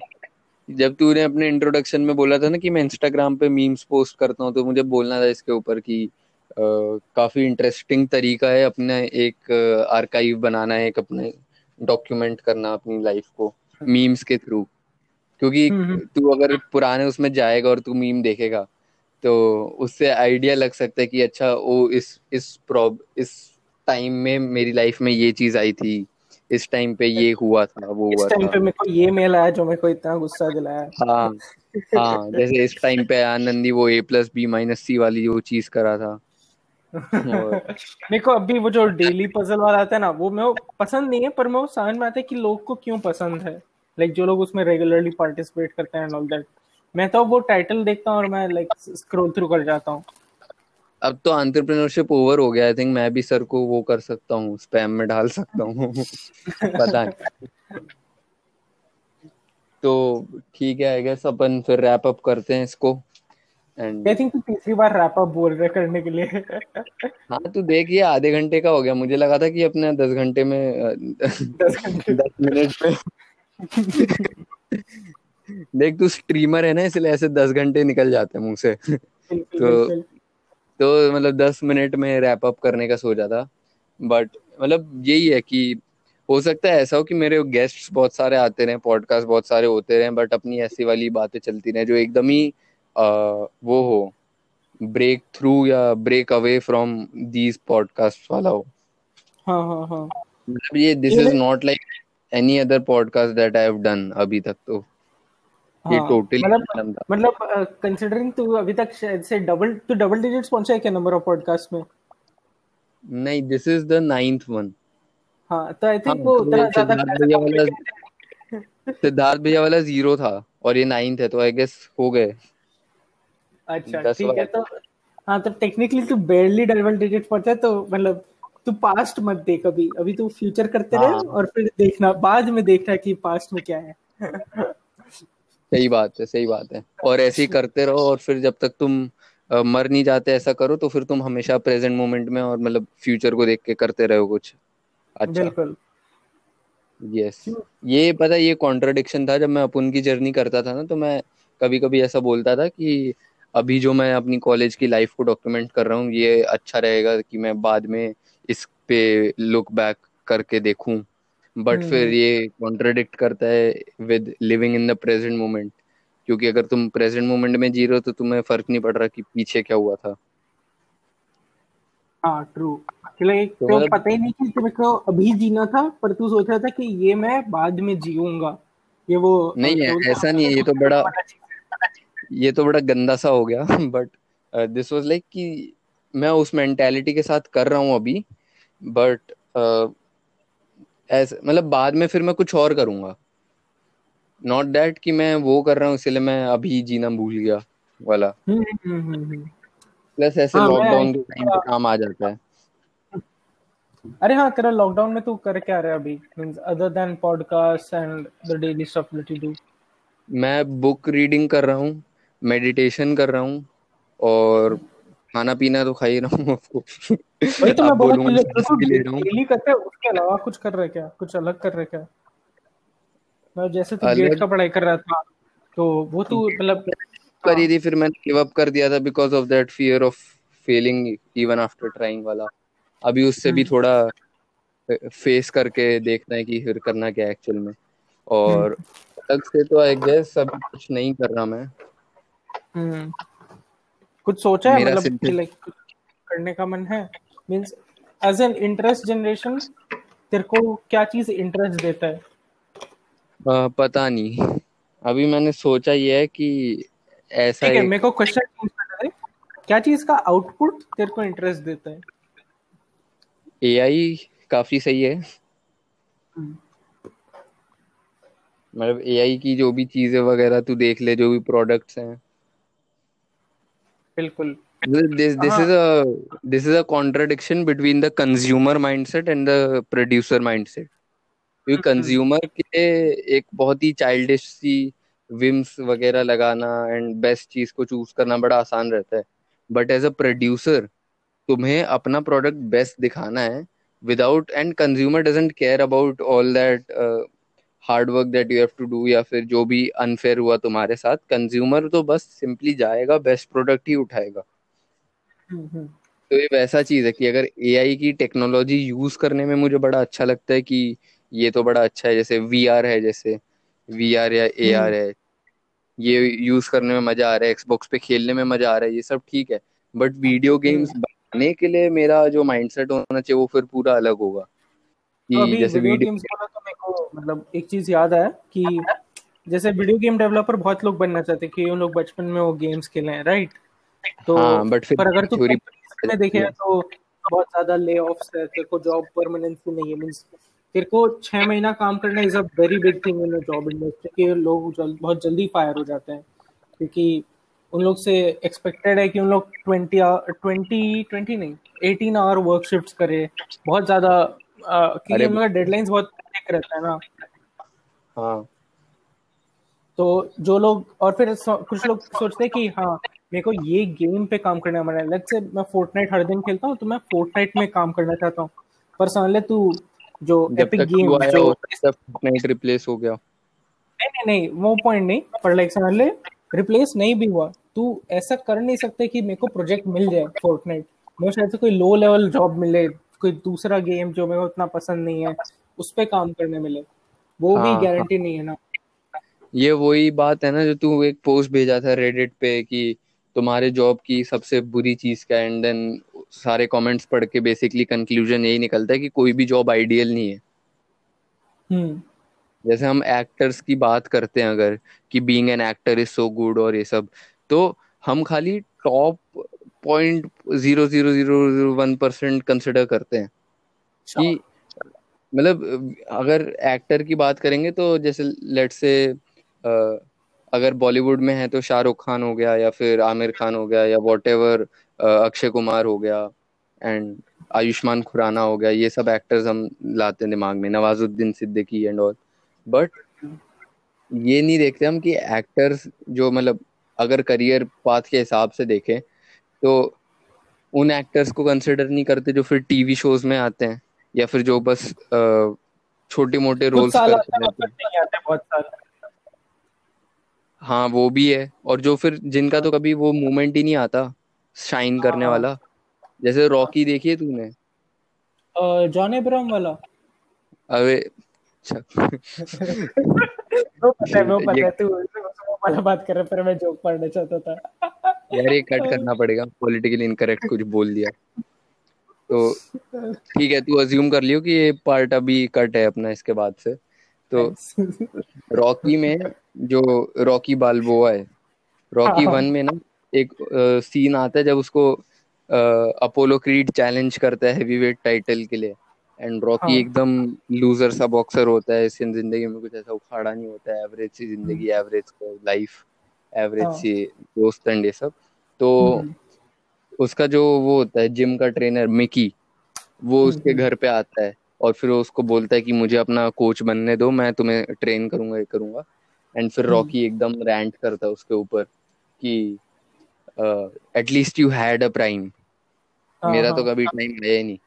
जब तूने अपने इंट्रोडक्शन में बोला था ना कि मैं इंस्टाग्राम पे मीम्स पोस्ट करता हूँ तो मुझे बोलना था इसके ऊपर कि Uh, काफ़ी इंटरेस्टिंग तरीका है अपने एक आर्काइव uh, बनाना है एक अपने डॉक्यूमेंट करना अपनी लाइफ को। मीम्स के थ्रू क्योंकि हम्म, हम्म। तू अगर पुराने उसमें जाएगा और तू मीम देखेगा तो उससे आइडिया लग सकता है कि अच्छा वो इस इस प्रॉब इस टाइम में मेरी लाइफ में ये चीज़ आई थी। इस टाइम पे ये हुआ था वो हुआ था। पे मेरे को ये मेल आया जो मेरे को इतना गुस्सा दिलाया। हाँ हाँ जैसे इस टाइम पे आनंदी वो A plus B minus C वाली वो चीज़ करा था। मेरे को अभी वो जो डेली पजल वाला आता है ना वो मैं पसंद नहीं है पर मैं वो समझ में आता है कि लोग को क्यों पसंद है। लाइक जो लोग उसमें रेगुलरली पार्टिसिपेट करते हैं ऑल दैट मैं तो वो टाइटल देखता हूँ और मैं लाइक स्क्रॉल थ्रू कर जाता हूँ। अब तो एंटरप्रेन्योरशिप ओवर हो गया आई थिंक मैं भी सर को वो कर सकता हूँ स्पैम में डाल सकता हूँ। पता है तो ठीक है आई गेस अपन फिर रैप अप करते हैं इसको। एंड आई थिंक तू तीसरी बार रैप अप बोल रहे करने के लिए। हाँ तू देख ये आधे घंटे का हो गया। मुझे लगा था कि अपने दस घंटे में दस घंटे। दस मिनट में। देख तू स्ट्रीमर है ना इसलिए ऐसे दस घंटे निकल जाते हैं मुँह से। तो तो मतलब दस मिनट में रैप अप करने का सोचा था। बट मतलब यही है कि हो सकता है ऐसा हो कि मेरे गेस्ट्स बहुत सारे आते रहे पॉडकास्ट बहुत सारे होते रहे बट अपनी ऐसी वाली बातें चलती रहे जो एकदम ही वो हो ब्रेक थ्रू या break away from these podcast वाला हो। हाँ हाँ हाँ। मतलब ये this is not like any other podcast that I have done अभी तक तो। ये टोटली हाँ, मतलब मतलब कंसीडरिंग तू अभी तक से डबल तू डबल डिजिट्स पहुँचा है क्या नंबर ऑफ़ पॉडकास्ट में? नहीं this is the ninth one हाँ तो आई थिंक वो उतना ज़्यादा सिद्धार्थ भैया वाला ज़ीरो था और ये नाइन्थ है तो आई गेस हो गए। अच्छा ठीक है तो हाँ तो टेक्निकली तू बेरली डबल डिजिट पहुँचा तो मतलब तू पास्ट मत देख अभी। अभी तू फ्यूचर करते रहे हाँ। और फिर देखना बाद में देखना कि पास्ट में क्या है। सही बात है सही बात है। और ऐसे ही करते रहो और फिर जब तक तुम मर नहीं जाते ऐसा करो तो फिर तुम हमेशा प्रेजेंट मोमेंट में और मतलब फ्यूचर को देख के करते रहो कुछ। अच्छा। बिल्कुल। यस ये पता ये कॉन्ट्रडिक्शन था जब मैं अपन की जर्नी करता था ना तो मैं कभी कभी ऐसा बोलता था कि अभी जो मैं अपनी कॉलेज की लाइफ को डॉक्यूमेंट कर रहा हूँ ये अच्छा रहेगा कि मैं बाद में इस पे लुक बैक करके देखूँ। बट फिर हम्म। ये कॉन्ट्रडिक्ट करता है with living in the present moment क्योंकि अगर तुम प्रेजेंट मोमेंट में जी रहे हो तो तुम्हें फ़र्क नहीं पड़ रहा कि पीछे क्या हुआ था। हाँ ट्रू तो, तो पता ही नहीं कि तुम्हें को अभी जीना था पर तू सोच रहा था कि ये मैं बाद में जीऊँगा। ये वो नहीं है ऐसा नहीं है ये तो बड़ा ये तो बड़ा गंदा सा हो गया बट दिस वाज लाइक कि मैं उस मेंटेलिटी के साथ कर रहा हूँ अभी बट ऐसे मतलब बाद में फिर मैं कुछ और करूँगा। नॉट दैट कि मैं वो कर रहा हूँ इसलिए मैं अभी जीना भूल गया वाला। प्लस हम्म, हम्म, हम्म, ऐसे लॉकडाउन के टाइम पे काम आ जाता है। अरे हाँ तेरा लॉकडाउन में तू कर क्या रहा है अभी? Means other than podcast and the daily stuff that you do मैं बुक रीडिंग कर रहा हूँ। मेडिटेशन कर रहा हूँ और खाना पीना तो खा ही रहा हूँ वही तो मैं डेली करते हैं उसके अलावा कुछ कर रहे क्या? कुछ अलग कर रहे क्या? मैं जैसे तू गेट का पढ़ाई कर रहा था तो वो तू मतलब करी थी फिर मैंने गिव अप कर दिया था because of that fear of failing even after trying वाला। अभी उससे भी हम्म। थोड़ा फेस करके देखना है कि फिर करना क्या एक्चुअल में। और हम्म। अलग से तो आई गेस अभी कुछ नहीं कर रहा मैं। कुछ सोचा है? मतलब लाइक करने का मन है? Means as an interest generation तेरे को क्या चीज़ इंटरेस्ट देता है? आ, पता नहीं। अभी मैंने सोचा ये है कि ऐसा ठीक है मेरे को क्वेश्चन क्या चीज़ का आउटपुट तेरे को इंटरेस्ट देता है? एआई काफ़ी सही है। हम्म। मतलब एआई की जो भी चीज़ें वगैरह तू देख ले जो भी प्रोडक्ट्स हैं। बिल्कुल। This this is a this is a contradiction between the consumer mindset and the producer mindset. क्योंकि कंज्यूमर हम्म। के एक बहुत ही चाइल्डिश सी विम्स वगैरह लगाना एंड बेस्ट चीज़ को चूज़ करना बड़ा आसान रहता है। बट एज अ प्रोड्यूसर तुम्हें अपना प्रोडक्ट बेस्ट दिखाना है। Without and consumer doesn't care about all that hard work that you have to do या फिर जो भी अनफेयर हुआ तुम्हारे साथ कंज्यूमर तो बस सिंपली जाएगा बेस्ट प्रोडक्ट ही उठाएगा। हम्म, हम्म। तो ये वैसा चीज़ है कि अगर एआई की टेक्नोलॉजी यूज़ करने में मुझे बड़ा अच्छा लगता है कि ये तो बड़ा अच्छा है जैसे वीआर है जैसे वी या ए हम्म। है। ये यूज़ करने में मज़ा आ रहा है एक्सबॉक्स पे खेलने में मज़ा आ रहा है ये सब ठीक है। बट वीडियो गेम्स बनाने के लिए मेरा जो माइंडसेट होना चाहिए वो फिर पूरा अलग होगा। कि तो जैसे वीडियो गेम्स को मतलब एक चीज़ याद आया कि जैसे वीडियो गेम डेवलपर बहुत लोग बनना चाहते हैं कि उन लोग बचपन में वो गेम्स खेले हैं राइट तो हाँ, बट पर अगर तू में देखे तो बहुत ज़्यादा ले ऑफ्स है तेरे को जॉब परमानेंसी नहीं है मींस तेरे को छह महीना काम करना is a very big thing in job industry के लोग जल, बहुत जल्दी फायर हो जाते हैं क्योंकि उन लोग से एक्सपेक्टेड है कि उन लोग ट्वेंटी ट्वेंटी ट्वेंटी नहीं एटीन आवर वर्क शिफ्ट करे बहुत ज़्यादा क्योंकि उनका डेडलाइंस बहुत थिक रहता है ना। हाँ। तो जो लोग और फिर कुछ लोग सोचते हैं कि हाँ मेरे को ये गेम पे काम करना है। लेट्स से मैं फोर्टनाइट हर दिन खेलता हूँ तो मैं फोर्टनाइट में काम करना चाहता हूँ। पर समझ तू जो एपिक गेम जो फोर्टनाइट रिप्लेस हो गया। नहीं नहीं नहीं वो पॉइंट नहीं पर लाइक समझ ले रिप्लेस नहीं भी हुआ। तू ऐसा कर नहीं सकते कि मेरे को प्रोजेक्ट मिल जाए फोर्टनाइट मेरे शायद से कोई लो लेवल जॉब मिले कोई दूसरा गेम जो मेरे को उतना पसंद नहीं है। उस पर काम करने मिले। वो भी गारंटी हाँ, हाँ। नहीं है ना। ये वही बात है ना जो तू एक पोस्ट भेजा था रेडिट पे कि तुम्हारे जॉब की सबसे बुरी चीज़ क्या एंड देन सारे कमेंट्स पढ़ के बेसिकली कंक्लूजन यही निकलता है कि कोई भी जॉब आइडियल नहीं है। हम्म। जैसे हम एक्टर्स की बात करते हैं अगर कि being an actor is so good और ये सब तो हम खाली top point zero zero zero zero one percent consider करते हैं कि मतलब अगर एक्टर की बात करेंगे तो जैसे लेट से अगर बॉलीवुड में है तो शाहरुख खान हो गया या फिर आमिर खान हो गया या वॉट अक्षय कुमार हो गया एंड आयुष्मान खुराना हो गया, ये सब एक्टर्स हम लाते हैं दिमाग में, Nawazuddin Siddiqui and all but ये नहीं देखते हम कि एक्टर्स जो मतलब अगर करियर पाथ के हिसाब से देखें तो उन एक्टर्स को कंसिडर नहीं करते जो फिर टीवी शोज़ में आते हैं। या फिर जो बस छोटे मोटे रोल्स करते हैं हाँ। वो भी है। और जो फिर जिनका तो कभी वो मूवमेंट ही नहीं आता शाइन करने हाँ। वाला। जैसे रॉकी देखी है तूने? जॉन एब्राहम वाला। अरे अच्छा। वो पता है वो पता है तू वाला बात कर रहा पर मैं जोक पढ़ना चाहता था। यार ये कट करना पड़ेगा। पॉलिटिकली इनकरेक्ट कुछ बोल दिया। तो ठीक है तू अज्यूम कर लियो कि ये पार्ट अभी कट है अपना इसके बाद से तो रॉकी में जो रॉकी बालबोआ है रॉकी वन हाँ। में ना एक आ, सीन आता है जब उसको अपोलो क्रीड चैलेंज करता है हैवीवेट टाइटल के लिए एंड रॉकी हाँ. एकदम लूजर सा बॉक्सर होता है इसकी ज़िंदगी में कुछ ऐसा उखाड़ा नहीं होता है एवरेज सी ज़िंदगी एवरेज लाइफ एवरेज सी दोस्त एंड ये सब तो हम्म। उसका जो वो होता है जिम का ट्रेनर मिकी वो हम्म, उसके हम्म। घर पे आता है और फिर वो उसको बोलता है कि मुझे अपना कोच बनने दो मैं तुम्हें ट्रेन करूँगा ये करूँगा। एंड फिर रॉकी एकदम रैंट करता है उसके ऊपर कि at least you had a prime मेरा तो हाँ। कभी टाइम है ही नहीं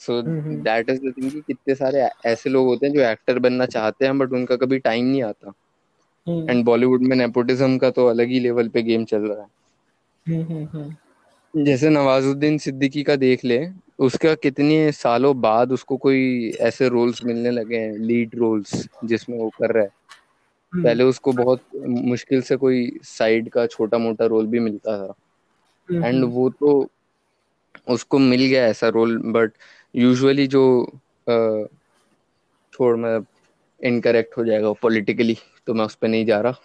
so that is the thing कि कितने सारे ऐसे लोग होते हैं जो एक्टर बनना चाहते हैं बट उनका कभी टाइम नहीं आता। एंड हम्म। बॉलीवुड में नेपोटिज्म का तो अलग ही लेवल पे गेम चल रहा है। हम्म, हम्म, जैसे नवाजुद्दीन सिद्दीकी का देख ले उसका कितने सालों बाद उसको कोई ऐसे रोल्स मिलने लगे हैं लीड रोल्स जिसमें वो कर रहा है। पहले उसको बहुत मुश्किल से कोई साइड का छोटा मोटा रोल भी मिलता था। एंड वो तो उसको मिल गया ऐसा रोल बट यूजुअली जो छोड़ मैं इनकरेक्ट हो जाएगा पॉलिटिकली तो मैं उस पर नहीं जा रहा।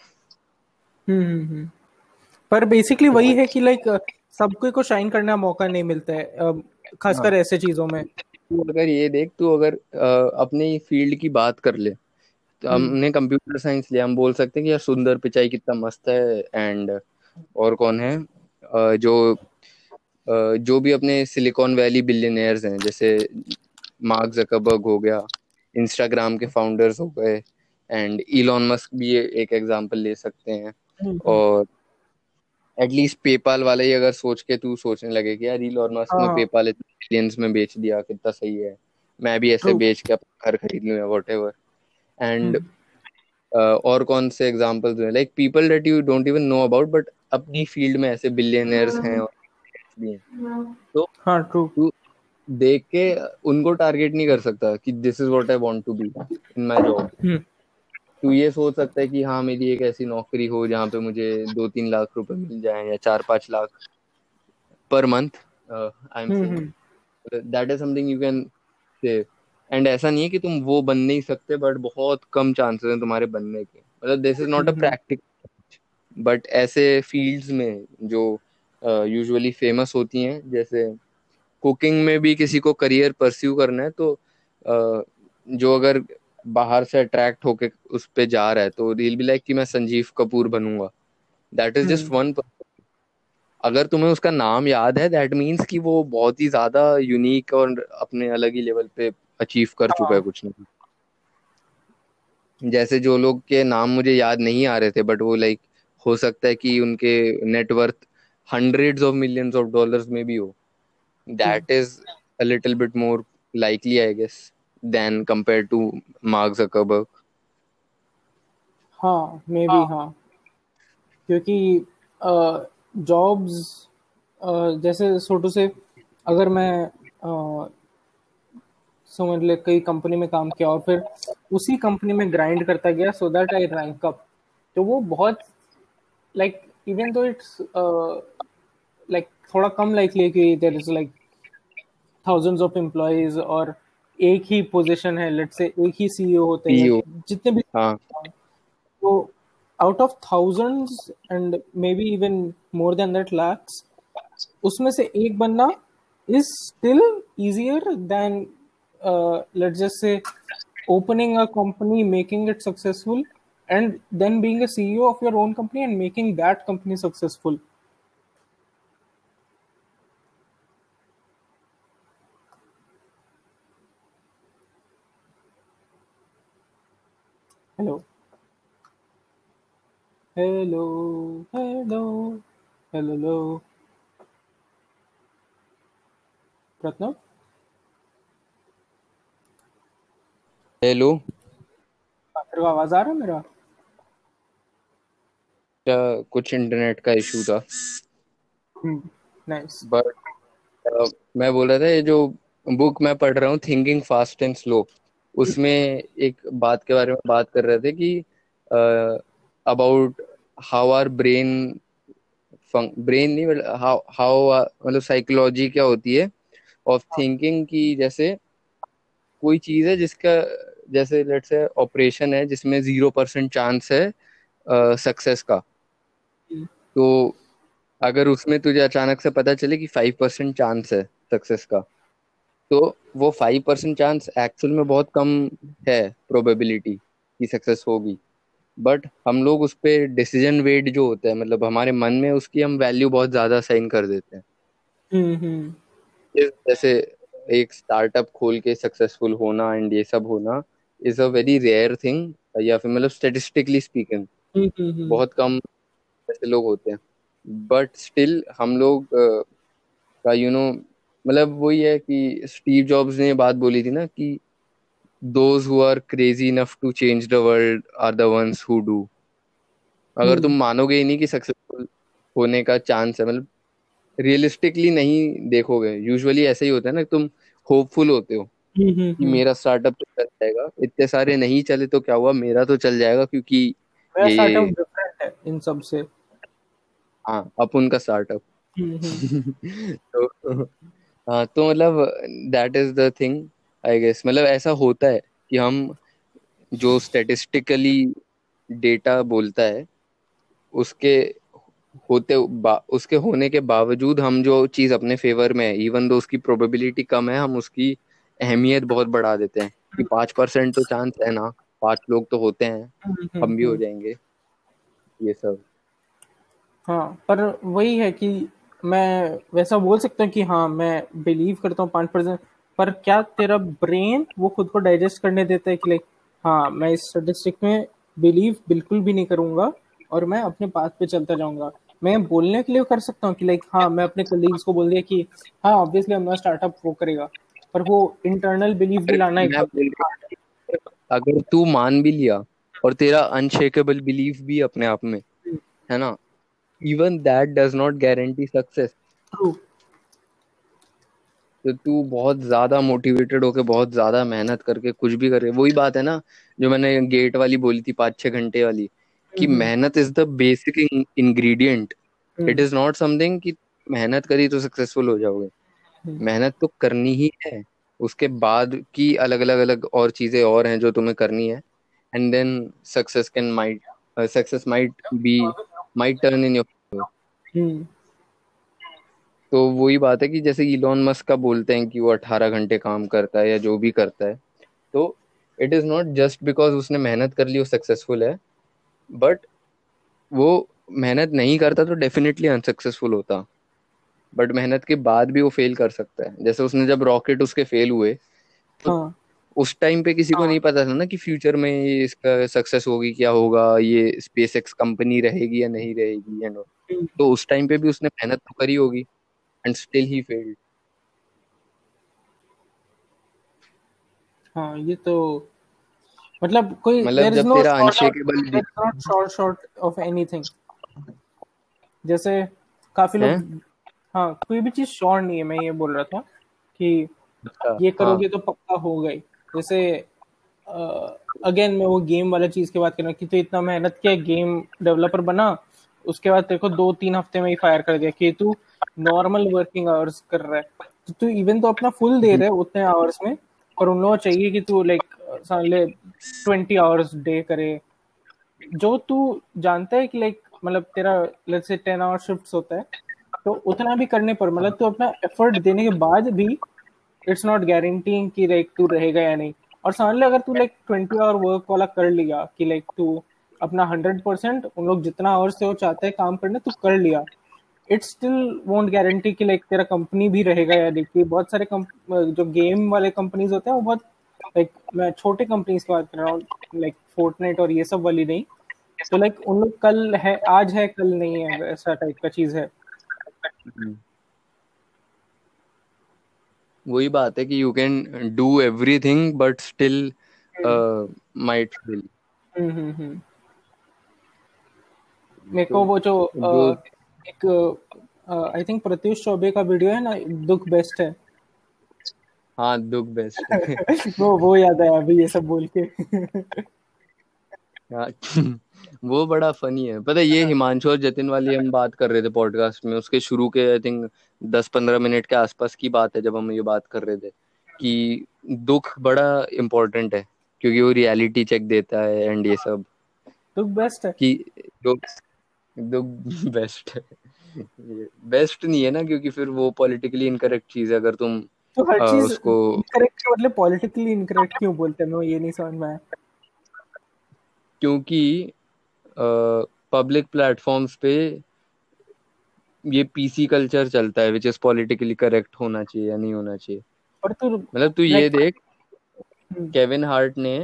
हम्म, हम्म, हम्म। पर बेसिकली वही है कि लाइक सबको को शाइन करने का मौका नहीं मिलता है खासकर हाँ। ऐसे चीज़ों में तू अगर ये देख तू अगर अपने फ़ील्ड की बात कर ले तो हमने कंप्यूटर साइंस लिया हम बोल सकते हैं कि यार सुंदर पिचाई कितना मस्त है एंड और कौन है जो जो भी अपने सिलिकॉन वैली बिलियनियर्स हैं जैसे मार्क जकरबर्ग हो गया इंस्टाग्राम के फाउंडर्स हो गए एंड इलॉन मस्क भी एक एग्जांपल ले सकते हैं हम्म। और एटलीस्ट पेपाल वाले ही अगर सोच के तू सोचने लगे कि यार इलॉन मस्क ने पेपाल इतने बिलियंस में बेच दिया कितना सही है। मैं भी ऐसे बेच के अपना घर खरीद लूँ वॉट एवर एंड और कौन से एग्जांपल्स हैं? Like people that you don't even know about but अपनी फ़ील्ड में ऐसे बिलियनर्स हैं और भी हैं। तो हाँ ट्रू तू देख के उनको टारगेट नहीं कर सकता कि this is what I want to be in my job तू ये सोच सकता है कि हाँ मेरी एक ऐसी नौकरी हो जहाँ पे मुझे दो तीन लाख रुपए मिल जाए या चार पाँच lakh per month I am that is something you can say and ऐसा नहीं है कि तुम वो बन नहीं सकते बट बहुत कम चांसेस हैं तुम्हारे बनने के। मतलब this is not a practical but ऐसे फील्ड्स में जो यूजुअली uh, फ़ेमस होती हैं जैसे कुकिंग में भी किसी को करियर परस्यू करना है तो uh, जो अगर बाहर से अट्रैक्ट होके उस पे जा रहा है तो रील भी लाइक कि मैं संजीव कपूर बनूँगा। दैट इज़ जस्ट वन अगर तुम्हें उसका नाम याद है दैट मीन्स कि वो बहुत ही ज़्यादा यूनिक और अपने अलग ही लेवल पे अचीव कर चुका है हाँ। कुछ ना जैसे जो लोग के नाम मुझे याद नहीं आ रहे थे बट वो लाइक हो सकता है कि उनके net worth hundreds of millions of dollars में भी हो। That is a little bit more likely I guess than compare to Mark Zuckerberg हाँ मे बी हाँ। क्योंकि जॉब्स जैसे छोटू से अगर मैं समझ ले कई कंपनी में काम किया और फिर उसी कंपनी में ग्राइंड करता गया so that I rank up तो वो बहुत like even though it's like थोड़ा कम लाइकली कि there is like thousands of employees और एक ही पोजीशन है लेट से एक ही सीईओ होते हैं जितने भी हाँ. तो out of thousands and may be even more than that lakhs उसमें से एक बनना is still easier than let just say opening a company making it successful and then being a CEO of your own company and making that company successful hello hello hello hello. Pratnav hello तेरे को आवाज़ आ रहा है मेरा? क्या कुछ internet का इशू था? नाइस बट uh, मैं बोल रहा था ये जो बुक मैं पढ़ रहा हूँ थिंकिंग फास्ट एंड स्लो उसमें एक बात के बारे में बात कर रहे थे कि about how our brain brain नहीं हाउ हाउ मतलब साइकोलॉजी क्या होती है ऑफ़ थिंकिंग की जैसे कोई चीज़ है जिसका जैसे लेट से ऑपरेशन है जिसमें ज़ीरो परसेंट चांस है सक्सेस uh, का। हम्म। तो अगर उसमें तुझे अचानक से पता चले कि फाइव परसेंट चांस है सक्सेस का तो वो फाइव परसेंट चांस एक्चुअल में बहुत कम है प्रोबेबिलिटी की सक्सेस होगी। बट हम लोग उस पर डिसीज़न वेट जो होता है मतलब हमारे मन में उसकी हम वैल्यू बहुत ज़्यादा साइन कर देते हैं। हम्म, हम्म। जैसे एक स्टार्टअप खोल के सक्सेसफुल होना एंड ये सब होना is a very rare thing या फिर मतलब स्टेटिस्टिकली स्पीकिंग बहुत कम ऐसे लोग होते हैं। बट स्टिल हम लोग का यू नो मतलब वही है कि स्टीव जॉब्स ने बात बोली थी ना कि those who are crazy enough to change the world are the ones who do अगर तुम मानोगे ही नहीं कि सक्सेसफुल होने का चांस है मतलब रियलिस्टिकली नहीं देखोगे। यूजुअली ऐसा ही होता है ना तुम होपफुल होते हो हम्म, हम्म, कि। मेरा स्टार्टअप तो चल जाएगा। इतने सारे नहीं चले तो क्या हुआ? मेरा तो चल जाएगा क्योंकि ये है इन सबसे। हाँ अपन का स्टार्टअप तो हाँ तो मतलब that is the thing I guess मतलब ऐसा होता है कि हम जो स्टेटिस्टिकली डेटा बोलता है उसके होते उसके होने के बावजूद हम जो चीज़ अपने फेवर में है इवन दो उसकी प्रोबेबिलिटी कम है हम उसकी अहमियत बहुत बढ़ा देते हैं। कि पाँच परसेंट तो चांस है ना पाँच लोग तो होते हैं हम भी हो जाएँगे। ये सब। हाँ पर वही है कि मैं वैसा बोल सकता हूँ कि हाँ मैं बिलीव करता हूँ पाँच परसेंट। पर क्या तेरा ब्रेन वो खुद को डाइजेस्ट करने देता है कि लाइक हाँ मैं इस स्टेटिस्टिक में बिलीव बिल्कुल भी नहीं करूँगा और मैं अपने पाथ पे चलता जाऊँगा। मैं बोलने के लिए कर सकता हूँ कि लाइक हाँ मैं अपने कलीग्स को बोल दिया कि हाँ ऑब्वियसली हमारा स्टार्टअप वो करेगा पर वो इंटरनल बिलीफ भी लाना है अगर तू मान भी लिया और तेरा अनशेकेबल बिलीफ भी अपने आप में है ना? Even that does not guarantee success तो तू बहुत ज़्यादा मोटिवेटेड होके बहुत ज़्यादा मेहनत करके कुछ भी करे वही बात है ना जो मैंने गेट वाली बोली थी पाँच छह घंटे वाली कि हम्म। मेहनत is the basic ingredient it is not something कि मेहनत करी तो सक्सेसफुल हो जाओगे। हम्म। मेहनत तो करनी ही है उसके बाद की अलग अलग अलग और चीज़ें और हैं जो तुम्हें करनी है and then success can might success might be might turn in your तो वही बात है कि जैसे इलॉन मस्क का बोलते हैं कि वो अठारह घंटे काम करता है या जो भी करता है तो it is not just because उसने मेहनत कर ली वो सक्सेसफुल है बट वो मेहनत नहीं करता तो डेफिनेटली अनसक्सेसफुल होता बट मेहनत के बाद भी वो फेल कर सकता है जैसे उसने जब रॉकेट उसके फेल हुए तो हाँ. उस टाइम पे किसी को हाँ. नहीं पता था ना कि फ्यूचर में ये इसका सक्सेस होगी क्या होगा ये स्पेस एक्स कंपनी रहेगी या नहीं रहेगी एंड हम्म। तो उस टाइम पे भी उसने मेहनत तो करी होगी एंड स्टिल ही फेल्ड हाँ ये तो मतलब कोई मतलब जब नो तेरा unshakable not short short of anything जैसे काफ़ी लोग हाँ? कोई भी चीज़ श्योर नहीं है मैं ये बोल रहा था कि अच्छा। ये हाँ। करोगे तो पक्का हो गई। जैसे अगेन मैं वो गेम वाला चीज़ की बात कर रहा हूँ कि तू इतना मेहनत किया गेम डेवलपर बना उसके बाद तेरे को दो तीन हफ़्ते में ही फायर कर दिया कि तू नॉर्मल वर्किंग आवर्स कर रहा है। तो तू इवन तो अपना फुल दे रहे उतने आवर्स में, पर उन लोगों चाहिए कि तू लाइक साले ट्वेंटी आवर्स डे करे। जो तू जानता है कि लाइक मतलब तेरा let's say ten hour shift होता है तो उतना भी करने पर मतलब तू अपना एफर्ट देने के बाद भी इट्स नॉट गारंटीइंग कि लाइक तू रहेगा या नहीं। और समझ ले, अगर तू लाइक ट्वेंटी आवर वर्क वाला कर लिया कि लाइक तू अपना हंड्रेड परसेंट उन लोग जितना आवर्स से वो चाहते हैं काम करने तू कर लिया। इट स्टिल वोंट गारंटी कि लाइक तेरा कंपनी भी रहेगा या कि बहुत सारे जो गेम वाले कंपनीज़ होते हैं वो बहुत लाइक मैं छोटे कंपनीज़ की बात कर रहा हूँ लाइक फोर्टनाइट और ये सब वाली नहीं। तो लाइक उन लोग कल है आज है कल नहीं है ऐसा टाइप का चीज़ है। हम्म। वही बात है कि you can do everything but still might fail मेरे को वो जो एक आई थिंक प्रत्युष चौबे का वीडियो है ना दुख बेस्ट है। हाँ दुख बेस्ट वो वो याद आया अभी ये सब बोल के। हाँ, वो बड़ा फनी है। पता है ये हाँ। हिमांशु और जतिन वाली हम बात कर रहे थे पॉडकास्ट में उसके शुरू के आई थिंक दस पंद्रह मिनट के आसपास की बात है जब हम ये बात कर रहे थे कि दुख बड़ा इम्पोर्टेंट है क्योंकि वो रियलिटी चेक देता है एंड ये सब। दुख बेस्ट है। कि दुख दुख बेस्ट है बेस्ट नहीं है ना क्योंकि फिर वो पॉलिटिकली इनकरेक्ट चीज़ है अगर तुम तो हर चीज़ उसको इनकरेक्ट मतलब पॉलिटिकली इनकरेक्ट क्यों बोलते हैं? मैं ये नहीं समझ में आया। क्योंकि पब्लिक प्लेटफॉर्म्स पे ये पीसी कल्चर चलता है विच इज़ पॉलिटिकली करेक्ट होना चाहिए या नहीं होना चाहिए। और तू मतलब तू ये देख केविन हम्म। हार्ट ने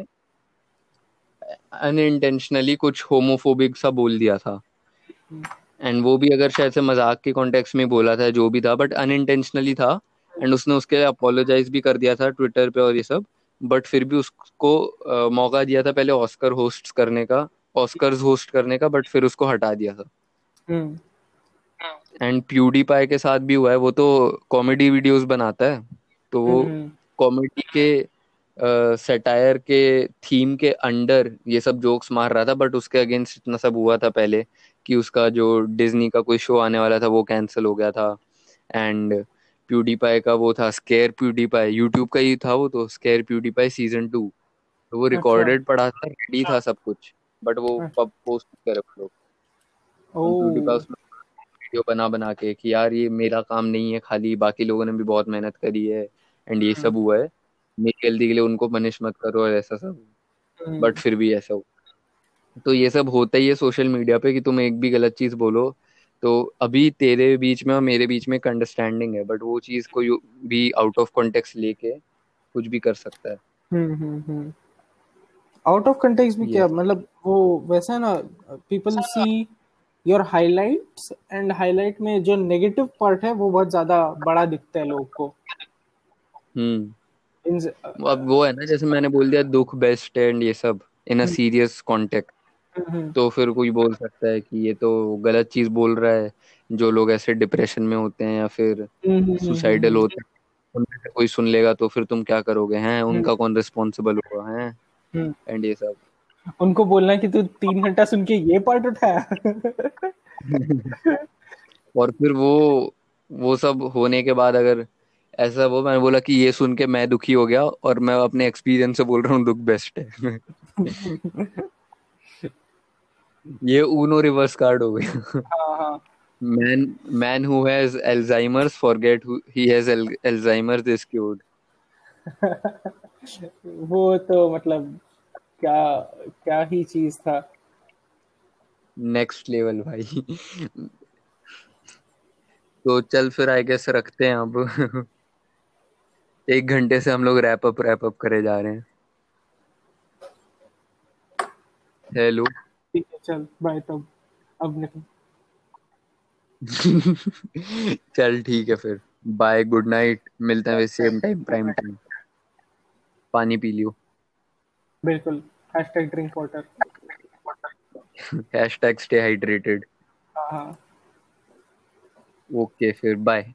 अनइंटेंशनली कुछ होमोफोबिक सा बोल दिया था। एंड वो भी अगर शायद से मज़ाक के कॉन्टेक्स्ट में बोला था जो भी था बट अनइंटेंशनली था एंड उसने उसके लिए अपोलोजाइज भी कर दिया था ट्विटर पे और ये सब बट फिर भी उसको uh, मौका दिया था पहले ऑस्कर होस्ट करने का ऑस्कर्स होस्ट करने का बट फिर उसको हटा दिया था। एंड प्यूडी पाई के साथ भी हुआ है वो तो कॉमेडी वीडियोस बनाता है तो वो कॉमेडी के सेटायर के थीम के अंडर ये सब जोक्स मार रहा था बट उसके अगेंस्ट इतना सब हुआ था पहले। कि उसका जो डिज्नी का कोई शो आने वाला था वो कैंसिल हो गया था। एंड प्यूडीपाई का वो था स्केयर प्यूडीपाई यूट्यूब का ही था वो तो स्केयर प्यूडीपाई सीज़न टू तो वो रिकॉर्डेड अच्छा। पड़ा था रेडी था सब कुछ। बट वो पब। पोस्ट करे लोग। प्यूडीपाई उसमें वीडियो बना बना के कि यार ये मेरा काम नहीं है खाली बाकी लोगों ने भी बहुत मेहनत करी है। एंड ये सब हाँ। हुआ है। मेरी गलती के लिए उनको पनिश मत करो और ऐसा सब। बट हाँ। फिर भी ऐसा हुआ। तो ये सब होता ही है सोशल मीडिया पे कि तुम एक भी गलत चीज़ बोलो तो अभी तेरे बीच में और मेरे बीच में एक अंडरस्टैंडिंग है बट वो चीज़ को भी आउट ऑफ़ कॉन्टेक्स्ट लेके कुछ भी कर सकता है। आउट ऑफ़ कॉन्टेक्स्ट भी क्या? मतलब वो वैसा है ना people see your highlights and highlight में जो नेगेटिव पार्ट है वो बहुत ज़्यादा बड़ा दिखता है लोग को। हम्म। अब वो है ना जैसे मैंने बोल दिया दुख बेस्ट एंड ये सब इन अ सीरियस कॉन्टेक्स्ट हम्म। तो फिर कोई बोल सकता है कि ये तो गलत चीज़ बोल रहा है जो लोग ऐसे डिप्रेशन में होते हैं या फिर सुसाइडल हम्म, हम्म, होते हैं उनमें से कोई सुन लेगा तो फिर तुम क्या करोगे हैं? उनका कौन रिस्पॉन्सिबल होगा है? एंड ये सब। उनको बोलना कि तू तीन घंटा सुन के ये पार्ट उठाया और फिर वो वो सब होने के बाद अगर ऐसा वो मैंने बोला कि ये सुन के मैं दुखी हो गया और मैं अपने एक्सपीरियंस से बोल रहा हूँ दुख बेस्ट है। ये ऊनो रिवर्स कार्ड हो गया man man who has Alzheimer's forget he has Alzheimer's is cured वो तो मतलब क्या क्या ही चीज़ था। नेक्स्ट लेवल भाई। तो चल फिर आई गेस रखते हैं अब। एक घंटे से हम लोग रैप अप रैप अप करे जा रहे हैं। हेलो ठीक है चल बाय तब। अब निकल। चल ठीक है फिर। बाय गुड नाइट मिलते हैं सेम टाइम प्राइम टाइम पानी पी लियो। बिल्कुल। Hashtag drink water hashtag stay hydrated हाँ ओके फिर बाय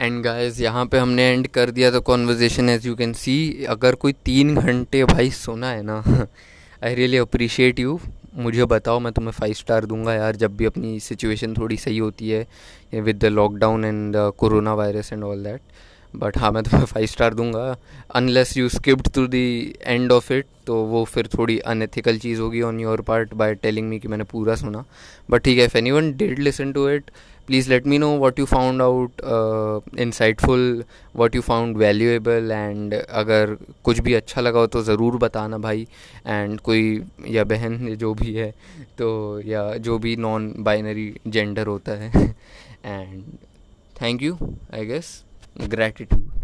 एंड गाइस यहाँ पे हमने एंड कर दिया था conversation as you can see अगर कोई तीन घंटे भाई सुना है ना आई रियली अप्रिशिएट यू मुझे बताओ, मैं तुम्हें फाइव स्टार दूँगा यार, जब भी अपनी सिचुएशन थोड़ी सही होती है with the lockdown and corona virus and all that but हाँ मैं तुम्हें फाइव स्टार दूँगा. Unless you skipped to the end of it तो वो फिर थोड़ी अनएथिकल चीज़ होगी on your part by telling me कि मैंने पूरा सुना. बट ठीक है if anyone did listen to it please let me know what you found out insightful what you found valuable and अगर कुछ भी अच्छा लगा हो तो ज़रूर बताना भाई एंड कोई, या बहन जो भी है तो या जो भी नॉन बाइनरी जेंडर होता है and thank you I guess gratitude.